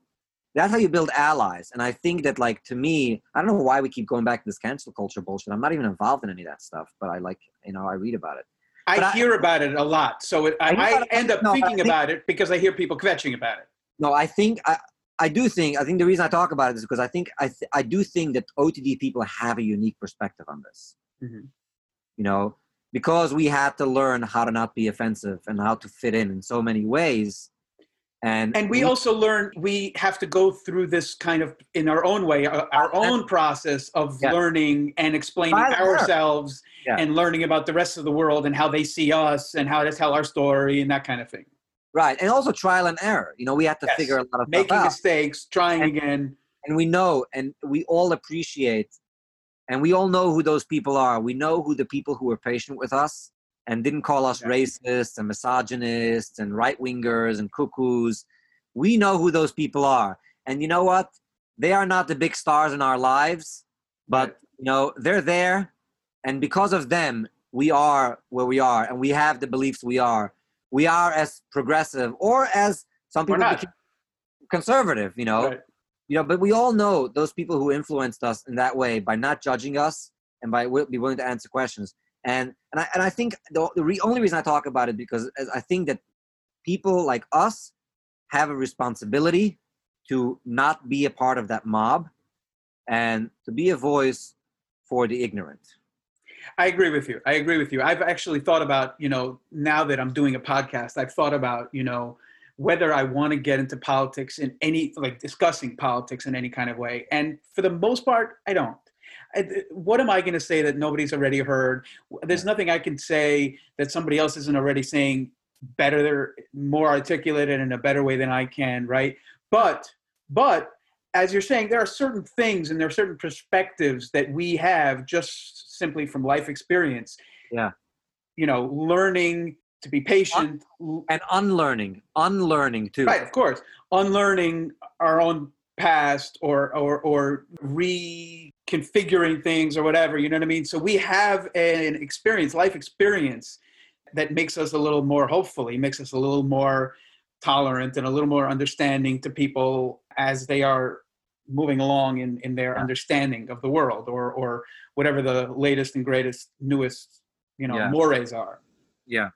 [SPEAKER 2] that's how you build allies. And I think that like to me, I don't know why we keep going back to this cancel culture bullshit. I'm not even involved in any of that stuff, but I like, you know, I read about it.
[SPEAKER 1] I
[SPEAKER 2] But I-
[SPEAKER 1] hear about it a lot, so it, I,
[SPEAKER 2] I
[SPEAKER 1] I end up
[SPEAKER 2] no,
[SPEAKER 1] thinking
[SPEAKER 2] think-
[SPEAKER 1] about it because I hear people kvetching about it.
[SPEAKER 2] No, I think I, I do think I think the reason I talk about it is because I think I th- I do think that OTD people have a unique perspective on this.
[SPEAKER 1] Mhm.
[SPEAKER 2] You know, because we had to learn how to not be offensive and how to fit in in so many ways, and
[SPEAKER 1] And we also learn we have to go through this kind of in our own way, our own process of
[SPEAKER 2] Yeah.
[SPEAKER 1] learning and explaining ourselves
[SPEAKER 2] Yeah.
[SPEAKER 1] and learning about the rest of the world and how they see us and how to tell our story and that kind of thing.
[SPEAKER 2] right, and also trial and error. You know, we have to
[SPEAKER 1] Yes.
[SPEAKER 2] figure a lot of
[SPEAKER 1] Making mistakes, trying
[SPEAKER 2] And-
[SPEAKER 1] again.
[SPEAKER 2] and we know, and we all appreciate, and we all know who those people are. We know who the people who were patient with us and didn't call us racists and misogynists and right wingers and cuckoos. We know who those people are. And you know what? They are not the big stars in our lives, but you know, they're there. And because of them, we are where we are and we have the beliefs we are. We are as progressive or as some people conservative, you know
[SPEAKER 1] Right.
[SPEAKER 2] You know but we all know those people who influenced us in that way by not judging us and by be willing to answer questions and and i, and I think the, the re- only reason i talk about it because i think that people like us have a responsibility to not be a part of that mob and to be a voice for the ignorant
[SPEAKER 1] I agree with you. I agree with you. I've actually thought about, you know, now that I'm doing a podcast, I've thought about, you know, whether I want to get into politics in any like discussing politics in any kind of way. And for the most part, I don't. I, what am I going to say that nobody's already heard? There's nothing I can say that somebody else isn't already saying better, more articulated in a better way than I can, right? But but as you're saying, there are certain things and there are certain perspectives that we have just simply from life experience.
[SPEAKER 2] Yeah.
[SPEAKER 1] You know, learning to be patient
[SPEAKER 2] and unlearning, unlearning too.
[SPEAKER 1] Right, of course, unlearning our own past or or or reconfiguring things or whatever. You know what I mean? So we have an experience, life experience, that makes us a little more hopefully makes us a little more tolerant and a little more understanding to people as they are moving along in, in their understanding of the world or or whatever the latest and greatest newest you know yeah. mores are
[SPEAKER 2] yeah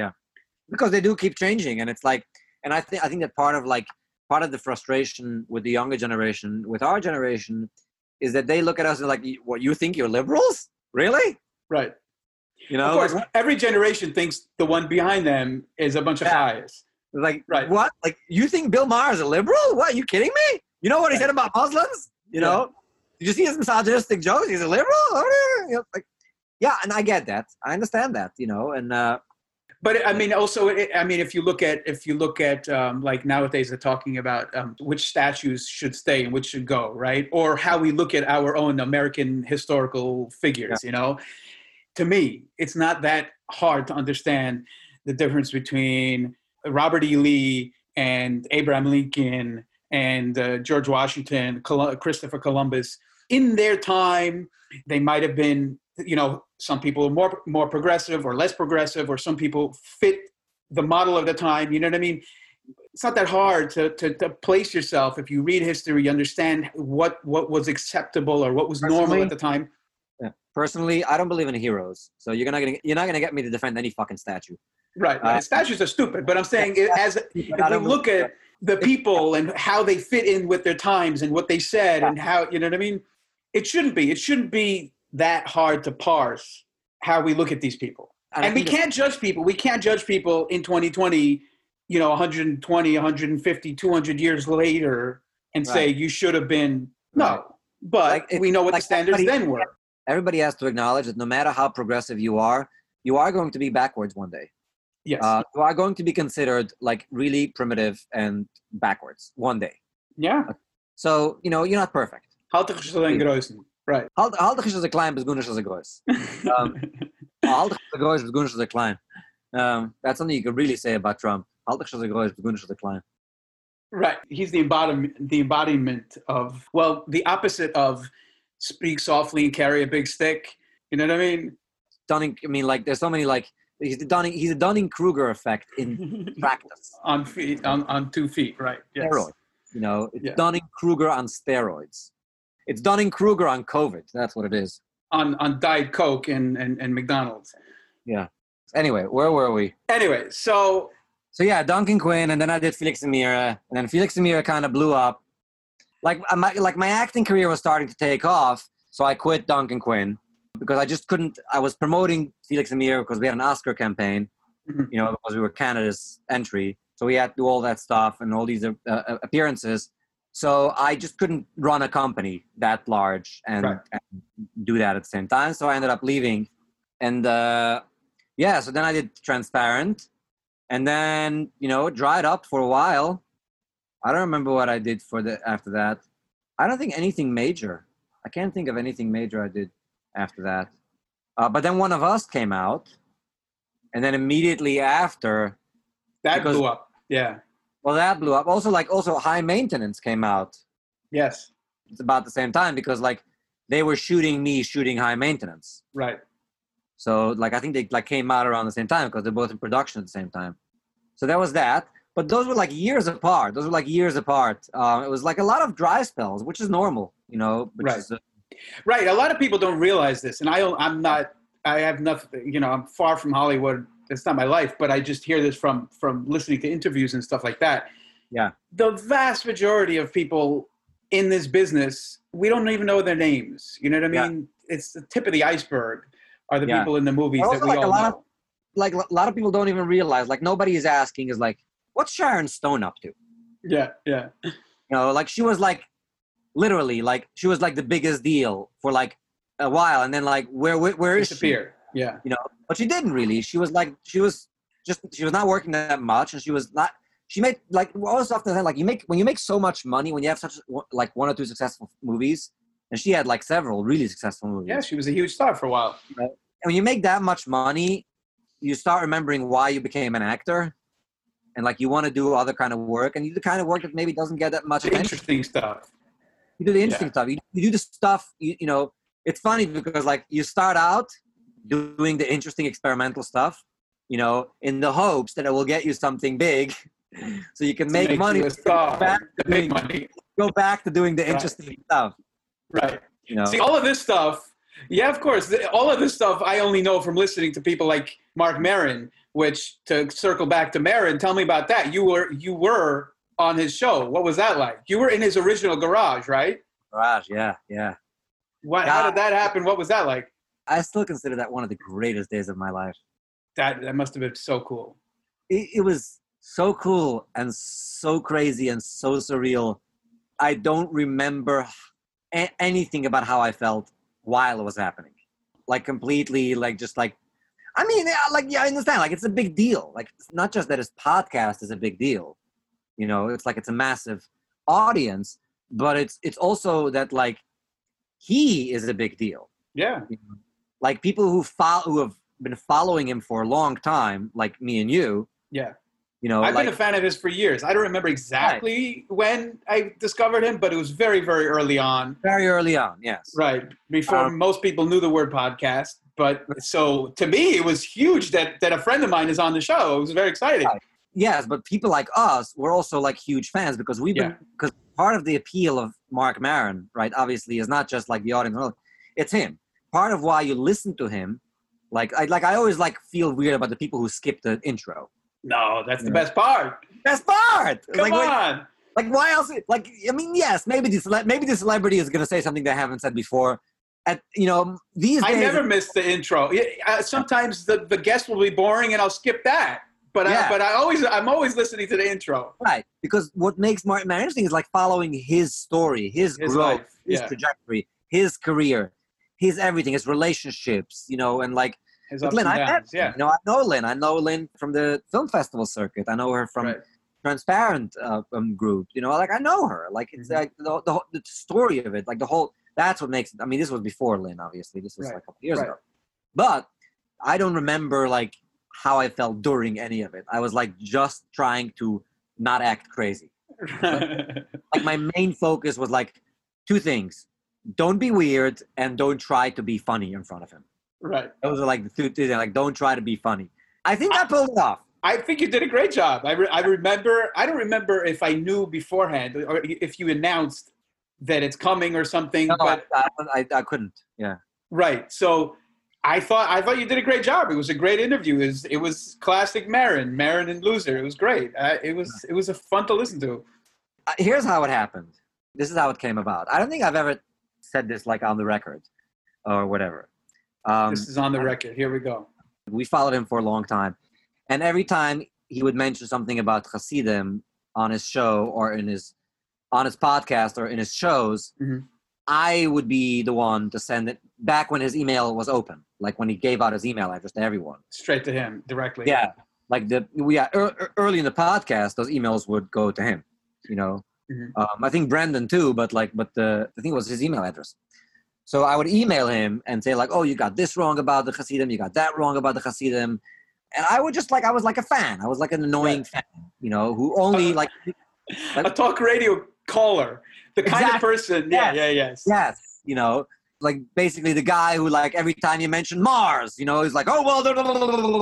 [SPEAKER 2] yeah because they do keep changing and it's like and i think i think that part of like part of the frustration with the younger generation with our generation is that they look at us and like what you think you're liberals really
[SPEAKER 1] right
[SPEAKER 2] you know
[SPEAKER 1] of course like, every generation thinks the one behind them is a bunch of yeah.
[SPEAKER 2] like right what like you think bill maher is a liberal what are you kidding me you know what he said about Muslims? You know, yeah. did you see his misogynistic jokes? He's a liberal. You know, like, yeah, and I get that. I understand that. You know, and uh,
[SPEAKER 1] but I mean, also, I mean, if you look at if you look at um, like nowadays, they're talking about um, which statues should stay and which should go, right? Or how we look at our own American historical figures. Yeah. You know, to me, it's not that hard to understand the difference between Robert E. Lee and Abraham Lincoln and uh, George Washington, Col- Christopher Columbus. In their time, they might have been, you know, some people are more more progressive or less progressive, or some people fit the model of the time. You know what I mean? It's not that hard to, to, to place yourself. If you read history, you understand what what was acceptable or what was Personally, normal at the time.
[SPEAKER 2] Yeah. Personally, I don't believe in heroes, so you're not gonna you're not gonna get me to defend any fucking statue.
[SPEAKER 1] Right, right. Uh, statues are stupid, but I'm saying as if we look at the people and how they fit in with their times and what they said and how you know what I mean. It shouldn't be. It shouldn't be that hard to parse how we look at these people. And, and we can't judge people. We can't judge people in 2020, you know, 120, 150, 200 years later and right. say you should have been. No, right. but like we know what like the standards then were.
[SPEAKER 2] Everybody has to acknowledge that no matter how progressive you are, you are going to be backwards one day.
[SPEAKER 1] Yes. Uh,
[SPEAKER 2] you are going to be considered like really primitive and backwards one day.
[SPEAKER 1] Yeah.
[SPEAKER 2] So, you know, you're not perfect.
[SPEAKER 1] Haltig is alleen groeisen. Right.
[SPEAKER 2] Haltig is een klein, besgoenisch is een groot. Haltig is een groot, besgoenisch is een klein. Um, that's something you can really say about Trump. Haltig is een groot, besgoenisch is een klein.
[SPEAKER 1] Right. He's the embodiment, the embodiment of, well, the opposite of speak softly and carry a big stick. You know what I mean?
[SPEAKER 2] Stunning. I mean, like, there's so many, like, He's the Dunning. He's a Dunning Kruger effect in practice.
[SPEAKER 1] on feet, on, on two feet, right?
[SPEAKER 2] Yes. Steroids. You know, it's yeah. Dunning Kruger on steroids. It's Dunning Kruger on COVID. That's what it is.
[SPEAKER 1] On on Diet Coke and, and, and McDonald's.
[SPEAKER 2] Yeah. Anyway, where were we?
[SPEAKER 1] Anyway, so
[SPEAKER 2] so yeah, Duncan Quinn, and then I did Felix and Meira, and then Felix and Meira kind of blew up. Like my like my acting career was starting to take off, so I quit Duncan Quinn because I just couldn't. I was promoting Felix and Meira because we had an Oscar campaign, mm-hmm. you know, because we were Canada's entry. So we had to do all that stuff and all these uh, uh, appearances. So I just couldn't run a company that large and, right. and, do that at the same time. So I ended up leaving, and uh, yeah. So then I did Transparent, and then you know dried up for a while. I don't remember what I did for the after that. I don't think anything major. I can't think of anything major I did after that. Uh, but then one of us came out, and then immediately after,
[SPEAKER 1] that blew up. Yeah.
[SPEAKER 2] Well, that blew up. Also, like also high maintenance came out.
[SPEAKER 1] Yes.
[SPEAKER 2] It's about the same time because like they were shooting me shooting high maintenance.
[SPEAKER 1] Right.
[SPEAKER 2] So like I think they like came out around the same time because they're both in production at the same time. So that was that. But those were like years apart. Those were like years apart. Um, it was like a lot of dry spells, which is normal, you know.
[SPEAKER 1] right.
[SPEAKER 2] Is,
[SPEAKER 1] Right. A lot of people don't realize this, and I I'm not. I have nothing. You know, I'm far from Hollywood. It's not my life, but I just hear this from from listening to interviews and stuff like that.
[SPEAKER 2] Yeah.
[SPEAKER 1] The vast majority of people in this business, we don't even know their names. You know what I mean? Yeah. It's the tip of the iceberg. Are the yeah. people in the movies that we
[SPEAKER 2] like
[SPEAKER 1] all
[SPEAKER 2] know?
[SPEAKER 1] Of,
[SPEAKER 2] like a lot of people don't even realize. Like nobody is asking is like, what's Sharon Stone up to?
[SPEAKER 1] Yeah, yeah.
[SPEAKER 2] You know, like she was like literally like she was like the biggest deal for like a while, and then like where where, where is she?
[SPEAKER 1] Yeah.
[SPEAKER 2] You know, but she didn't really. She was like she was just she was not working that much, and she was not. She made like most often like you make when you make so much money when you have such like one or two successful movies, and she had like several really successful movies.
[SPEAKER 1] Yeah, she was a huge star for a while.
[SPEAKER 2] And when you make that much money, you start remembering why you became an actor, and like you want to do other kind of work, and you do the kind of work that maybe doesn't get that much attention.
[SPEAKER 1] Interesting stuff.
[SPEAKER 2] You do the interesting
[SPEAKER 1] Yeah.
[SPEAKER 2] stuff. You, you do the stuff. You, you know, it's funny because like you start out doing the interesting experimental stuff, you know, in the hopes that it will get you something big, so you can
[SPEAKER 1] To
[SPEAKER 2] make, money.
[SPEAKER 1] a
[SPEAKER 2] back
[SPEAKER 1] To make money.
[SPEAKER 2] Go back to doing the
[SPEAKER 1] Right.
[SPEAKER 2] interesting stuff.
[SPEAKER 1] Right.
[SPEAKER 2] You know,
[SPEAKER 1] See, all of this stuff, yeah, of course. All of this stuff I only know from listening to people like Marc Maron. Which to circle back to Marin, tell me about that. You were you were on his show. What was that like? You were in his original garage, right?
[SPEAKER 2] garage. Yeah, yeah.
[SPEAKER 1] What? How did that happen? What was that like?
[SPEAKER 2] I still consider that one of the greatest days of my life.
[SPEAKER 1] That that must have been so cool.
[SPEAKER 2] it, it was so cool and so crazy and so surreal. I don't remember a- anything about how I felt while it was happening. Like completely, like just like, I mean, like yeah, I understand. Like it's a big deal. Like it's not just that his podcast is a big deal. You know, it's like it's a massive audience, but it's it's also that like he is a big deal
[SPEAKER 1] Yeah.
[SPEAKER 2] Like people who follow who have been following him for a long time, like me and you.
[SPEAKER 1] Yeah.
[SPEAKER 2] You know,
[SPEAKER 1] I've
[SPEAKER 2] like
[SPEAKER 1] been a fan of his for years. I don't remember exactly when I discovered him, but it was very, very early on.
[SPEAKER 2] very early on. Yes.
[SPEAKER 1] Right. Before
[SPEAKER 2] Um,
[SPEAKER 1] most people knew the word podcast. But so to me, it was huge that, that a friend of mine is on the show. It was very exciting.
[SPEAKER 2] Right. Yes, but people like us were also like huge fans because we've been because part of the appeal of Marc Maron, right? Obviously, is not just like the audience; it's him. Part of why you listen to him, like I like I always like feel weird about the people who skip the intro.
[SPEAKER 1] No, that's the
[SPEAKER 2] Yeah.
[SPEAKER 1] best part.
[SPEAKER 2] Best part.
[SPEAKER 1] Come
[SPEAKER 2] like, wait-
[SPEAKER 1] on.
[SPEAKER 2] like why else? Like I mean, yes, maybe this maybe the celebrity is gonna say something they haven't said before. At you know these
[SPEAKER 1] I never miss the intro. Yeah, uh, Sometimes the, the guest will be boring and I'll skip that. But I, but I always I'm always listening to the intro.
[SPEAKER 2] Right, because what makes Marc Maron interesting is like following his story, his,
[SPEAKER 1] His
[SPEAKER 2] growth,
[SPEAKER 1] life,
[SPEAKER 2] his
[SPEAKER 1] yeah.
[SPEAKER 2] trajectory, his career, his everything, his relationships, you know, and like
[SPEAKER 1] His
[SPEAKER 2] Lynn,
[SPEAKER 1] and
[SPEAKER 2] I met.
[SPEAKER 1] Yeah.
[SPEAKER 2] you know, I know Lynn. I know Lynn from the film festival circuit. I know her from
[SPEAKER 1] Right.
[SPEAKER 2] Transparent uh, um, group. You know, like I know her. Like it's
[SPEAKER 1] Mhm.
[SPEAKER 2] like the, the the story of it, like the whole. That's what makes it. I mean, this was before Lynn, obviously. This was
[SPEAKER 1] Right.
[SPEAKER 2] like a couple years
[SPEAKER 1] Right.
[SPEAKER 2] ago, but I don't remember like how I felt during any of it. I was like just trying to not act crazy. like my main focus was like two things don't be weird and don't try to be funny in front of him
[SPEAKER 1] right.
[SPEAKER 2] those are like the two things like don't try to be funny i think i pulled it off
[SPEAKER 1] I think you did a great job. I, re- I remember. I don't remember if I knew beforehand or if you announced that it's coming or something.
[SPEAKER 2] no,
[SPEAKER 1] but
[SPEAKER 2] I, I, I couldn't yeah
[SPEAKER 1] right. So I thought I thought you did a great job. It was a great interview. It was, it was classic Maron, Maron and Luzer. It was great. Uh, it was it was a fun to listen to.
[SPEAKER 2] Uh, here's how it happened this is how it came about i don't think i've ever said this like on the record or whatever um,
[SPEAKER 1] this is on the record. Here we go.
[SPEAKER 2] we followed him for a long time and every time he would mention something about Hasidim on his show or in his on his podcast or in his shows
[SPEAKER 1] Mhm.
[SPEAKER 2] i would be the one to send it back when his email was open like when he gave out his email address to everyone
[SPEAKER 1] Straight to him directly.
[SPEAKER 2] yeah like the we yeah, ear- ear- early in the podcast those emails would go to him you know
[SPEAKER 1] Mhm.
[SPEAKER 2] um, i think Brendan too but like but the i think it was his email address so i would email him and say like oh you got this wrong about the hasidim you got that wrong about the hasidim and i would just like i was like a fan i was like an annoying fan you know who only like
[SPEAKER 1] a talk radio caller, the kind of person. Yeah,
[SPEAKER 2] Yes.
[SPEAKER 1] yeah, yes.
[SPEAKER 2] yes you know like basically the guy who like every time you mention mars you know he's like oh well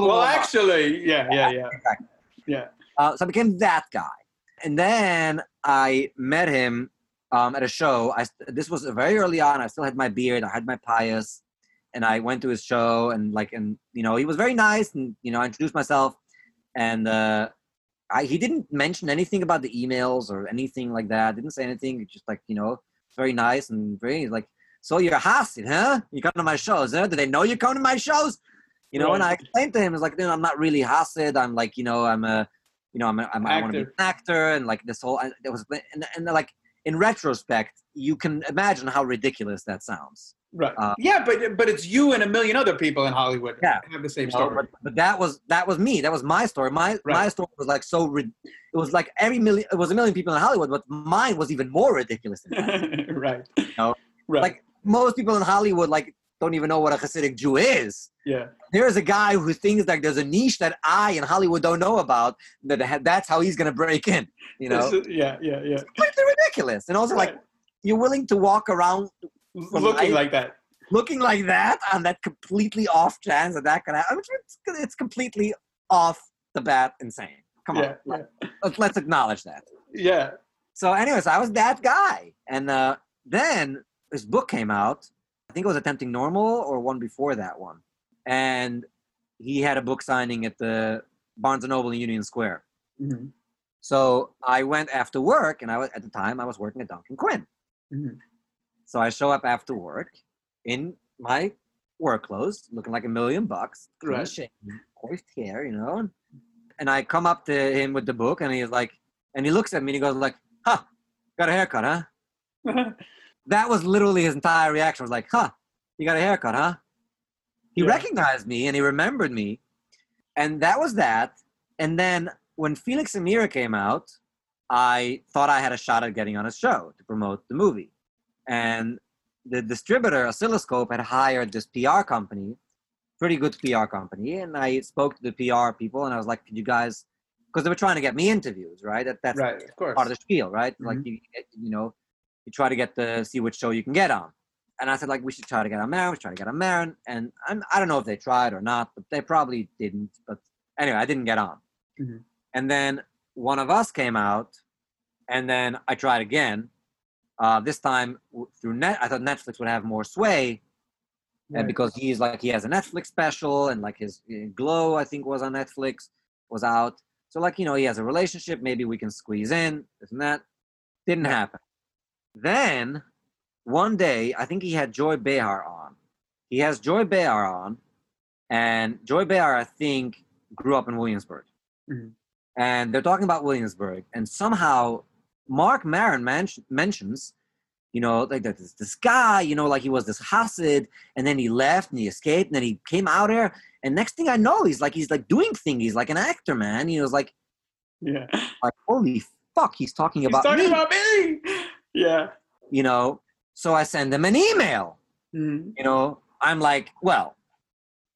[SPEAKER 1] Well, actually, yeah, yeah, yeah,
[SPEAKER 2] Exactly.
[SPEAKER 1] yeah.
[SPEAKER 2] Uh, so I became that guy. And then I met him um, at a show. I, this was very early on. I still had my beard. I had my peyos. And I went to his show and like, and you know, he was very nice. And, you know, I introduced myself and uh, I, he didn't mention anything about the emails or anything like that. Didn't say anything. Just like, you know, very nice and very like, so you're a Hasid, huh? You come to my shows, huh? Do they know you come to my shows? You know, and I explained to him, it's like, no, I'm not really Hasid. I'm like, you know, I'm a, you know, I'm, I'm I want to be an actor, and like this whole, it was, and, and like in retrospect, you can imagine how ridiculous that sounds.
[SPEAKER 1] Right. Uh, yeah, but but it's you and a million other people in Hollywood
[SPEAKER 2] yeah.
[SPEAKER 1] have the same story.
[SPEAKER 2] but, but, that was that was me. That was my story. My right. my story was like so. It was like every million. It was a million people in Hollywood, but mine was even more ridiculous.
[SPEAKER 1] right.
[SPEAKER 2] You know? Right. Like most people in Hollywood, like don't even know what a Hasidic Jew is.
[SPEAKER 1] Yeah.
[SPEAKER 2] There's a guy who thinks like there's a niche that I in Hollywood don't know about. That that's how he's gonna break in. You know.
[SPEAKER 1] yeah, yeah, yeah. It's
[SPEAKER 2] completely ridiculous, and also right. like you're willing to walk around
[SPEAKER 1] looking like that
[SPEAKER 2] looking like that on that completely off chance that that can happen. It's, it's completely off the bat insane. Come on, yeah, yeah. Let's, let's acknowledge that.
[SPEAKER 1] Yeah.
[SPEAKER 2] So, anyways, I was that guy, and uh, then this book came out. I think it was Attempting Normal or one before that one, and he had a book signing at the Barnes and Noble in Union Square. Mm-hmm. So I went after work, and I was at the time I was working at Duncan Quinn. Mm-hmm. So I show up after work, in my work clothes, looking like a million bucks,
[SPEAKER 1] right.
[SPEAKER 2] coiffed hair, you know. And I come up to him with the book, and he's like, and he looks at me and he goes like, "Huh, got a haircut, huh?" that was literally his entire reaction. Was like, "Huh, you got a haircut, huh?" He yeah. recognized me and he remembered me, and that was that. And then when Felix and Meira came out, I thought I had a shot at getting on a show to promote the movie. And the distributor oscilloscope had hired this pr company pretty good pr company and i spoke to the pr people and i was like could you guys because they were trying to get me interviews right that, that's
[SPEAKER 1] right, of course.
[SPEAKER 2] part of the spiel right mm-hmm. like you, you know you try to get the see which show you can get on and i said like we should try to get on Maron, we should try to get on Maron. and I'm, i don't know if they tried or not but they probably didn't but anyway i didn't get on mm-hmm. and then one of us came out and then i tried again uh, this time through net, I thought Netflix would have more sway, right. and because he's like he has a Netflix special, and like his uh, Glow, I think was on Netflix, was out. So like you know he has a relationship. Maybe we can squeeze in this and that. Didn't happen. Then one day, I think he had Joy Behar on. He has Joy Behar on, and Joy Behar, I think, grew up in Williamsburg. Mm-hmm. And they're talking about Williamsburg, and somehow Marc Maron man- mentions, you know, like this, this guy, you know, like he was this Hasid, and then he left and he escaped, and then he came out here, and next thing I know, he's like he's like doing things. He's like an actor, man. He was like,
[SPEAKER 1] yeah,
[SPEAKER 2] like holy fuck, he's talking
[SPEAKER 1] he's
[SPEAKER 2] about
[SPEAKER 1] talking
[SPEAKER 2] me.
[SPEAKER 1] about me. Yeah,
[SPEAKER 2] you know. So I send him an email. Mm-hmm. You know, I'm like, well,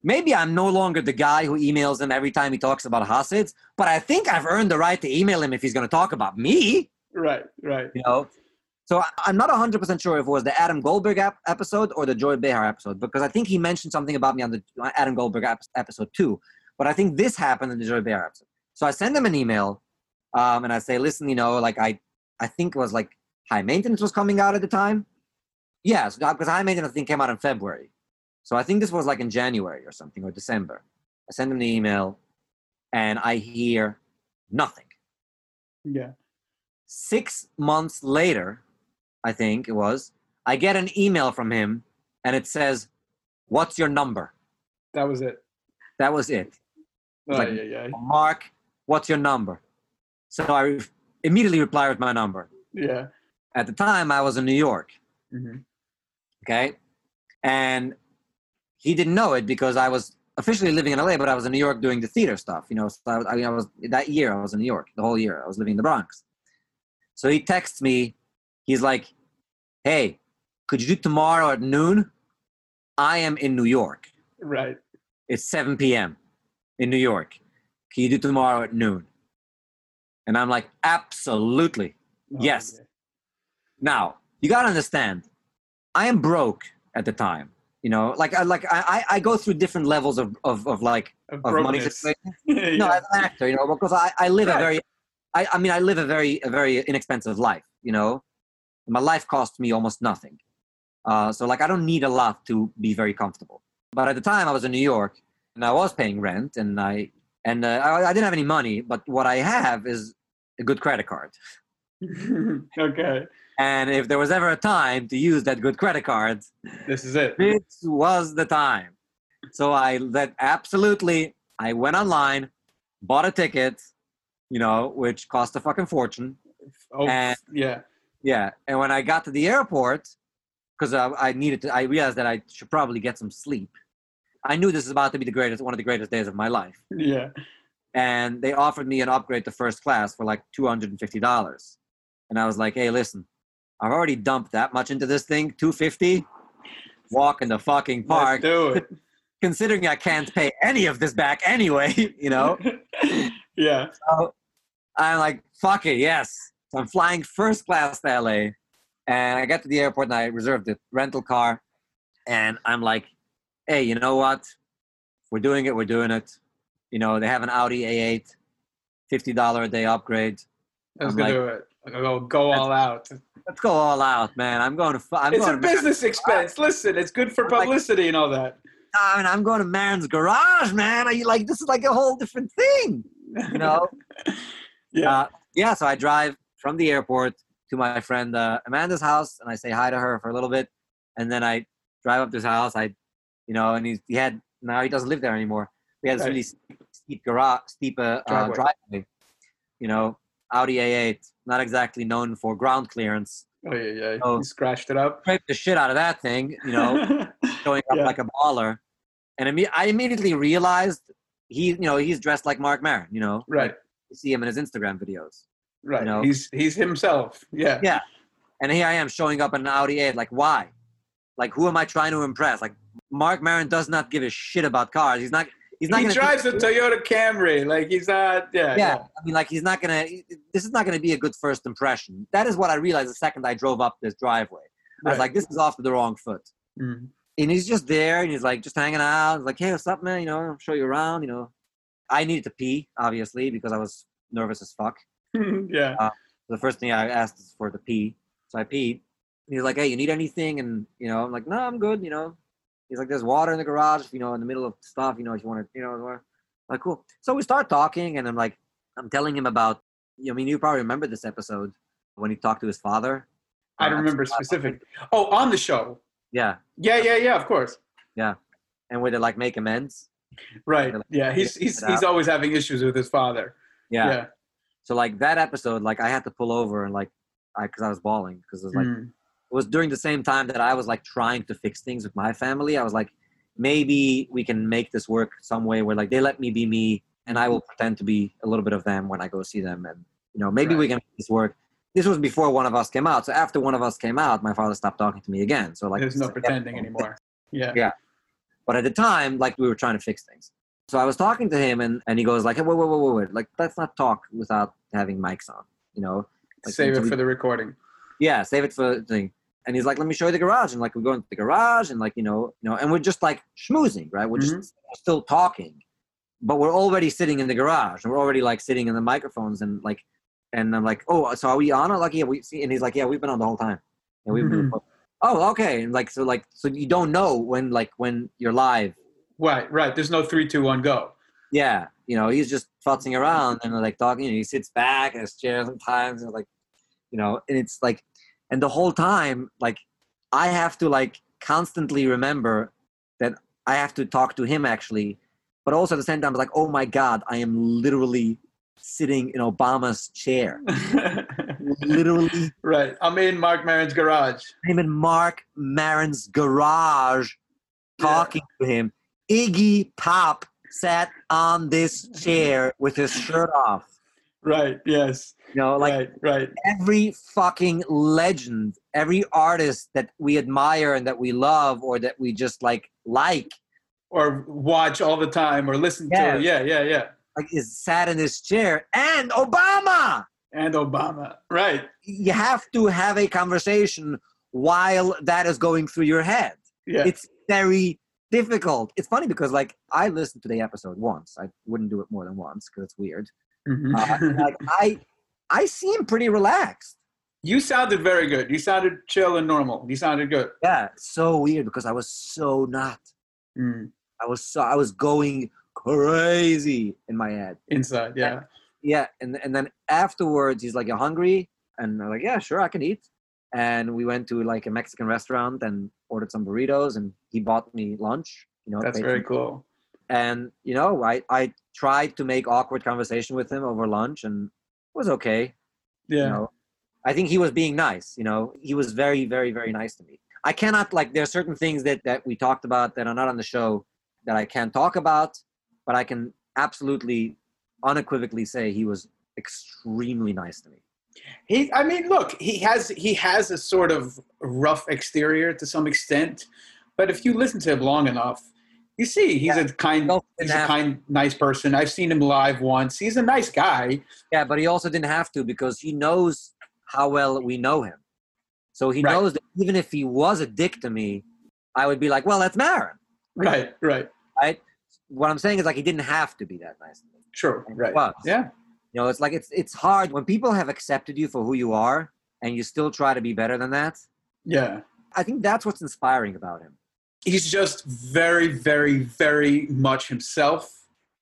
[SPEAKER 2] maybe I'm no longer the guy who emails him every time he talks about Hasids, but I think I've earned the right to email him if he's going to talk about me.
[SPEAKER 1] Right, right.
[SPEAKER 2] You know, so I'm not 100% sure if it was the Adam Goldberg ap- episode or the Joy Behar episode because I think he mentioned something about me on the Adam Goldberg ap- episode too. But I think this happened in the Joy Behar episode. So I send him an email um, and I say, listen, you know, like I, I think it was like High Maintenance was coming out at the time. Yes, because uh, High Maintenance I think came out in February. So I think this was like in January or something or December. I send him the email and I hear nothing.
[SPEAKER 1] Yeah.
[SPEAKER 2] Six months later, I think it was, I get an email from him and it says, What's your number?
[SPEAKER 1] That was it.
[SPEAKER 2] That was it.
[SPEAKER 1] Oh, like, yeah, yeah.
[SPEAKER 2] Mark, what's your number? So I re- immediately reply with my number.
[SPEAKER 1] Yeah.
[SPEAKER 2] At the time, I was in New York. Mm-hmm. Okay. And he didn't know it because I was officially living in LA, but I was in New York doing the theater stuff. You know, so I, I, mean, I was that year I was in New York the whole year. I was living in the Bronx. So he texts me. He's like, "Hey, could you do tomorrow at noon? I am in New York.
[SPEAKER 1] Right.
[SPEAKER 2] It's 7 p.m. in New York. Can you do tomorrow at noon?" And I'm like, "Absolutely, oh, yes." Okay. Now you gotta understand, I am broke at the time. You know, like I like I I go through different levels of of, of like of, of money situation. yeah. No, as an actor, you know, because I I live a very I, I mean, I live a very, a very inexpensive life, you know? My life costs me almost nothing. Uh, so, like, I don't need a lot to be very comfortable. But at the time, I was in New York and I was paying rent and I, and uh, I, I didn't have any money, but what I have is a good credit card.
[SPEAKER 1] okay.
[SPEAKER 2] And if there was ever a time to use that good credit card,
[SPEAKER 1] this is it.
[SPEAKER 2] This was the time. So I that absolutely I went online, bought a ticket, you know, which cost a fucking fortune.
[SPEAKER 1] Oh,
[SPEAKER 2] And-
[SPEAKER 1] yeah.
[SPEAKER 2] Yeah, and when I got to the airport, because I, I needed to, I realized that I should probably get some sleep. I knew this is about to be the greatest, one of the greatest days of my life.
[SPEAKER 1] Yeah.
[SPEAKER 2] And they offered me an upgrade to first class for like two hundred and fifty dollars, and I was like, "Hey, listen, I've already dumped that much into this thing, two fifty. Walk in the fucking park,
[SPEAKER 1] Let's do it.
[SPEAKER 2] considering I can't pay any of this back anyway. You know,
[SPEAKER 1] yeah.
[SPEAKER 2] So I'm like, fuck it, yes. So I'm flying first class to LA. And I get to the airport and I reserved the rental car. And I'm like, hey, you know what? We're doing it, we're doing it. You know, they have an Audi A8, $50 a day upgrade.
[SPEAKER 1] Let's
[SPEAKER 2] I'm like-
[SPEAKER 1] do it. Go, go all out.
[SPEAKER 2] Let's go all out, man. I'm going to. I'm
[SPEAKER 1] It's
[SPEAKER 2] going
[SPEAKER 1] a
[SPEAKER 2] to,
[SPEAKER 1] business expense. Listen, it's good for
[SPEAKER 2] I'm like-
[SPEAKER 1] publicity and all that.
[SPEAKER 2] I mean, I'm going to Maron's garage, man. Are you like this is like a whole different thing, you know?
[SPEAKER 1] Yeah.
[SPEAKER 2] Uh, yeah, so I drive from the airport to my friend uh, Amanda's house, and I say hi to her for a little bit, and then I drive up to his house. I, you know, and he's, he had now he doesn't live there anymore. We had this
[SPEAKER 1] Right.
[SPEAKER 2] really steep, steep garage, steep uh,
[SPEAKER 1] Driveway.
[SPEAKER 2] uh, driveway. You know, Audi A8, not exactly known for ground clearance.
[SPEAKER 1] Oh yeah, yeah.
[SPEAKER 2] Oh.
[SPEAKER 1] You scratched it up.
[SPEAKER 2] Scraped the shit out of that thing, you know, showing up
[SPEAKER 1] Yeah.
[SPEAKER 2] like a baller. And I immediately realized he, you know, he's dressed like Marc Maron. You know,
[SPEAKER 1] right,
[SPEAKER 2] Like, you see him in his Instagram videos.
[SPEAKER 1] right.
[SPEAKER 2] know.
[SPEAKER 1] He's he's himself. Yeah.
[SPEAKER 2] Yeah. And here I am showing up in an Audi 8. Like, why? Like, who am I trying to impress? Like, Marc Maron does not give a shit about cars. He's not. He's not.
[SPEAKER 1] he drives a Toyota Camry. Like he's not. Yeah.
[SPEAKER 2] Yeah, I mean, like, he's not gonna. This is not gonna be a good first impression. That is what I realized the second I drove up this driveway. I was
[SPEAKER 1] Right.
[SPEAKER 2] like, this is off to the wrong foot.
[SPEAKER 1] Mm.
[SPEAKER 2] And he's just there, and he's like, just hanging out. He's like, hey, what's up, man? You know, I'll show you around. You know, I needed to pee, obviously, because I was nervous as fuck.
[SPEAKER 1] yeah.
[SPEAKER 2] the first thing I asked is for the pee. So I peed. And he's like, hey, you need anything? And, you know, I'm like, no, I'm good, you know. He's like, there's water in the garage, you know, in the middle of stuff, you know, if you want to, you know. I'm like, cool. So we start talking, and I'm like, I'm telling him about, I mean, you probably remember this episode when he talked to his father.
[SPEAKER 1] I
[SPEAKER 2] Uh,
[SPEAKER 1] don't remember specific. Oh, on the show.
[SPEAKER 2] Yeah.
[SPEAKER 1] Yeah, yeah, yeah. Of course. Yeah.
[SPEAKER 2] And where they like make amends.
[SPEAKER 1] Right.
[SPEAKER 2] Like,
[SPEAKER 1] Yeah. He's he's he's always having issues with his father.
[SPEAKER 2] Yeah.
[SPEAKER 1] Yeah.
[SPEAKER 2] So, like, that episode, like, I had to pull over and, like, I, cause I was bawling because it was like,
[SPEAKER 1] Mm.
[SPEAKER 2] It was during the same time that I was like trying to fix things with my family. I was like, maybe we can make this work some way where like they let me be me and I will pretend to be a little bit of them when I go see them. And, you know, maybe we can make this work. This was before one of us came out. So after one of us came out, my father stopped talking to me again. So like,
[SPEAKER 1] There's no
[SPEAKER 2] like,
[SPEAKER 1] pretending anymore. Yeah.
[SPEAKER 2] Yeah. but at the time, like we were trying to fix things. So I was talking to him and, and he goes like, hey, wait, wait, wait, wait, wait. Like, let's not talk without having mics on, you know? Like,
[SPEAKER 1] Save it
[SPEAKER 2] we-
[SPEAKER 1] for the recording.
[SPEAKER 2] yeah, save it for the thing. And he's like, let me show you the garage. And like, we go into the garage and like, you know, you know, and we're just like schmoozing, right? We're just mm-hmm. still talking, but we're already sitting in the garage and we're already like sitting in the microphones and like, and I'm like, oh, so are we on? Like, yeah, we see. And he's like, yeah, we've been on the whole time. And we've been, mm-hmm. oh, okay. And like, so like, so you don't know when, like, when you're live.
[SPEAKER 1] Right. Right. There's no three, two, one, go.
[SPEAKER 2] Yeah. You know, he's just futzing around and like talking, you know, he sits back in his chair sometimes and like, you know, and it's like, and the whole time, like, I have to like constantly remember that I have to talk to him actually, but also at the same time, like, oh my God, I am literally sitting in Obama's chair. literally,
[SPEAKER 1] right. I'm in Marc Maron's garage.
[SPEAKER 2] I'm in Marc Maron's garage talking to him. Iggy Pop sat on this chair with his shirt off.
[SPEAKER 1] Right. Yes.
[SPEAKER 2] You know, like
[SPEAKER 1] right. Right.
[SPEAKER 2] every fucking legend, every artist that we admire and that we love or that we just like like,
[SPEAKER 1] Or watch all the time or listen
[SPEAKER 2] Yeah.
[SPEAKER 1] to. Yeah. Yeah. Yeah.
[SPEAKER 2] like is sat in his chair. And Obama,
[SPEAKER 1] And Obama. Right.
[SPEAKER 2] you have to have a conversation while that is going through your head.
[SPEAKER 1] Yeah.
[SPEAKER 2] It's very difficult. It's funny because like I listened to the episode once. I wouldn't do it more than once because it's weird.
[SPEAKER 1] Mhm.
[SPEAKER 2] Uh, like I, I seem pretty relaxed.
[SPEAKER 1] you sounded very good. You sounded chill and normal. You sounded good.
[SPEAKER 2] Yeah, so weird because I was so not.
[SPEAKER 1] Mm.
[SPEAKER 2] I was so I was going crazy in my head.
[SPEAKER 1] Inside. Yeah.
[SPEAKER 2] Yeah, and and then afterwards he's like, "You're hungry?" And I'm like, "Yeah, sure, I can eat." And we went to like a Mexican restaurant and ordered some burritos, and he bought me lunch. You know,
[SPEAKER 1] That's very cool.
[SPEAKER 2] And you know, I I tried to make awkward conversation with him over lunch, and was okay.
[SPEAKER 1] Yeah.
[SPEAKER 2] You know, I think he was being nice. You know, he was very, very, very nice to me. I cannot like. There are certain things that that we talked about that are not on the show that I can't talk about, but I can absolutely, unequivocally say he was extremely nice to me.
[SPEAKER 1] He, I mean, look, he has he has a sort of rough exterior to some extent, but if you listen to him long enough, you see he's
[SPEAKER 2] Yeah.
[SPEAKER 1] a kind, he's a kind, nice person. I've seen him live once. He's a nice guy.
[SPEAKER 2] Yeah, but he also didn't have to because he knows how well we know him. So he
[SPEAKER 1] Right.
[SPEAKER 2] knows that even if he was a dick to me, I would be like, well, that's Maron.
[SPEAKER 1] Right, right, Right?
[SPEAKER 2] What I'm saying is like he didn't have to be that nice
[SPEAKER 1] sure right.
[SPEAKER 2] was.
[SPEAKER 1] Yeah,
[SPEAKER 2] You know, it's like it's it's hard when people have accepted you for who you are and you still try to be better than that.
[SPEAKER 1] yeah.
[SPEAKER 2] I think that's what's inspiring about him.
[SPEAKER 1] He's just very, very, very much himself.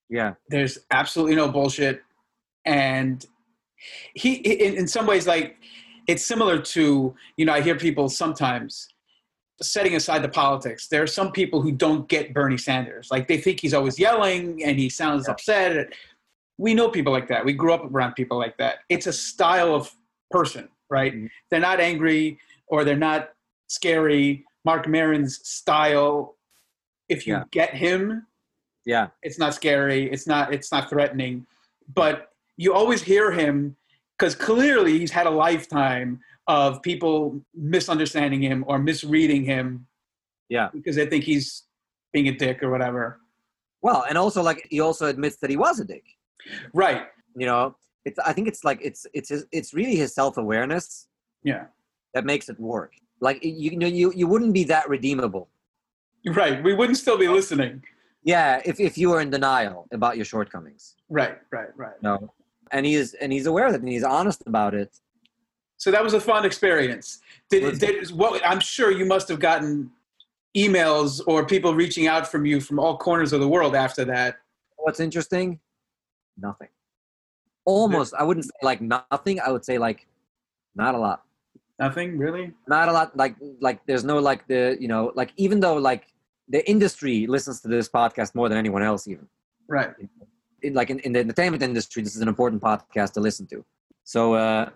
[SPEAKER 2] Yeah.
[SPEAKER 1] There's absolutely no bullshit, and he, in, in some ways, like it's similar to you know I hear people sometimes setting aside the politics. There are some people who don't get Bernie Sanders. Like they think he's always yelling and he sounds
[SPEAKER 2] Yeah.
[SPEAKER 1] upset. We know people like that. We grew up around people like that. It's a style of person, right?
[SPEAKER 2] Mhm.
[SPEAKER 1] They're not angry or they're not scary. Marc Maron's style, if you
[SPEAKER 2] Yeah.
[SPEAKER 1] get him,
[SPEAKER 2] Yeah.
[SPEAKER 1] it's not scary it's not it's not threatening but you always hear him because clearly he's had a lifetime of people misunderstanding him or misreading him
[SPEAKER 2] Yeah.
[SPEAKER 1] because they think he's being a dick or whatever
[SPEAKER 2] Well, and also like he also admits that he was a dick.
[SPEAKER 1] right
[SPEAKER 2] You know, it's I think it's like it's it's his, it's really his self-awareness
[SPEAKER 1] yeah
[SPEAKER 2] that makes it work. Like you know you you wouldn't be that redeemable.
[SPEAKER 1] right we wouldn't still be listening
[SPEAKER 2] Yeah, if if you were in denial about your shortcomings.
[SPEAKER 1] right right right
[SPEAKER 2] No. And he's and he's aware of it and he's honest about it.
[SPEAKER 1] so that was a fun experience did, did what i'm sure you must have gotten emails or people reaching out from you from all corners of the world after that
[SPEAKER 2] What's interesting? Nothing. Almost, I wouldn't say like nothing. I would say like not a lot.
[SPEAKER 1] Nothing really
[SPEAKER 2] Not a lot. Like like there's no like the you know like even though like the industry listens to this podcast more than anyone else even.
[SPEAKER 1] right
[SPEAKER 2] In, like in, in the entertainment industry, this is an important podcast to listen to. So uh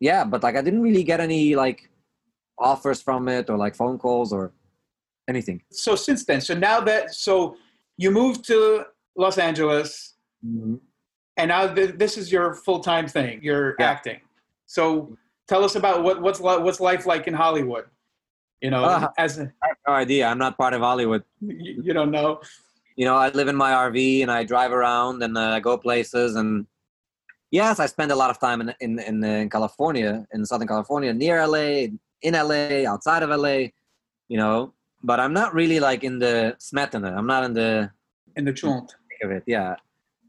[SPEAKER 2] yeah, but like I didn't really get any like offers from it or like phone calls or anything.
[SPEAKER 1] so since then so now that so you moved to los angeles and now th- this is your full-time thing you're
[SPEAKER 2] Yeah.
[SPEAKER 1] acting so tell us about what what's li- what's life like in hollywood you know
[SPEAKER 2] Uh,
[SPEAKER 1] as a,
[SPEAKER 2] No idea. I'm not part of Hollywood.
[SPEAKER 1] you, you don't know
[SPEAKER 2] you know, I live in my RV and I drive around and uh, I go places. And yes, I spend a lot of time in in in, in California, in Southern California, near LA, in LA, outside of LA. You know, but I'm not really like in the smetana. I'm not in the
[SPEAKER 1] in the chunt
[SPEAKER 2] of it. Yeah.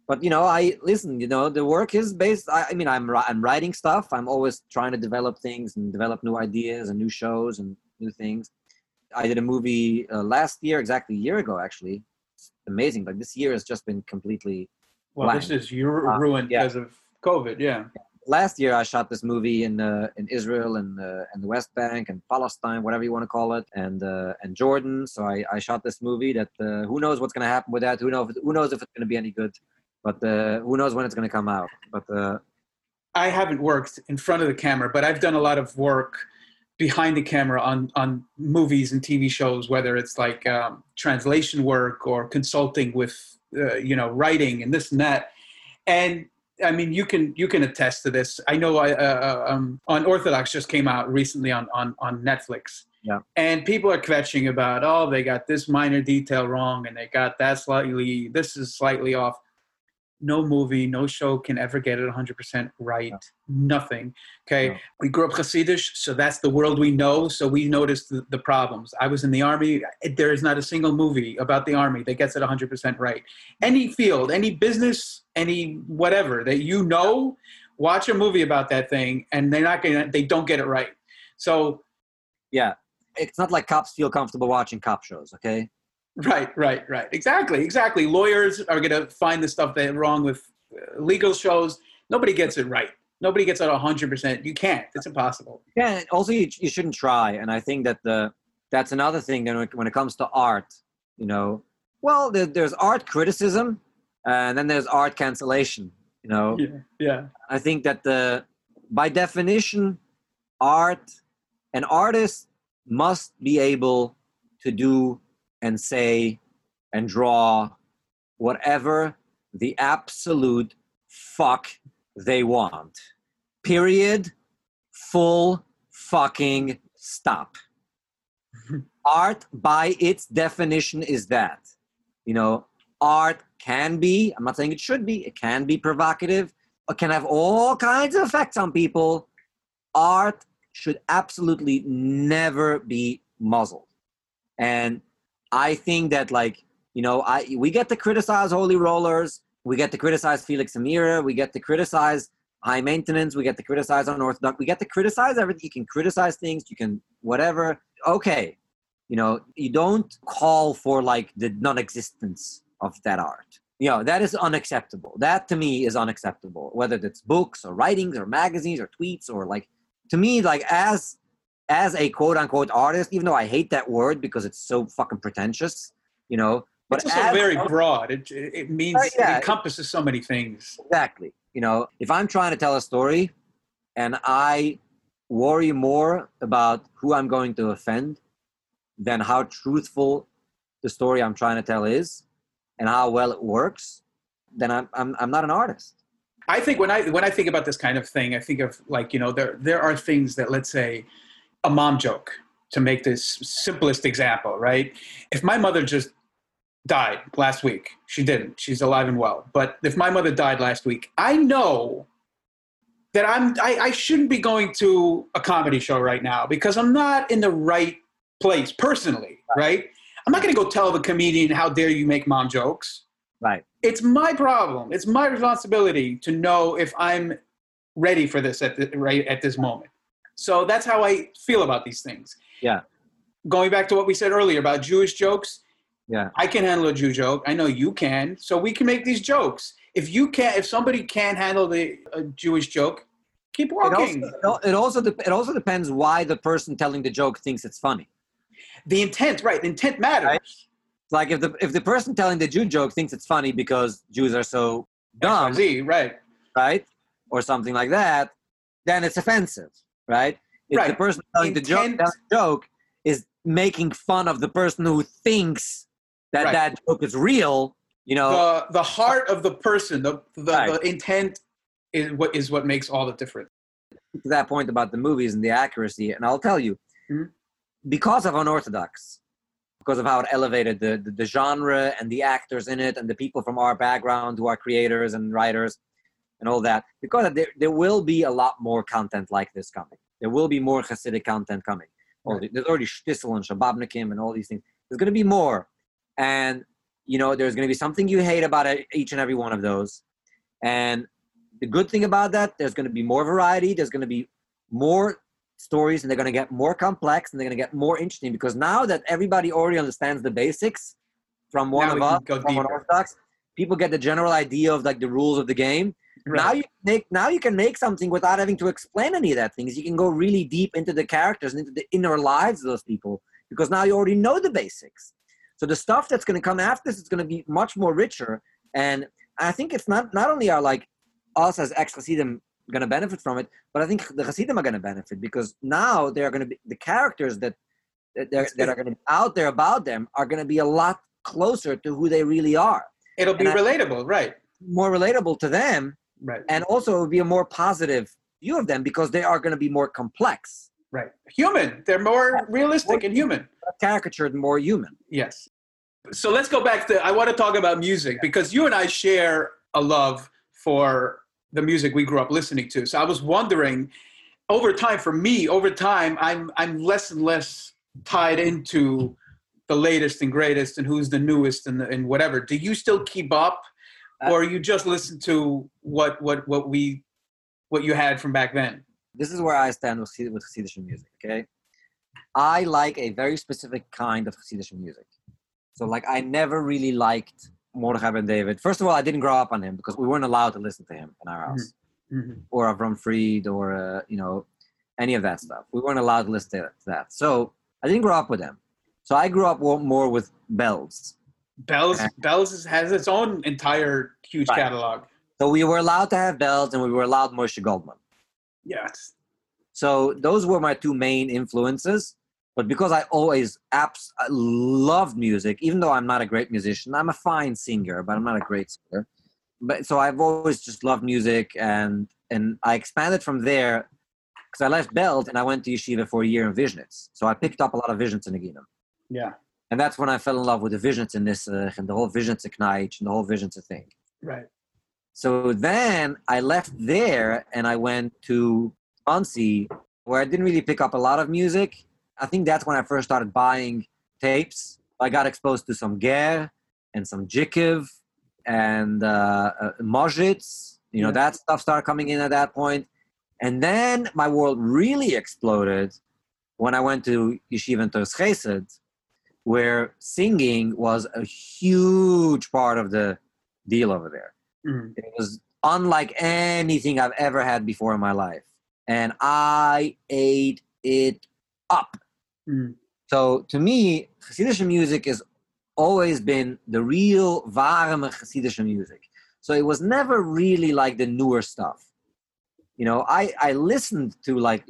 [SPEAKER 2] But you know, I listen. You know, the work is based. I, I mean, I'm I'm writing stuff. I'm always trying to develop things and develop new ideas and new shows and new things. I did a movie uh, last year, exactly a year ago, actually. It's amazing. Like this year has just been completely.
[SPEAKER 1] well
[SPEAKER 2] Blank.
[SPEAKER 1] this is you're
[SPEAKER 2] Uh,
[SPEAKER 1] ruined
[SPEAKER 2] yeah.
[SPEAKER 1] because of covid yeah
[SPEAKER 2] Last year, I shot this movie in uh, in Israel and uh, and the West Bank and Palestine, whatever you want to call it, and uh, and Jordan. So I, I shot this movie. That uh, who knows what's going to happen with that? Who knows? Who knows if it's going to be any good? But uh, who knows when it's going to come out? But uh,
[SPEAKER 1] i haven't worked in front of the camera but i've done a lot of work behind the camera on on movies and tv shows whether it's like um, translation work or consulting with uh, you know writing and this and that and I mean, you can you can attest to this. I know I uh, uh, um, Unorthodox just came out recently on on on Netflix.
[SPEAKER 2] Yeah.
[SPEAKER 1] And people are kvetching about, oh, they got this minor detail wrong, and they got that slightly. This is slightly off. No movie, no show can ever get it 100% right. Nothing. Okay.
[SPEAKER 2] No.
[SPEAKER 1] We grew up Hasidish, so that's the world we know. So we noticed the, the problems. I was in the army. There is not a single movie about the army that gets it 100% right. Any field, any business, any whatever that you know, watch a movie about that thing, and they're not gonna. They don't get it right. So
[SPEAKER 2] yeah, it's not like cops feel comfortable watching cop shows. Okay.
[SPEAKER 1] Right, right, right. Exactly, exactly. Lawyers are going to find the stuff that's wrong with uh, legal shows. Nobody gets it right. Nobody gets it 100%. You can't. It's impossible.
[SPEAKER 2] Yeah. Also, you, you shouldn't try. And I think that the that's another thing that when it- when it comes to art, you know, well, there, there's art criticism, and then there's art cancellation. You know,
[SPEAKER 1] Yeah. Yeah.
[SPEAKER 2] I think that the by definition, art an artist must be able to do and say and draw whatever the absolute fuck they want. Period. Full fucking stop. art, by its definition, is that. You know, art can be, I'm not saying it should be, it can be provocative, it can have all kinds of effects on people. Art should absolutely never be muzzled. And I think that, like, you know, I we get to criticize Holy Rollers, we get to criticize Felix and Meira, we get to criticize high maintenance, we get to criticize unorthodox, we get to criticize everything. You can criticize things, you can whatever. Okay, you know, you don't call for like the non-existence of that art. You know, that is unacceptable. That to me is unacceptable. Whether it's books or writings or magazines or tweets or like to me, like as as a quote unquote artist, even though I hate that word because it's so fucking pretentious, you know. But
[SPEAKER 1] It's also very broad. It, it means
[SPEAKER 2] Uh, yeah.
[SPEAKER 1] it encompasses so many things.
[SPEAKER 2] Exactly. You know, if I'm trying to tell a story and I worry more about who I'm going to offend than how truthful the story I'm trying to tell is and how well it works, then I'm, I'm, I'm not an artist.
[SPEAKER 1] I think when I when I think about this kind of thing, I think of like you know there there are things that let's say a mom joke to make this simplest example, right? If my mother just died last week, she didn't. She's alive and well. But if my mother died last week, I know that I'm I, I shouldn't be going to a comedy show right now because I'm not in the right place personally, right? I'm not going to go tell the comedian how dare you make mom jokes
[SPEAKER 2] Right.
[SPEAKER 1] it's my problem. It's my responsibility to know if I'm ready for this at the, right at this moment. So that's how I feel about these things.
[SPEAKER 2] Yeah.
[SPEAKER 1] Going back to what we said earlier about Jewish jokes,
[SPEAKER 2] Yeah.
[SPEAKER 1] I can handle a Jew joke. I know you can. So we can make these jokes. If you can't, if somebody can't handle the a Jewish joke, keep walking.
[SPEAKER 2] also, it al- it also it also depends why the person telling the joke thinks it's funny.
[SPEAKER 1] the intent, right? The intent matters.
[SPEAKER 2] Right. Like if the if the person telling the Jew joke thinks it's funny because Jews are so dumb,
[SPEAKER 1] XYZ, right?
[SPEAKER 2] right, or something like that, then it's offensive, right? If the person telling the joke, telling the joke is making fun of the person who thinks that
[SPEAKER 1] Right.
[SPEAKER 2] that joke is real, you know,
[SPEAKER 1] The the heart of the person, the the,
[SPEAKER 2] Right.
[SPEAKER 1] the intent is what is what makes all the difference.
[SPEAKER 2] to that point about the movies and the accuracy, and I'll tell you,
[SPEAKER 1] Mhm.
[SPEAKER 2] because of unorthodox, because of how it elevated the, the the genre and the actors in it and the people from our background who are creators and writers and all that, because there there will be a lot more content like this coming. There will be more Hasidic content coming.
[SPEAKER 1] Right.
[SPEAKER 2] the- there's already Shtisel and Shababnikim and all these things. There's going to be more, and you know there's going to be something you hate about each and every one of those, and the good thing about that, there's going to be more variety. There's going to be more stories, and they're going to get more complex, and they're going to get more interesting because now that everybody already understands the basics from one
[SPEAKER 1] Now
[SPEAKER 2] of us, from
[SPEAKER 1] deeper.
[SPEAKER 2] Orthodox, people get the general idea of like the rules of the game. Now you can make now you can make something without having to explain any of that things. You can go really deep into the characters and into the inner lives of those people because now you already know the basics. So the stuff that's going to come after this is going to be much more richer. And I think it's not not only are like us as ex Hasidim going to benefit from it, but I think the Hasidim are going to benefit because now they're going to be the characters that that, that are going to be out there about them are going to be a lot closer to who they really are,
[SPEAKER 1] It'll be
[SPEAKER 2] and I-
[SPEAKER 1] relatable, right?
[SPEAKER 2] more relatable to them,
[SPEAKER 1] Right.
[SPEAKER 2] and also it would be a more positive view of them because they are going to be more complex,
[SPEAKER 1] Right. Human. They're more realistic and human.
[SPEAKER 2] caricatured, and more human.
[SPEAKER 1] Yes. So let's go back to I want to talk about music because you and I share a love for the music we grew up listening to. So I was wondering over time for me, over time I'm I'm less and less tied into the latest and greatest and who's the newest and, the, and whatever. Do you still keep up Uh, or you just listen to what what what we what you had from back then?
[SPEAKER 2] This is where I stand with with Hasidic music. Okay, I like a very specific kind of Hasidic music. So, like, I never really liked Mordechai ben David. First of all, I didn't grow up on him because we weren't allowed to listen to him in our house, mm-hmm. Mm-hmm. or Avram Fried, or uh, you know, any of that stuff. We weren't allowed to listen to that. So, I didn't grow up with him. So, I grew up more with Belz.
[SPEAKER 1] Belz Belz has its own entire huge
[SPEAKER 2] Right.
[SPEAKER 1] catalog.
[SPEAKER 2] So we were allowed to have Belz, and we were allowed Moshe Goldman.
[SPEAKER 1] Yes.
[SPEAKER 2] So those were my two main influences. But because I always abs- I loved music, even though I'm not a great musician, I'm a fine singer, but I'm not a great singer. But so I've always just loved music, and and I expanded from there because I left Belz and I went to yeshiva for a year in Vizhnitz. So I picked up a lot of Vizhnitz in Nagina.
[SPEAKER 1] Yeah.
[SPEAKER 2] And that's when I fell in love with the Vizhnitz in this uh, and the whole Vizhnitz Knight and the whole Vizhnitz thing.
[SPEAKER 1] Right.
[SPEAKER 2] So then I left there and I went to Monsey, where I didn't really pick up a lot of music. I think that's when I first started buying tapes. I got exposed to some Ger and some Jikiv and uh, uh, Modzitz. You know,
[SPEAKER 1] Yeah.
[SPEAKER 2] that stuff started coming in at that point. And then my world really exploded when I went to Yeshiva and Toras Chesed, where singing was a huge part of the deal over there.
[SPEAKER 1] Mhm.
[SPEAKER 2] It was unlike anything I've ever had before in my life. And I ate it up.
[SPEAKER 1] Mhm.
[SPEAKER 2] So to me, Hasidic music has always been the real warme Hasidic music. So it was never really like the newer stuff. You know, I, I listened to like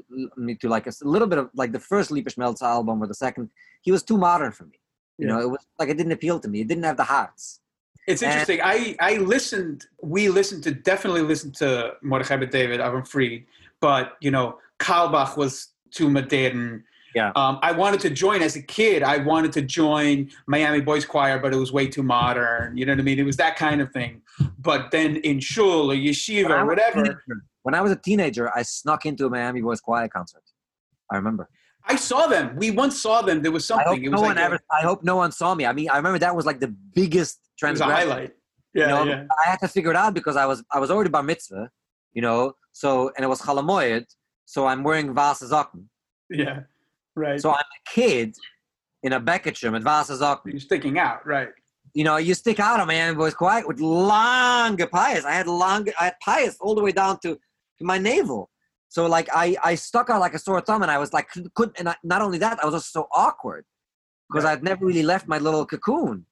[SPEAKER 2] to like a little bit of like the first Lieber Schmelz album or the second. He was too modern for me. You
[SPEAKER 1] Yeah.
[SPEAKER 2] know, it was like it didn't appeal to me. It didn't have the hearts.
[SPEAKER 1] It's interesting. I, I listened, we listened to, definitely listened to Mordechai David, Avram Fried, but, you know, Carlebach was too modern.
[SPEAKER 2] Yeah.
[SPEAKER 1] Um, I wanted to join as a kid. I wanted to join Miami Boys Choir, but it was way too modern. You know what I mean? It was that kind of thing. But then in shul or yeshiva or whatever,
[SPEAKER 2] When I was a teenager, I snuck into a Miami Boys Choir concert. I remember.
[SPEAKER 1] I saw them. We once saw them. There was
[SPEAKER 2] I hope
[SPEAKER 1] something. It
[SPEAKER 2] no
[SPEAKER 1] was
[SPEAKER 2] one
[SPEAKER 1] a,
[SPEAKER 2] ever. I hope no one saw me. I mean, I remember that was like the biggest
[SPEAKER 1] it was a
[SPEAKER 2] transgression.
[SPEAKER 1] highlight. Yeah,
[SPEAKER 2] you know,
[SPEAKER 1] yeah.
[SPEAKER 2] I had to figure it out because I was I was already bar mitzvah, you know. So and it was chalamoyed, so I'm wearing vasa zaken.
[SPEAKER 1] Yeah. Right.
[SPEAKER 2] So I'm a kid in a beketshim at vasa zaken.
[SPEAKER 1] You're sticking out. Right.
[SPEAKER 2] You know, you stick out of Miami Boys Choir with long peyos. I had long, I had peyos all the way down to, to my navel. So like I I stuck out like a sore thumb, and I was like couldn't. And I, not only that, I was also so awkward because. I'd never really left my little cocoon,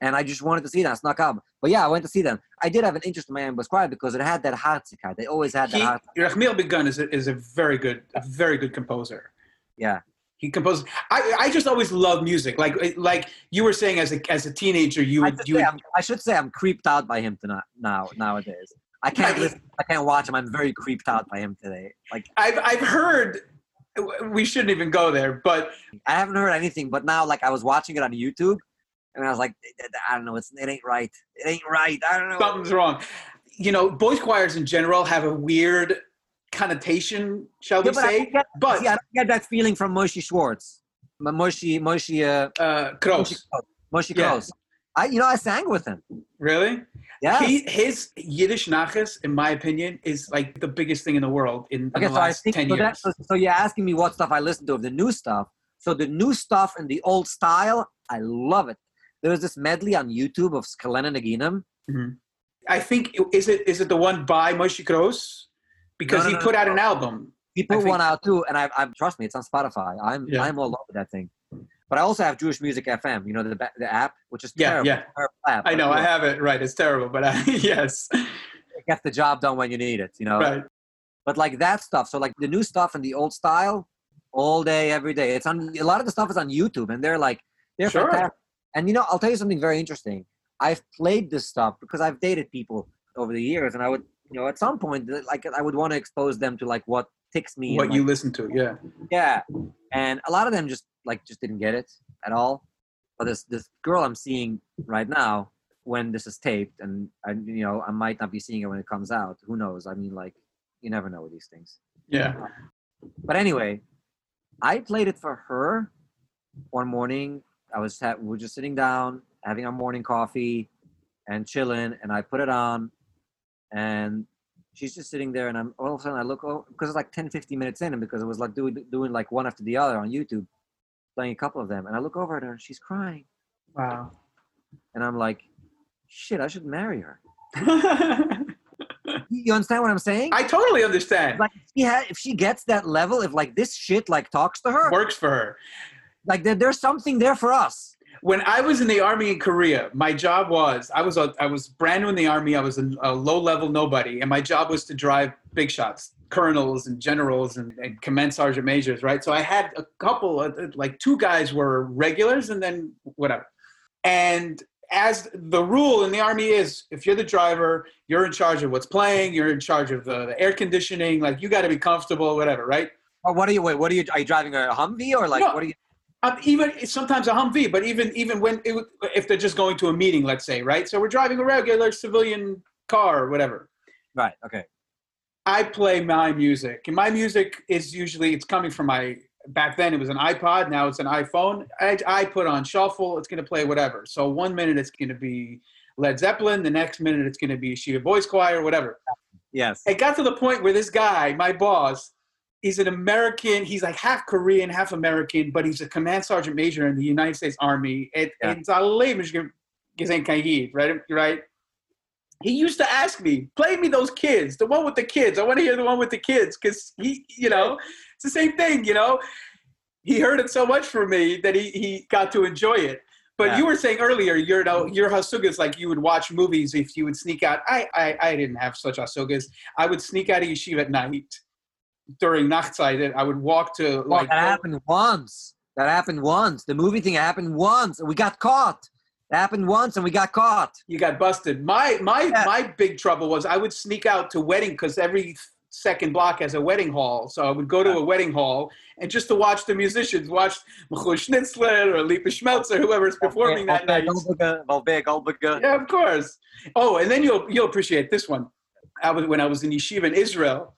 [SPEAKER 2] and I just wanted to see them. I snuck out. But yeah, I went to see them. I did have an interest in Miami Choir because it had that hartzikkeit. They always had that
[SPEAKER 1] He. Rachmiel Begun is a, is a very good, a very good composer.
[SPEAKER 2] Yeah.
[SPEAKER 1] He composed. I, I just always love music. Like like you were saying as a as a teenager, you
[SPEAKER 2] I
[SPEAKER 1] would
[SPEAKER 2] should,
[SPEAKER 1] you
[SPEAKER 2] say
[SPEAKER 1] would,
[SPEAKER 2] I'm, I should say I'm creeped out by him tonight now nowadays. I can't listen. I can't watch him. I'm very creeped out by him today. Like
[SPEAKER 1] I've I've heard. We shouldn't even go there, but
[SPEAKER 2] I haven't heard anything, but now like I was watching it on YouTube, and I was like, I don't know, it's it ain't right. It ain't right. I don't know.
[SPEAKER 1] something's wrong. You know, boys choirs in general have a weird connotation, shall
[SPEAKER 2] Yeah,
[SPEAKER 1] we
[SPEAKER 2] but
[SPEAKER 1] say?
[SPEAKER 2] get,
[SPEAKER 1] But
[SPEAKER 2] see, I get that feeling from Moshe Schwartz, Moshe Moshe uh,
[SPEAKER 1] uh,
[SPEAKER 2] Moshe
[SPEAKER 1] Kroos,
[SPEAKER 2] Kroos. Moshe
[SPEAKER 1] Yeah.
[SPEAKER 2] Kroos. I you know I sang with him.
[SPEAKER 1] really?
[SPEAKER 2] Yeah.
[SPEAKER 1] His Yiddish nachas, in my opinion, is like the biggest thing in the world in, in the
[SPEAKER 2] so I
[SPEAKER 1] last
[SPEAKER 2] think
[SPEAKER 1] ten
[SPEAKER 2] so,
[SPEAKER 1] years.
[SPEAKER 2] that, so, so you're asking me what stuff I listen to of the new stuff. So the new stuff and the old style, I love it. There was this medley on YouTube of Skulener Naginam. Mm-hmm.
[SPEAKER 1] I think is it is it the one by Moshe Kroos? Because
[SPEAKER 2] No, no,
[SPEAKER 1] he
[SPEAKER 2] no,
[SPEAKER 1] put out an album.
[SPEAKER 2] He put one out too, and I, I trust me, it's on Spotify. I'm
[SPEAKER 1] Yeah.
[SPEAKER 2] I'm all over that thing. But I also have Jewish Music FM, you know the the app, which is
[SPEAKER 1] Yeah,
[SPEAKER 2] terrible.
[SPEAKER 1] yeah.
[SPEAKER 2] terrible app,
[SPEAKER 1] I know I have it right. It's terrible, but I, yes,
[SPEAKER 2] It gets the job done when you need it, you know.
[SPEAKER 1] right.
[SPEAKER 2] But like that stuff, so like the new stuff and the old style, all day, every day. It's on a lot of the stuff is on YouTube, and they're like they're
[SPEAKER 1] Sure.
[SPEAKER 2] fantastic. And you know, I'll tell you something very interesting. I've played this stuff because I've dated people over the years, and I would, you know, at some point, like I would want to expose them to like what ticks me. and,
[SPEAKER 1] What
[SPEAKER 2] like,
[SPEAKER 1] you listen to, yeah.
[SPEAKER 2] Yeah, and a lot of them just like just didn't get it at all. But this this girl I'm seeing right now, when this is taped, and I you know I might not be seeing it when it comes out. Who knows? I mean, like you never know with these things.
[SPEAKER 1] Yeah.
[SPEAKER 2] But anyway, I played it for her one morning. I was ha- we were just sitting down having our morning coffee and chilling, and I put it on, and she's just sitting there, and I'm all of a sudden I look over because it's like 10, 15 minutes in, and because it was like doing doing like one after the other on YouTube, playing a couple of them, and I look over at her, and she's crying,
[SPEAKER 1] Wow.
[SPEAKER 2] and I'm like, shit, I should marry her. You understand what I'm saying?
[SPEAKER 1] I totally understand.
[SPEAKER 2] like if she if she gets that level, if like this shit like talks to her,
[SPEAKER 1] Works for her.
[SPEAKER 2] like there, there's something there for us.
[SPEAKER 1] when I was in the army in Korea, my job was I was a, I was brand new in the army. I was a, a low level nobody, and my job was to drive big shots, colonels and generals and, and command sergeant majors, right? So I had a couple, of, like two guys were regulars, and then whatever. And as the rule in the army is, if you're the driver, you're in charge of what's playing, you're in charge of the, the air conditioning, like you got to be comfortable, whatever, right?
[SPEAKER 2] Or what are you? Wait, what are you? Are you driving a Humvee or like
[SPEAKER 1] No.
[SPEAKER 2] what are you?
[SPEAKER 1] Um, even sometimes a Humvee, but even even when it, if they're just going to a meeting, let's say, right? So we're driving a regular civilian car or whatever.
[SPEAKER 2] Right. Okay.
[SPEAKER 1] I play my music, and my music is usually it's coming from my. Back then it was an iPod. Now it's an iPhone. I, I put on shuffle. It's going to play whatever. So one minute it's going to be Led Zeppelin. The next minute it's going to be Shiva Boys Choir, whatever.
[SPEAKER 2] Yes.
[SPEAKER 1] It got to the point where this guy, my boss, he's an American. He's like half Korean, half American, but he's a command sergeant major in the United States Army. It,
[SPEAKER 2] Yeah.
[SPEAKER 1] It's a right? Right. He used to ask me, "Play me those kids, the one with the kids. I want to hear the one with the kids, because he, you know, it's the same thing, you know." He heard it so much from me that he he got to enjoy it. But
[SPEAKER 2] Yeah.
[SPEAKER 1] you were saying earlier, your know, your hasugas like you would watch movies if you would sneak out. I I, I didn't have such hasugas. I would sneak out of yeshiva at night during nachtzeit. I would walk to
[SPEAKER 2] Well,
[SPEAKER 1] like
[SPEAKER 2] that happened once. That happened once. The movie thing happened once, we got caught. It happened once, and we got caught.
[SPEAKER 1] you got busted. My my
[SPEAKER 2] Yeah.
[SPEAKER 1] my big trouble was I would sneak out to wedding because every second block has a wedding hall. So I would go to a wedding hall and just to watch the musicians, watch Michael Schnitzler or Lipa Schmelzer, whoever's performing that night.
[SPEAKER 2] Goldberger, Volbeer Goldberger.
[SPEAKER 1] Yeah, of course. Oh, and then you'll you'll appreciate this one. I was when I was in yeshiva in Israel.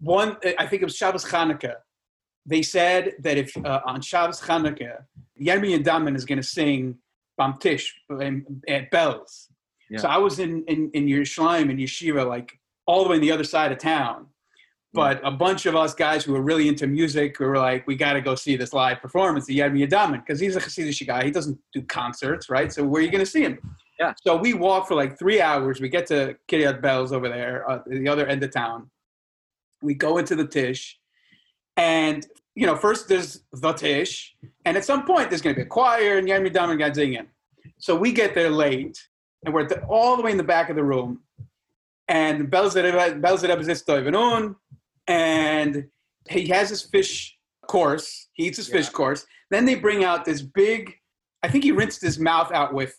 [SPEAKER 1] One, I think it was Shabbos Hanukkah. They said that if uh, on Shabbos Hanukkah, Yermi and Daman is going to sing Bam Tish um, at Belz.
[SPEAKER 2] Yeah.
[SPEAKER 1] So I was in in in Yerushalayim and yeshiva, like all the way on the other side of town. But a bunch of us guys who were really into music who were like, we got to go see this live performance of Yermi Daman because he's a Hasidic guy. He doesn't do concerts, right? So where are you going to see him?
[SPEAKER 2] Yeah.
[SPEAKER 1] So we walk for like three hours. We get to Kiryat Belz over there, uh, the other end of town. We go into the Tish, and you know, first there's the Tish, and at some point there's going to be a choir and Yermi Daman got singing. So we get there late, and we're at the, all the way in the back of the room, and Belz Belz on, and he has his fish course. He eats his fish course. Then they bring out this big. I think he rinsed his mouth out with.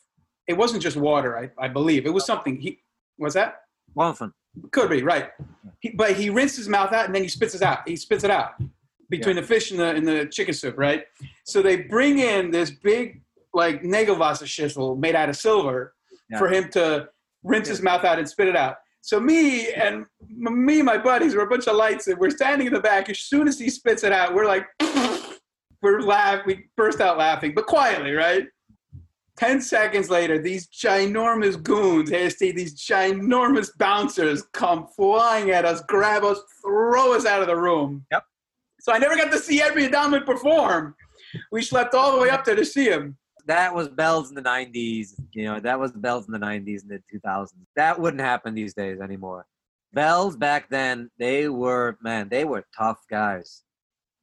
[SPEAKER 1] It wasn't just water, I, I believe. It was something. He was that
[SPEAKER 2] Wonderful.
[SPEAKER 1] could be right, he, but he rinsed his mouth out and then he spits it out. He spits it out between the fish and the and the chicken soup, right? So they bring in this big like Nagelwasser schissel made out of silver
[SPEAKER 2] Yeah.
[SPEAKER 1] for him to rinse his mouth out and spit it out. So me and m- me and my buddies were a bunch of lights and we're standing in the back. As soon as he spits it out, we're like, we're laugh, we burst out laughing, but quietly, right? Ten seconds later, these ginormous goons, AST, these ginormous bouncers come flying at us, grab us, throw us out of the room.
[SPEAKER 2] Yep.
[SPEAKER 1] So I never got to see Edwin Donovan perform. We slept all the way up there to see him.
[SPEAKER 2] That was Belz in the '90s. You know, that was Belz in the '90s and the 2000s. That wouldn't happen these days anymore. Belz back then, they were man, they were tough guys.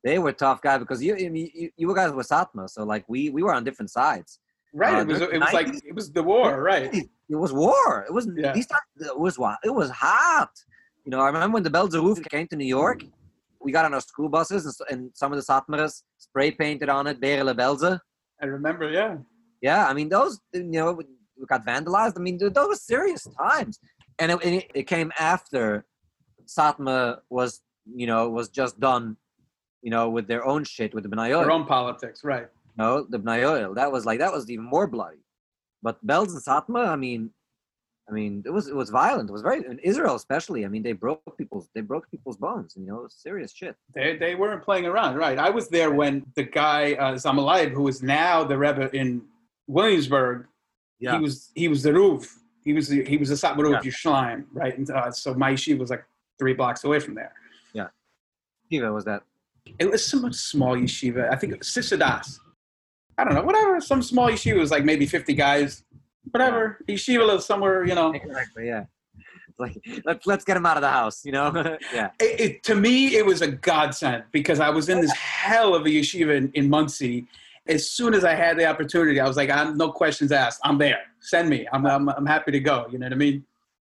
[SPEAKER 2] They were tough guys because you, I mean, you, you guys were Satmar, so like we we were on different sides.
[SPEAKER 1] Right.
[SPEAKER 2] Uh,
[SPEAKER 1] it was it was like it was the war, right?
[SPEAKER 2] It was war. It was
[SPEAKER 1] Yeah.
[SPEAKER 2] these times, it was wa- it was hot. You know, I remember when the Belzer Rov came to New York. We got on our school buses and, and some of the Satmaras spray painted on it Berele Belze.
[SPEAKER 1] I remember, yeah.
[SPEAKER 2] Yeah, I mean those you know we got vandalized. I mean those were serious times, and it, it, it came after Satmar was you know was just done, you know, with their own shit with the Bnei Yoel.
[SPEAKER 1] Their own politics, right.
[SPEAKER 2] No, the Bnei Yoel. That was like that was even more bloody. But Belz and Satmar, I mean, I mean it was it was violent. It was very in Israel especially. I mean they broke people's they broke people's bones. You know, serious shit.
[SPEAKER 1] They, they weren't playing around, right? I was there when the guy uh, Zalman Leib, who is now the Rebbe in Williamsburg,
[SPEAKER 2] Yeah.
[SPEAKER 1] he was he was the roof. He was the, he was the Satmar of
[SPEAKER 2] Yeah.
[SPEAKER 1] Yerushalayim, right? And uh, so my yeshiva was like three blocks away from there.
[SPEAKER 2] Kiva was that.
[SPEAKER 1] It was some small yeshiva. I think it was Sisadas. I don't know, whatever. Some small yeshiva was like maybe fifty guys. Whatever. Yeshiva lives somewhere, you know.
[SPEAKER 2] Exactly. Yeah. Like let's let's get him out of the house. You know. yeah.
[SPEAKER 1] it, it, to me, it was a godsend because I was in this hell of a yeshiva in, in Monsey, As soon as I had the opportunity, I was like, I'm no questions asked. I'm there. Send me. I'm, I'm, I'm happy to go. You know what I mean?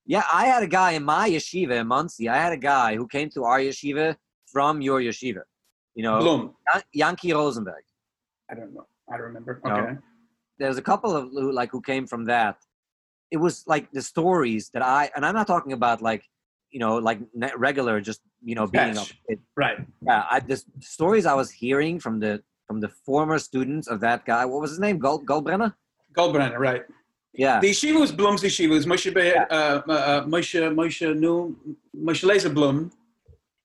[SPEAKER 2] Yeah, I had a guy in my yeshiva in Monsey. I had a guy who came to our yeshiva from your yeshiva. You know,
[SPEAKER 1] Bloom.
[SPEAKER 2] Yan- Yankee Rosenberg.
[SPEAKER 1] I don't know. I don't remember.
[SPEAKER 2] No. There's a couple of who, like who came from that. It was like the stories that I and I'm not talking about like you know like regular just you know being
[SPEAKER 1] Catch.
[SPEAKER 2] it,
[SPEAKER 1] Right.
[SPEAKER 2] yeah. I the stories I was hearing from the from the former students of that guy. What was his name? Gold Goldbrenner.
[SPEAKER 1] Goldbrenner, right.
[SPEAKER 2] Yeah.
[SPEAKER 1] The yeshiva was Bloom's yeshiva. It was Moshe, Be- uh, uh, uh, Moshe, Moshe, Nu, Moshe Laser Bloom.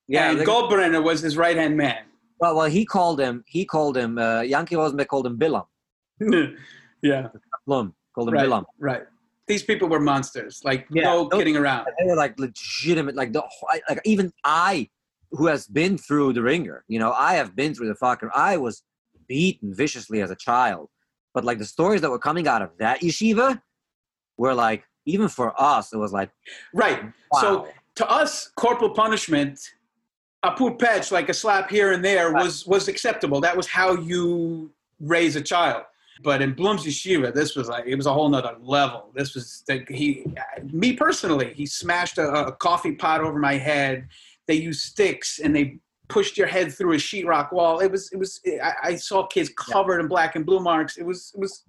[SPEAKER 2] Yeah.
[SPEAKER 1] and Goldbrenner was his right hand man.
[SPEAKER 2] well, well, he called him. He called him. Uh, Yankee Rosenberg called him Bilam.
[SPEAKER 1] yeah,
[SPEAKER 2] Blum called him
[SPEAKER 1] right,
[SPEAKER 2] Bilam.
[SPEAKER 1] right. These people were monsters. Like,
[SPEAKER 2] Yeah,
[SPEAKER 1] no
[SPEAKER 2] those-
[SPEAKER 1] kidding around.
[SPEAKER 2] they were like legitimate like the like even i who has been through the ringer you know i have been through the fucker i was beaten viciously as a child but like the stories that were coming out of that yeshiva were like even for us it was like
[SPEAKER 1] Right.
[SPEAKER 2] wow.
[SPEAKER 1] So to us, corporal punishment, a poor patch, like a slap here and there, was was acceptable. That was how you raise a child. But in Bloom's yeshiva, this was like it was a whole nother level. This was like he, me personally, he smashed a, a coffee pot over my head. They used sticks and they pushed your head through a sheetrock wall. It was it was. I, I saw kids covered in black and blue marks. It was it was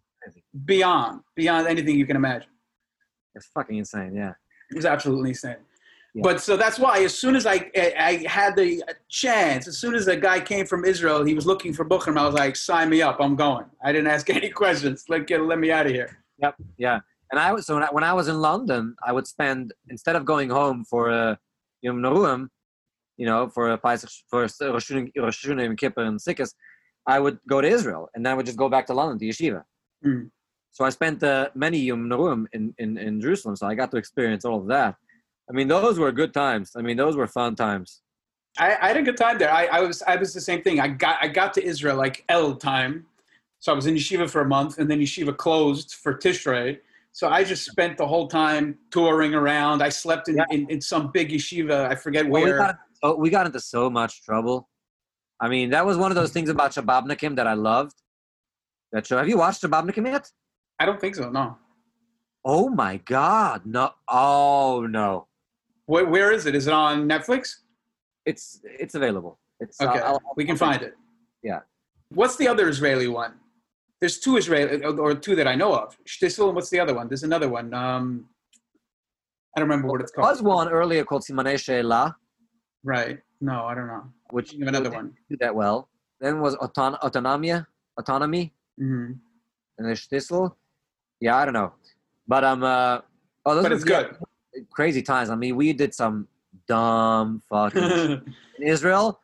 [SPEAKER 1] beyond beyond anything you can imagine.
[SPEAKER 2] it's fucking insane yeah
[SPEAKER 1] It was absolutely insane.
[SPEAKER 2] Yeah.
[SPEAKER 1] But so that's why, as soon as I, I had the chance, as soon as a guy came from Israel, he was looking for Bukhram. I was like, sign me up, I'm going. I didn't ask any questions. Like, get, let me out of here.
[SPEAKER 2] Yep. Yeah. And I was so when I, when I was in London, I would spend instead of going home for a Yom Neruim, you know, for a Pesach, for Rosh Hashanah Yom Kippur, and Sikkas, I would go to Israel, and then I would just go back to London to yeshiva.
[SPEAKER 1] Mm.
[SPEAKER 2] So I spent uh, many Yom Neruim in, in in Jerusalem, so I got to experience all of that. I mean, those were good times. I mean, those were fun times.
[SPEAKER 1] I, I had a good time there. I, I was I was the same thing. I got I got to Israel like El time, so I was in yeshiva for a month, and then yeshiva closed for Tishrei. So I just spent the whole time touring around. I slept in,
[SPEAKER 2] Yeah.
[SPEAKER 1] in, in some big yeshiva. I forget
[SPEAKER 2] Well, we
[SPEAKER 1] where.
[SPEAKER 2] got so we got into so much trouble. I mean, that was one of those things about Shababnikim that I loved. That show. Have you watched Shababnikim yet?
[SPEAKER 1] I don't think so. No.
[SPEAKER 2] Oh my God! No. Oh no.
[SPEAKER 1] Where, where is it? Is it on Netflix?
[SPEAKER 2] It's it's available. It's
[SPEAKER 1] Okay,
[SPEAKER 2] I'll- I'll-
[SPEAKER 1] we can find it.
[SPEAKER 2] Yeah.
[SPEAKER 1] What's the other Israeli one? There's two Israeli, or two that I know of. Shtisel, and what's the other one? There's another one. Um, I don't remember what it's
[SPEAKER 2] There was one earlier called Simanei She'ela,
[SPEAKER 1] Right. No, I don't know.
[SPEAKER 2] which
[SPEAKER 1] Give another
[SPEAKER 2] didn't
[SPEAKER 1] one.
[SPEAKER 2] do that well. Then was auton- autonomia, autonomy,
[SPEAKER 1] hmm
[SPEAKER 2] and the Shtisel. Yeah, I don't know, but um, uh, oh, those
[SPEAKER 1] But it's good.
[SPEAKER 2] Crazy times. I mean, we did some dumb fucking in Israel.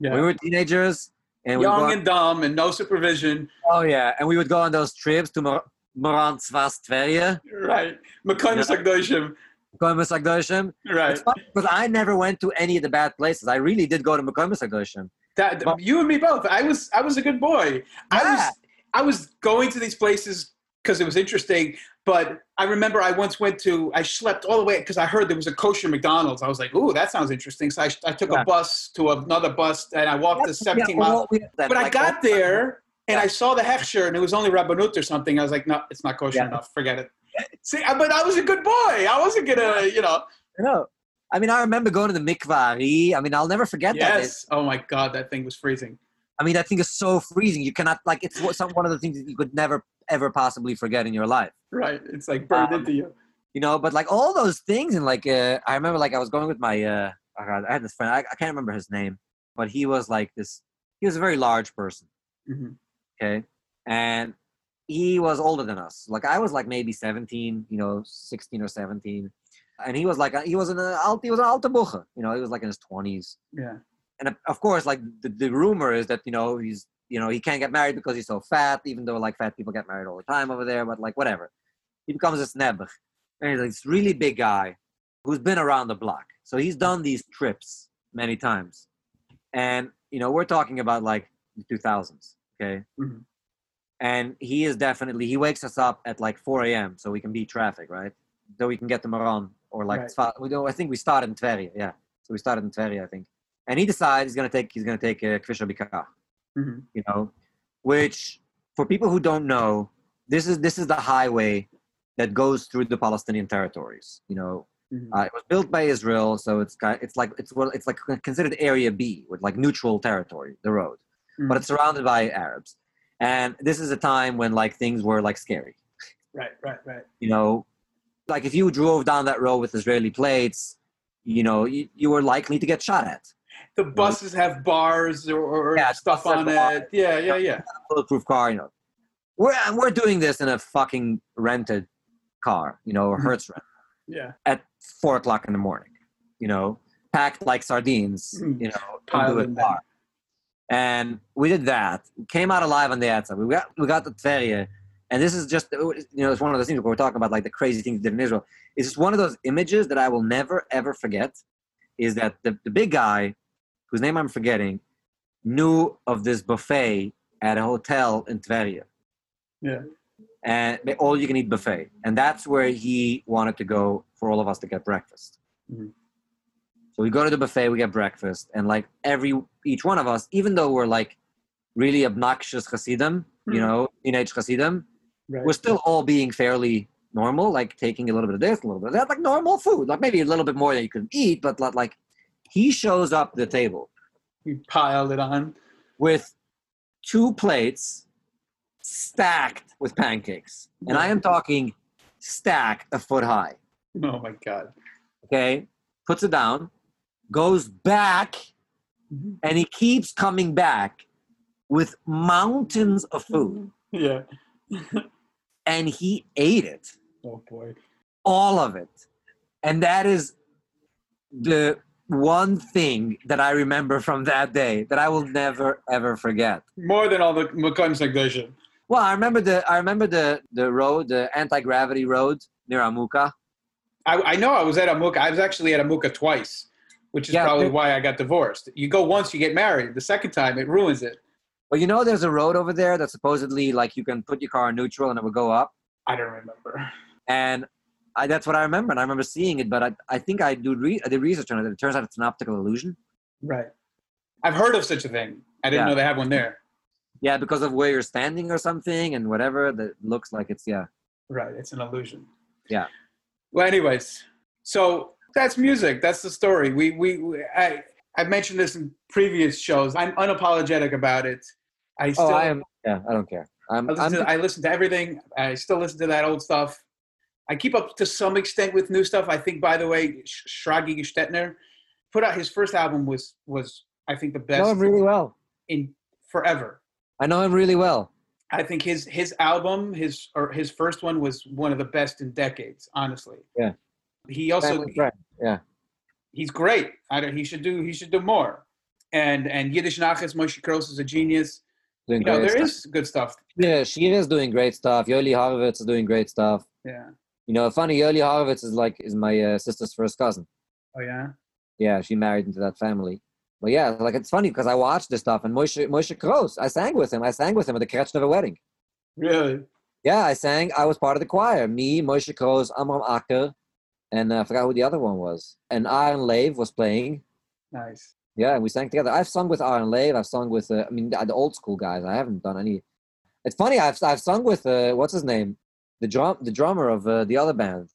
[SPEAKER 1] yeah.
[SPEAKER 2] We were teenagers, and we would
[SPEAKER 1] Young
[SPEAKER 2] go,
[SPEAKER 1] and dumb and no supervision.
[SPEAKER 2] oh yeah, and we would go on those trips to Mor- Meron Tzfas Tveria,
[SPEAKER 1] Right. Mekoyim
[SPEAKER 2] Yeah.
[SPEAKER 1] Sagdoshim.
[SPEAKER 2] Agdoshim.
[SPEAKER 1] Right.
[SPEAKER 2] It's because I never went to any of the bad places. I really did go to Mekoimus Agdoshim.
[SPEAKER 1] That,
[SPEAKER 2] Well-
[SPEAKER 1] you and me both. I was I was a good boy. I was I was going to these places because it was interesting. But I remember I once went to I slept all the way because I heard there was a kosher McDonald's. I was like, ooh, that sounds interesting. So I, I took
[SPEAKER 2] Yeah.
[SPEAKER 1] a bus to another bus and I walked the 17
[SPEAKER 2] Yeah,
[SPEAKER 1] miles.
[SPEAKER 2] well, we- that,
[SPEAKER 1] But I got there and
[SPEAKER 2] Yeah.
[SPEAKER 1] I saw the hechsher and it was only Rabbanut or something. I was like, no, it's not kosher enough. Forget it. See, I- but I was a good boy. I wasn't gonna, you know.
[SPEAKER 2] Know. I mean, I remember going to the mikvah. I mean, I'll never forget that.
[SPEAKER 1] Yes. Oh my God, that thing was freezing.
[SPEAKER 2] I mean, that thing is so freezing. You cannot like it's some one of the things that you could never ever possibly forget in your life.
[SPEAKER 1] Right. It's like burned
[SPEAKER 2] Um,
[SPEAKER 1] into you.
[SPEAKER 2] You know, but like all those things and like uh, I remember like I was going with my uh, oh I had this friend. I, I can't remember his name, but he was like this. He was a very large person.
[SPEAKER 1] hmm
[SPEAKER 2] okay and he was older than us like i was like maybe 17 you know 16 or 17 and he was like he was an uh, alt he was an alta buche you know he was like in his 20s
[SPEAKER 1] Yeah.
[SPEAKER 2] And of- of course like the, the rumor is that you know he's you know he can't get married because he's so fat even though like fat people get married all the time over there but like whatever he becomes a sneb and he's like this really big guy who's been around the block so he's done these trips many times and you know we're talking about like the 2000s okay
[SPEAKER 1] Mhm.
[SPEAKER 2] and he is definitely he wakes us up at like 4 a.m. so we can beat traffic, right? So we can get to Meron or like
[SPEAKER 1] Right.
[SPEAKER 2] Tzfa- we don't. I think we started in Tveria, yeah. So we started in Tveria, I think. And he decides he's gonna take he's gonna take uh, Kvisha Bikar,
[SPEAKER 1] hmm
[SPEAKER 2] you know, which for people who don't know, this is this is the highway that goes through the Palestinian territories. You know,
[SPEAKER 1] Mhm.
[SPEAKER 2] uh, it was built by Israel, so it's kind it's like it's well, it's like considered Area B with like neutral territory, the road,
[SPEAKER 1] Mhm.
[SPEAKER 2] but it's surrounded by Arabs. And this is a time when like things were like scary.
[SPEAKER 1] right, right, right.
[SPEAKER 2] You know, like if you drove down that road with Israeli plates, you know, you, you were likely to get shot at.
[SPEAKER 1] The buses have bars or, or
[SPEAKER 2] Yeah,
[SPEAKER 1] stuff on
[SPEAKER 2] bars.
[SPEAKER 1] it. Yeah, yeah, yeah.
[SPEAKER 2] bulletproof car, you know. We're we're doing this in a fucking rented car, you know, a
[SPEAKER 1] Mhm.
[SPEAKER 2] Hertz rent
[SPEAKER 1] Yeah.
[SPEAKER 2] at four o'clock in the morning, you know, packed like sardines,
[SPEAKER 1] Mm.
[SPEAKER 2] you know, into a car. And we did that. Came out alive on the outside. We got we got the Tveria, and this is just you know it's one of those things where we're talking about like the crazy things did in Israel. It's just one of those images that I will never ever forget. Is that the, the big guy, whose name I'm forgetting, knew of this buffet at a hotel in Tveria.
[SPEAKER 1] Yeah.
[SPEAKER 2] And the all you can eat buffet. And that's where he wanted to go for all of us to get breakfast.
[SPEAKER 1] Mhm.
[SPEAKER 2] So we go to the buffet, we get breakfast, and like every each one of us, even though we're like really obnoxious Hasidim, you
[SPEAKER 1] Mhm.
[SPEAKER 2] know, teenage Hasidim,
[SPEAKER 1] Right.
[SPEAKER 2] we're still all being fairly normal, like taking a little bit of this, a little bit of that, like normal food, like maybe a little bit more than you could eat, but like he shows up the table
[SPEAKER 1] You piled it on.
[SPEAKER 2] with two plates stacked with pancakes. And I am talking stacked a foot high.
[SPEAKER 1] Oh my god.
[SPEAKER 2] Okay. Puts it down, goes back,
[SPEAKER 1] Mhm.
[SPEAKER 2] and he keeps coming back with mountains of food.
[SPEAKER 1] Yeah.
[SPEAKER 2] And he ate it,
[SPEAKER 1] Oh boy.
[SPEAKER 2] all of it. And that is the one thing that I remember from that day that I will never ever forget.
[SPEAKER 1] More than all the Sagdashin.
[SPEAKER 2] Well, I remember the I remember the the road, the anti gravity road near Amuka.
[SPEAKER 1] I, I know I was at Amuka. I was actually at Amuka twice, which is
[SPEAKER 2] Yeah,
[SPEAKER 1] probably why I got divorced. You go once, you get married. The second time, it ruins it.
[SPEAKER 2] Well, you know, there's a road over there that supposedly like you can put your car in neutral and it will go up.
[SPEAKER 1] I don't remember.
[SPEAKER 2] And I, that's what I remember. And I remember seeing it, but I, I think I do re- I did research on it. It turns out it's an optical illusion.
[SPEAKER 1] Right. I've heard of such a thing. I didn't
[SPEAKER 2] Yeah.
[SPEAKER 1] know they had one there.
[SPEAKER 2] Yeah, because of where you're standing or something and whatever that looks like it's yeah.
[SPEAKER 1] Right. It's an illusion.
[SPEAKER 2] Yeah.
[SPEAKER 1] Well, anyways, so that's music. That's the story. We we, we I I've mentioned this in previous shows. I'm unapologetic about it. I oh, still
[SPEAKER 2] oh, I am. Yeah, I don't care. I'm.
[SPEAKER 1] I listen,
[SPEAKER 2] I'm
[SPEAKER 1] to, I listen to everything. I still listen to that old stuff. I keep up to some extent with new stuff. I think, by the way, Sh- Shragee Gestetner put out his first album was was I think the
[SPEAKER 2] I know
[SPEAKER 1] best
[SPEAKER 2] him really well.
[SPEAKER 1] in forever.
[SPEAKER 2] I know him really well.
[SPEAKER 1] I think his his album, his or his first one was one of the best in decades. Honestly.
[SPEAKER 2] Yeah.
[SPEAKER 1] He also.
[SPEAKER 2] Yeah.
[SPEAKER 1] he's great. I don't, he should do he should do more. And and Yiddish Nachas Moshe Kroos is a genius.
[SPEAKER 2] Doing
[SPEAKER 1] You know, there
[SPEAKER 2] stuff.
[SPEAKER 1] is good stuff.
[SPEAKER 2] Yeah, she is doing great stuff. Yoli Horowitz is doing great stuff.
[SPEAKER 1] Yeah.
[SPEAKER 2] You know, funny, Yoli Horowitz is like is my uh, sister's first cousin.
[SPEAKER 1] Oh yeah.
[SPEAKER 2] Yeah, she married into that family. But yeah, like it's funny because I watched this stuff and Moshe Moshe Kroos, I sang with him. I sang with him at the Kretschnever wedding.
[SPEAKER 1] Really.
[SPEAKER 2] Yeah, I sang. I was part of the choir. Me, Moshe Kroos, Amram Acker, and uh, I forgot who the other one was. And Aaron Lave was playing.
[SPEAKER 1] Nice.
[SPEAKER 2] Yeah, and we sang together. I've sung with Aaron Lave. I've sung with, uh, I mean, the, the old school guys. I haven't done any. It's funny. I've I've sung with uh, what's his name, the drum the drummer of uh, the other band,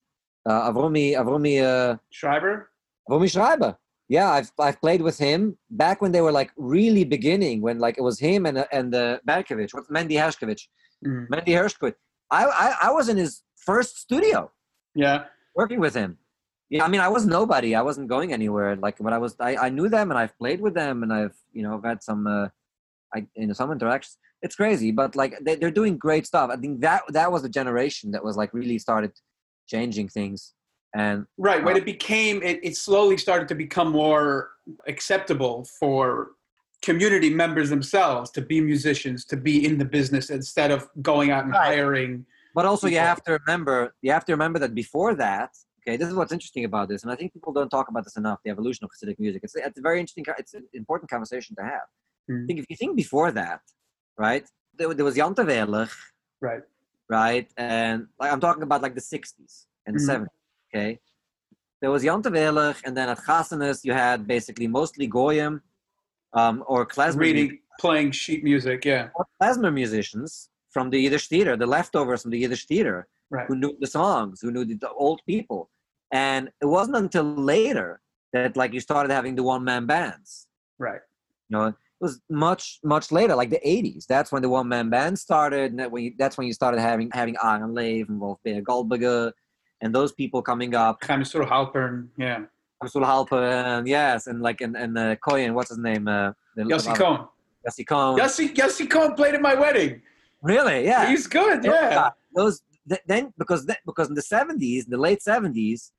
[SPEAKER 2] uh, Avromi Avromi uh,
[SPEAKER 1] Schreiber.
[SPEAKER 2] Avromi Schreiber. Yeah, I've I've played with him back when they were like really beginning, when like it was him and uh, and uh, Berkovich, what's Mendy Hershkovich,
[SPEAKER 1] Mhm.
[SPEAKER 2] Mendy Hershkovich. I, I I was in his first studio
[SPEAKER 1] Yeah.
[SPEAKER 2] working with him. Yeah, I mean, I was nobody. I wasn't going anywhere. Like, when I was, I, I knew them, and I've played with them, and I've, you know, I've had some, uh, I, you know, some interactions. It's crazy, but like they, they're doing great stuff. I think that that was the generation that was like really started changing things, and
[SPEAKER 1] Right. When
[SPEAKER 2] Uh,
[SPEAKER 1] it became, it, it slowly started to become more acceptable for community members themselves to be musicians, to be in the business instead of going out and
[SPEAKER 2] Right.
[SPEAKER 1] hiring.
[SPEAKER 2] But also, you have to remember, you have to remember that before that, okay, this is what's interesting about this, and I think people don't talk about this enough. The evolution of Hasidic music. It's, it's a very interesting. It's an important conversation to have. I think if you think before that, right? There, there was Wehrlich,
[SPEAKER 1] Right.
[SPEAKER 2] right, and like I'm talking about like the '60s and the
[SPEAKER 1] Mhm.
[SPEAKER 2] '70s. Okay, there was Wehrlich, and then at Chasanis you had basically mostly goyim, um, or klezmer
[SPEAKER 1] Really playing sheet music. Yeah.
[SPEAKER 2] or klezmer musicians from the Yiddish theater, the leftovers from the Yiddish theater,
[SPEAKER 1] Right.
[SPEAKER 2] who knew the songs, who knew the, the old people. And it wasn't until later that like you started having the one man bands.
[SPEAKER 1] Right.
[SPEAKER 2] You know, was much much later, like the '80s. That's when the one man band started. And that when you, that's when you started having having Aaron Lev and Wolf Bear Goldberger, and those people coming up.
[SPEAKER 1] Sort Halpern. Yeah.
[SPEAKER 2] Ursula Halpern, yes, and like and and uh, Koyen, what's his name? Uh,
[SPEAKER 1] Yossi Cohn.
[SPEAKER 2] Yossi Cohn.
[SPEAKER 1] Yossi, Yossi Cohn played at my wedding.
[SPEAKER 2] Really? Yeah.
[SPEAKER 1] He's good. Yeah.
[SPEAKER 2] Those th- then because th- because in the seventies, the late seventies,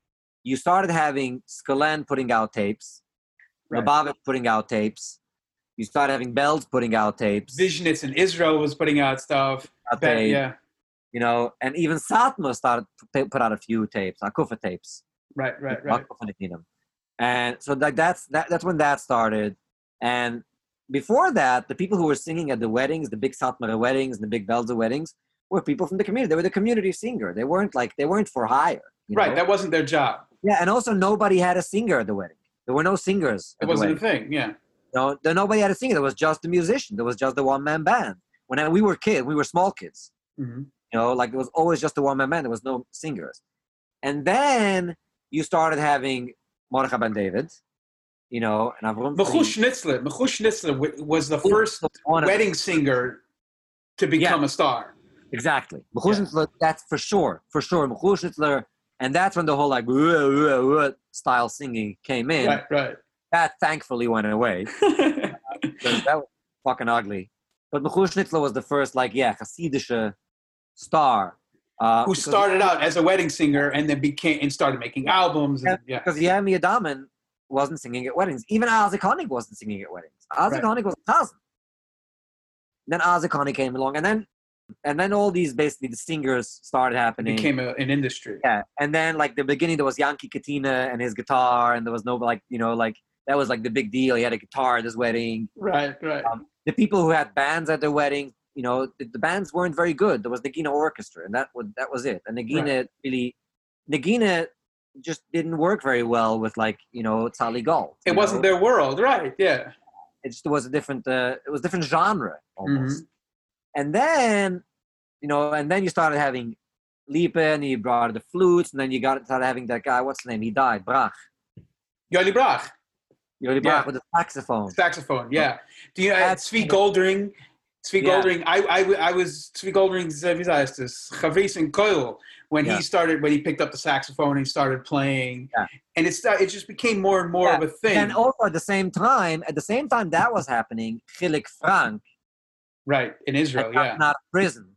[SPEAKER 2] you started having Skalen putting out tapes,
[SPEAKER 1] Right.
[SPEAKER 2] Lubavitch putting out tapes. You start having Belz putting out tapes.
[SPEAKER 1] Vizhnitz in Israel was putting out stuff.
[SPEAKER 2] out tape,
[SPEAKER 1] yeah.
[SPEAKER 2] You know, and even Satmar started to put out a few tapes, Akufa tapes.
[SPEAKER 1] Right. Right. Right.
[SPEAKER 2] And so like that's that, that's when that started. And before that, the people who were singing at the weddings, the big Satmara weddings, the big Belzer weddings, were people from the community. They were the community singer. They weren't like they weren't for hire. you
[SPEAKER 1] Right.
[SPEAKER 2] know?
[SPEAKER 1] That wasn't their job.
[SPEAKER 2] Yeah, and also nobody had a singer at the wedding. There were no singers.
[SPEAKER 1] It wasn't a thing. Yeah.
[SPEAKER 2] No, there nobody had a singer. There was just the musician. There was just the one man band. When I- we were kids, we were small kids.
[SPEAKER 1] hmm
[SPEAKER 2] You know, like it was always just the one man band. There was no singers. And then you started having Mordechai Ben David. You know, and Avram.
[SPEAKER 1] Mechush Schnitzler. Mechush Schnitzler was the first wedding singer to become a star.
[SPEAKER 2] Exactly. Mechushnitzler, that's for sure. For sure. Mechushnitzler. And that's when the whole like style singing came in.
[SPEAKER 1] Right. Right.
[SPEAKER 2] That thankfully went away. because that was fucking ugly. But Mechushnitzler was the first, like, yeah, Hasidische star. Uh,
[SPEAKER 1] Who started out as a wedding singer and then became and started making albums. And, yeah.
[SPEAKER 2] Because Yami Adaman wasn't singing at weddings. Even Isaac Honig wasn't singing at weddings. Isaac
[SPEAKER 1] Right.
[SPEAKER 2] Honig was a cousin. Then Isaac Honig came along, and then and then all these basically the singers started
[SPEAKER 1] It
[SPEAKER 2] happening.
[SPEAKER 1] became a, an industry.
[SPEAKER 2] yeah, and then like the beginning, there was Yankee Katina and his guitar, and there was no like you know like that was like the big deal. He had a guitar at his wedding.
[SPEAKER 1] Right. Right.
[SPEAKER 2] Um, the people who had bands at their wedding, you know, the, the bands weren't very good. There was the Nagina Orchestra, and that was that was it. And Nagina really, Nagina just didn't work very well with like you know Tzali Gold.
[SPEAKER 1] it wasn't
[SPEAKER 2] know?
[SPEAKER 1] their world. Right. Yeah.
[SPEAKER 2] It just was a different. Uh, it was a different genre almost.
[SPEAKER 1] Mm-hmm.
[SPEAKER 2] And then, you know, and then you started having Lipa, and you brought the flutes, and then you got started having that guy. What's his name? He died. Brach.
[SPEAKER 1] Yoli Brach,
[SPEAKER 2] Yoli
[SPEAKER 1] Yeah.
[SPEAKER 2] Brach with the saxophone.
[SPEAKER 1] saxophone. Yeah. Do you know uh, Zvi Goldring?
[SPEAKER 2] Yeah.
[SPEAKER 1] Goldring. I, I, I was Zvi Goldring's, uh, wie heißt das? Chavris and Koil when
[SPEAKER 2] Yeah.
[SPEAKER 1] he started, when he picked up the saxophone and he started playing.
[SPEAKER 2] Yeah.
[SPEAKER 1] And it, sta- it just became more and more
[SPEAKER 2] Yeah.
[SPEAKER 1] of a thing.
[SPEAKER 2] And also at the same time, at the same time that was happening, Chilik Frank
[SPEAKER 1] right. In Israel. Yeah.
[SPEAKER 2] not prison.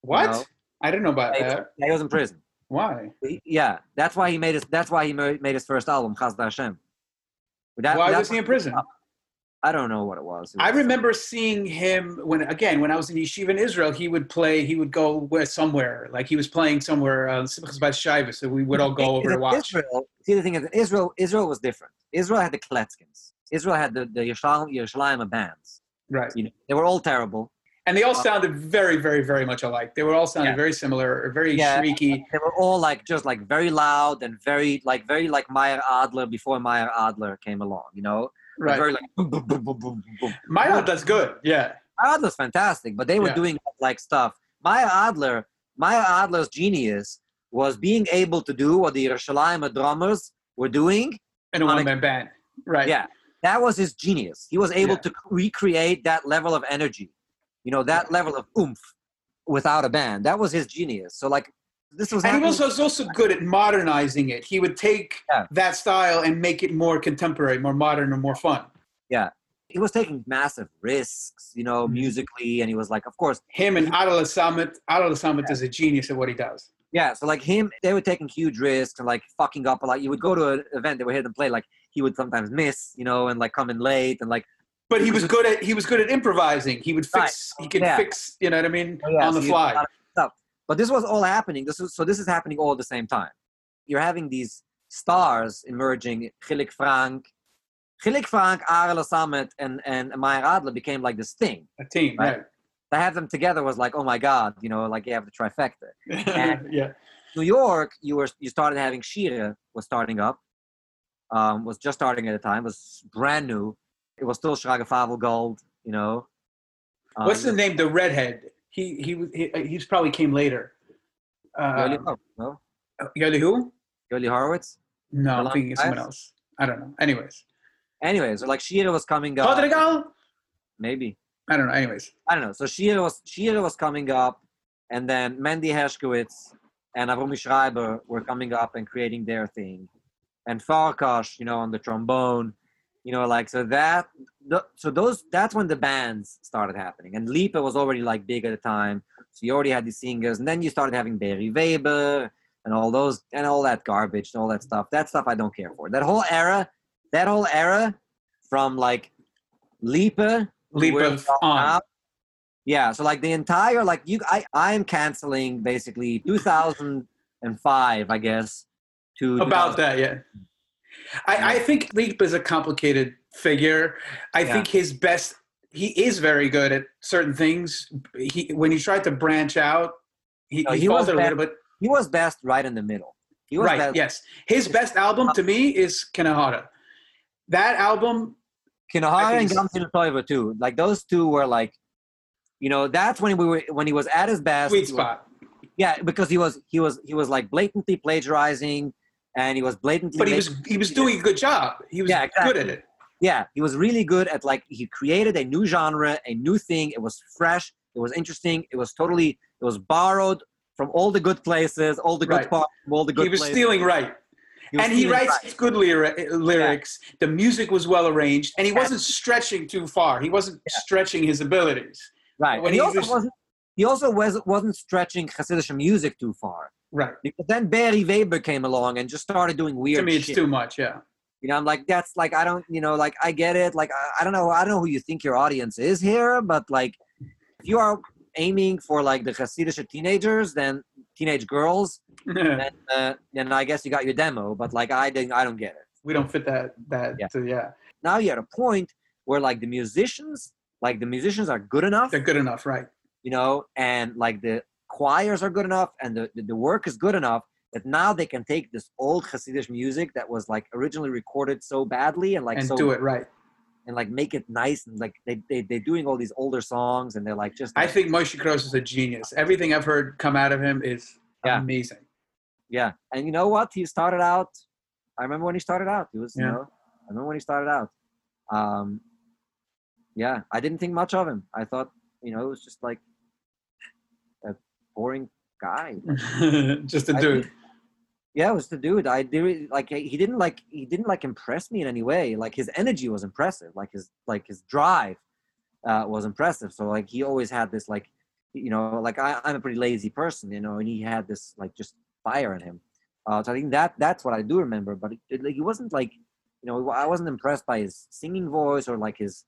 [SPEAKER 1] What?
[SPEAKER 2] know.
[SPEAKER 1] I didn't know about
[SPEAKER 2] He-
[SPEAKER 1] that.
[SPEAKER 2] he was in prison.
[SPEAKER 1] Why?
[SPEAKER 2] He- yeah, that's why he made his. That's why he made his first album, Chaz Hashem. That-
[SPEAKER 1] Why was he in prison?
[SPEAKER 2] I don't know what it was. It
[SPEAKER 1] I remember seeing him when again when I was in yeshiva in Israel. He would play. He would go where somewhere, like he was playing somewhere. Uh, Shiva, so we would all go over to watch.
[SPEAKER 2] Israel, see the thing is, Israel, Israel was different. Israel had the Kletzkins. Israel had the the Yerushalayim, Yerushalayim bands.
[SPEAKER 1] Right,
[SPEAKER 2] You know, they were all terrible.
[SPEAKER 1] And they all sounded very, very, very much alike. They were all sounded
[SPEAKER 2] Yeah.
[SPEAKER 1] very similar, or very
[SPEAKER 2] Yeah.
[SPEAKER 1] shrieky.
[SPEAKER 2] They were all like just like very loud and very like very like Meyer Adler before Meyer Adler came along. You know,
[SPEAKER 1] Right,
[SPEAKER 2] very like boom boom boom boom boom boom.
[SPEAKER 1] Meyer does good. Yeah,
[SPEAKER 2] Meyer Adler's fantastic, but they were
[SPEAKER 1] Yeah.
[SPEAKER 2] doing like stuff. Meyer Adler, Meyer Adler's genius was being able to do what the Yerushalayim drummers were doing
[SPEAKER 1] and a
[SPEAKER 2] On a-
[SPEAKER 1] one man band. Right.
[SPEAKER 2] Yeah. That was his genius. He was able to recreate that level of energy, you know, that level of oomph without a band. That was his genius. So, like, this was
[SPEAKER 1] And he was also good at modernizing it. He would take
[SPEAKER 2] Yeah.
[SPEAKER 1] that style and make it more contemporary, more modern, and more fun. Yeah.
[SPEAKER 2] He was taking massive risks, you know,
[SPEAKER 1] Mhm.
[SPEAKER 2] musically. And he was like, of course,
[SPEAKER 1] Him and Adel Summit. Adel Summit is a genius at what he does.
[SPEAKER 2] yeah. So, like, him, they were taking huge risks and like fucking up a lot. You would go to an event, they would hear them play, like, he would sometimes miss, you know, and like come in late and like,
[SPEAKER 1] But he was good at he was good at improvising. He would fix. He could
[SPEAKER 2] Yeah.
[SPEAKER 1] fix. You know what I mean?
[SPEAKER 2] Oh, yeah,
[SPEAKER 1] on
[SPEAKER 2] so
[SPEAKER 1] the fly.
[SPEAKER 2] a lot of stuff. But this was all happening. This was so. This is happening all at the same time. You're having these stars emerging. Chilik Frank, Chilik Frank, Ariel Summit, and and Meyer Adler became like this thing.
[SPEAKER 1] A team,
[SPEAKER 2] Right. To have them together was like, oh my god, you know, like you have the trifecta.
[SPEAKER 1] right? yeah.
[SPEAKER 2] New York, you were you started having Shira was starting up, um, was just starting at the time, was brand new. It was still Shraga Favel Gold, you know. Um,
[SPEAKER 1] What's the name? The redhead. He he was he, he's probably came later. Uh,
[SPEAKER 2] Horowitz, no?
[SPEAKER 1] Yoli who?
[SPEAKER 2] Yoli Horowitz?
[SPEAKER 1] No, I'm thinking of someone else. I don't know. Anyways,
[SPEAKER 2] Anyways, like Shira was coming up.
[SPEAKER 1] Rodrigo.
[SPEAKER 2] Maybe.
[SPEAKER 1] I don't know. Anyways,
[SPEAKER 2] I don't know. So Shira was Shira was coming up, and then Mandy Hershkowitz and Avromi Schreiber were coming up and creating their thing, and Farkash, you know, on the trombone, you know, like so that. th- So those that's when the bands started happening, and Lipa was already like big at the time. So you already had the singers, and then you started having Beri Weber and all those and all that garbage and all that stuff. That stuff I don't care for. That whole era, that whole era, from like Lipa
[SPEAKER 1] leap
[SPEAKER 2] where
[SPEAKER 1] of
[SPEAKER 2] we are
[SPEAKER 1] on.
[SPEAKER 2] now. Yeah, so like the entire like you I I am canceling basically 2005, I guess, to
[SPEAKER 1] About that, yeah. I, I think Leap is a complicated figure. I
[SPEAKER 2] Yeah.
[SPEAKER 1] think his best. He is very good at certain things. He when he tried to branch out, he,
[SPEAKER 2] No,
[SPEAKER 1] he,
[SPEAKER 2] he was
[SPEAKER 1] a little bit.
[SPEAKER 2] He was best right in the middle. He was
[SPEAKER 1] Right.
[SPEAKER 2] best.
[SPEAKER 1] Yes. His best album to me is Keinehora. That album, think
[SPEAKER 2] and Gamsin Toiva too. Like those two were like, you know, that's when we were when he was at his best.
[SPEAKER 1] sweet
[SPEAKER 2] was-
[SPEAKER 1] spot.
[SPEAKER 2] yeah, because he was he was he was like blatantly plagiarizing, and he was blatantly.
[SPEAKER 1] But he was he was doing a good job. He was
[SPEAKER 2] Yeah,
[SPEAKER 1] good at it.
[SPEAKER 2] yeah, he was really good at like he created a new genre, a new thing. It was fresh. It was interesting. It was totally. It was borrowed from all the good places, all the good
[SPEAKER 1] Right.
[SPEAKER 2] parts, all the good
[SPEAKER 1] He was
[SPEAKER 2] places.
[SPEAKER 1] stealing right.
[SPEAKER 2] He was
[SPEAKER 1] and he writes
[SPEAKER 2] right.
[SPEAKER 1] good lyri- eh, lyrics. The music was well arranged, and he
[SPEAKER 2] Yeah.
[SPEAKER 1] wasn't stretching too far. He wasn't stretching his abilities.
[SPEAKER 2] right.
[SPEAKER 1] when
[SPEAKER 2] And he
[SPEAKER 1] he
[SPEAKER 2] also
[SPEAKER 1] was-
[SPEAKER 2] wasn't. He also was, wasn't stretching Hasidic music too far.
[SPEAKER 1] Right.
[SPEAKER 2] Because then Beri Weber came along and just started doing weird
[SPEAKER 1] to me, it's
[SPEAKER 2] shit.
[SPEAKER 1] too much. Yeah.
[SPEAKER 2] You know, I'm like, that's like, I don't, you know, like, I get it. Like, I, I don't know, I don't know who you think your audience is here, but like, if you are aiming for like the Hasidic teenagers, then teenage girls, then, uh, then I guess you got your demo. But like, I didn't, I don't get it.
[SPEAKER 1] we don't fit that. That.
[SPEAKER 2] Yeah.
[SPEAKER 1] Yeah. yeah.
[SPEAKER 2] Now you're at a point where like the musicians, like the musicians are good enough,
[SPEAKER 1] They're good enough, right?
[SPEAKER 2] You know, and like the choirs are good enough, and the the, work is good enough. That now they can take this old Hasidic music that was like originally recorded so badly and like
[SPEAKER 1] and
[SPEAKER 2] so
[SPEAKER 1] do it right.
[SPEAKER 2] and like make it nice and like they, they they're doing all these older songs and they're like just
[SPEAKER 1] I think Moshe Kroos is a genius. Everything I've heard come out of him is
[SPEAKER 2] Yeah.
[SPEAKER 1] amazing.
[SPEAKER 2] yeah and you know what he started out i remember when he started out he was you know i remember when he started out um yeah i didn't think much of him i thought you know it was just like boring guy
[SPEAKER 1] Just a
[SPEAKER 2] I
[SPEAKER 1] dude.
[SPEAKER 2] think- yeah it was the dude. I did like he didn't like he didn't like impress me in any way. Like his energy was impressive. Like his like his drive uh, was impressive. So like he always had this like you know like I, i'm a pretty lazy person you know and he had this like just fire in him. Uh, so i think that that's what i do remember. But it, it, like, he wasn't like you know i wasn't impressed by his singing voice or like his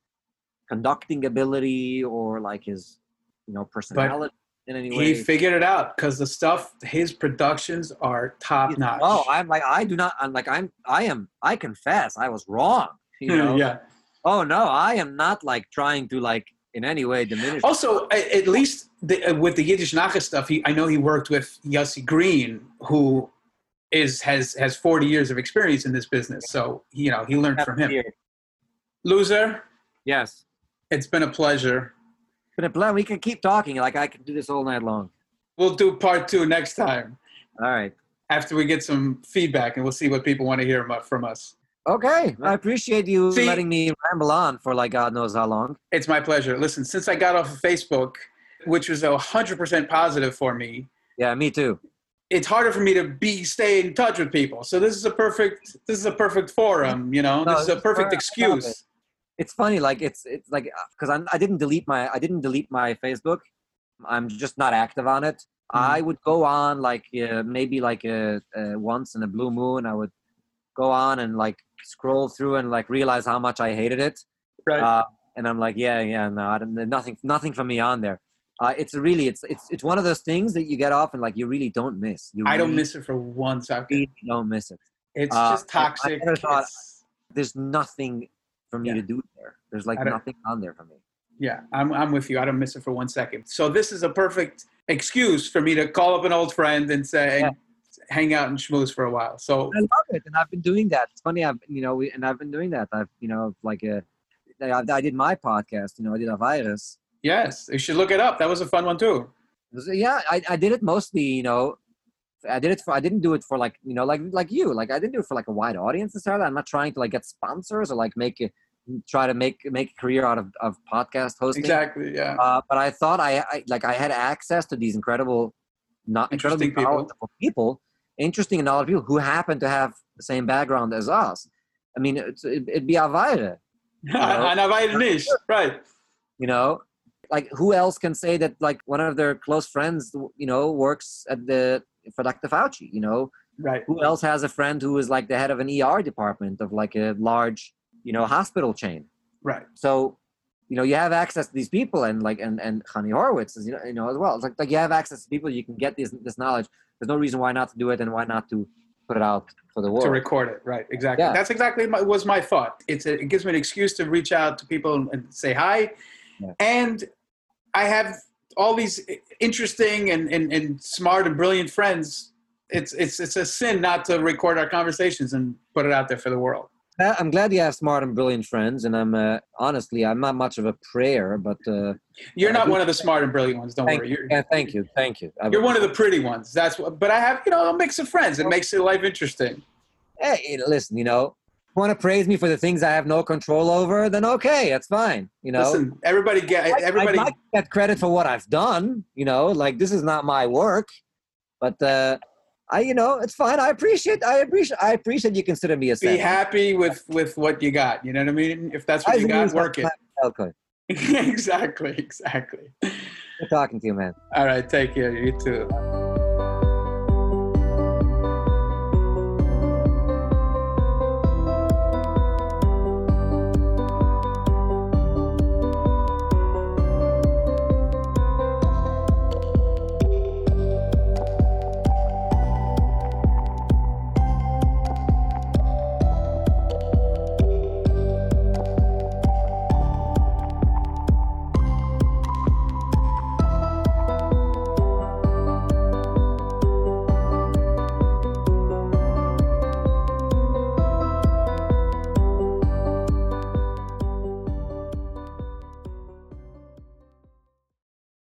[SPEAKER 2] conducting ability or like his you know personality in any way
[SPEAKER 1] He figured it out because the stuff, his productions are top notch.
[SPEAKER 2] Oh, I'm like I do not. I'm like I'm. I am. I confess, I was wrong. You know.
[SPEAKER 1] yeah.
[SPEAKER 2] Oh no, I am not like trying to like in any way diminish.
[SPEAKER 1] Also, at least the, uh, with the Yiddish Nacha stuff, he, I know he worked with Yossi Green, who is has has 40 years of experience in this business. So you know he learned from him. Luzer,
[SPEAKER 2] Yes.
[SPEAKER 1] it's been a pleasure.
[SPEAKER 2] But a plan. We can keep talking. Like I can do this all night long.
[SPEAKER 1] We'll do part two next time
[SPEAKER 2] All right.
[SPEAKER 1] after we get some feedback, and we'll see what people want to hear from us.
[SPEAKER 2] Okay. I appreciate you
[SPEAKER 1] See-
[SPEAKER 2] letting me ramble on for like God knows how long.
[SPEAKER 1] It's my pleasure. Listen, since I got off of Facebook, which was a hundred percent positive for me,
[SPEAKER 2] Yeah, me too.
[SPEAKER 1] it's harder for me to be stay in touch with people. So this is a perfect this is a perfect forum, you know.
[SPEAKER 2] No,
[SPEAKER 1] this is a perfect excuse.
[SPEAKER 2] It's funny. Like it's it's like because I'm I didn't delete my I didn't delete my Facebook. I'm just not active on it. I would go on like uh, maybe like uh, uh, once in a blue moon. I would go on and like scroll through and like realize how much I hated it.
[SPEAKER 1] Right.
[SPEAKER 2] Uh, and I'm like, yeah, yeah, no, I don't, nothing, nothing for me on there. Uh, it's really, it's, it's, it's one of those things that you get off and like you really don't miss. You
[SPEAKER 1] I don't miss it for one second.
[SPEAKER 2] really don't miss it.
[SPEAKER 1] It's
[SPEAKER 2] Uh,
[SPEAKER 1] just
[SPEAKER 2] I- I
[SPEAKER 1] toxic.
[SPEAKER 2] thought- There's nothing for me
[SPEAKER 1] Yeah.
[SPEAKER 2] to do there. There's like nothing on there for me.
[SPEAKER 1] yeah, I'm I'm with you. I don't miss it for one second. So this is a perfect excuse for me to call up an old friend and say
[SPEAKER 2] Yeah.
[SPEAKER 1] hang out and schmooze for a while. So
[SPEAKER 2] I love it, and I've been doing that. It's funny, I've you know, we, and I've been doing that. I've you know, like uh, I, I did my podcast. You know, I did a virus.
[SPEAKER 1] Yes, you should look it up. That was a fun one too.
[SPEAKER 2] Yeah, I, I did it mostly, you know. I did it for. I didn't do it for like you know like like you like I didn't do it for like a wide audience necessarily. I'm not trying to like get sponsors or like make it try to make make a career out of, of podcast hosting.
[SPEAKER 1] Exactly. Yeah.
[SPEAKER 2] Uh, but I thought I, I like I had access to these incredible, not incredibly
[SPEAKER 1] Interesting people.
[SPEAKER 2] knowledgeable people, interesting and knowledgeable people who happen to have the same background as us. I mean, it's, it, it'd be Avire,
[SPEAKER 1] and I've niche. Right.
[SPEAKER 2] you know, like who else can say that like one of their close friends, you know, works at the for Dr. Fauci, you know,
[SPEAKER 1] Right.
[SPEAKER 2] who else has a friend who is like the head of an ER department of like a large, you know, hospital chain.
[SPEAKER 1] Right.
[SPEAKER 2] So, you know, you have access to these people, and like, and and Connie Horowitz is, you know, you know, as well. It's like, like you have access to people, you can get this this knowledge. There's no reason why not to do it, and why not to put it out for the world.
[SPEAKER 1] To record it. Right. Exactly.
[SPEAKER 2] Yeah.
[SPEAKER 1] That's exactly my, was my thought. It's a, it gives me an excuse to reach out to people and, and say hi,
[SPEAKER 2] Yeah.
[SPEAKER 1] and I have all these interesting and, and, and smart and brilliant friends. It's it's it's a sin not to record our conversations and put it out there for the world.
[SPEAKER 2] Uh, I'm glad you have smart and brilliant friends, and I'm uh, honestly, I'm not much of a prayer, but uh,
[SPEAKER 1] You're not one of the smart and brilliant ones. Don't
[SPEAKER 2] thank
[SPEAKER 1] worry.
[SPEAKER 2] you,
[SPEAKER 1] You're,
[SPEAKER 2] yeah, thank you, thank you. I-
[SPEAKER 1] you're one of the pretty ones. That's what. But I have you know a mix of friends. It makes your life interesting.
[SPEAKER 2] hey, listen, you know, want to praise me for the things I have no control over, then okay, that's fine. You know,
[SPEAKER 1] Listen, everybody get everybody.
[SPEAKER 2] I'd like get credit for what I've done. You know, like this is not my work, but uh, I, you know, it's fine. I appreciate, I appreciate, I appreciate you consider me a
[SPEAKER 1] be happy with with what you got. You know what I mean? If that's what
[SPEAKER 2] I
[SPEAKER 1] you got, work it.
[SPEAKER 2] Okay,
[SPEAKER 1] exactly. Exactly.
[SPEAKER 2] good talking to you, man.
[SPEAKER 1] All right. Take care. You too.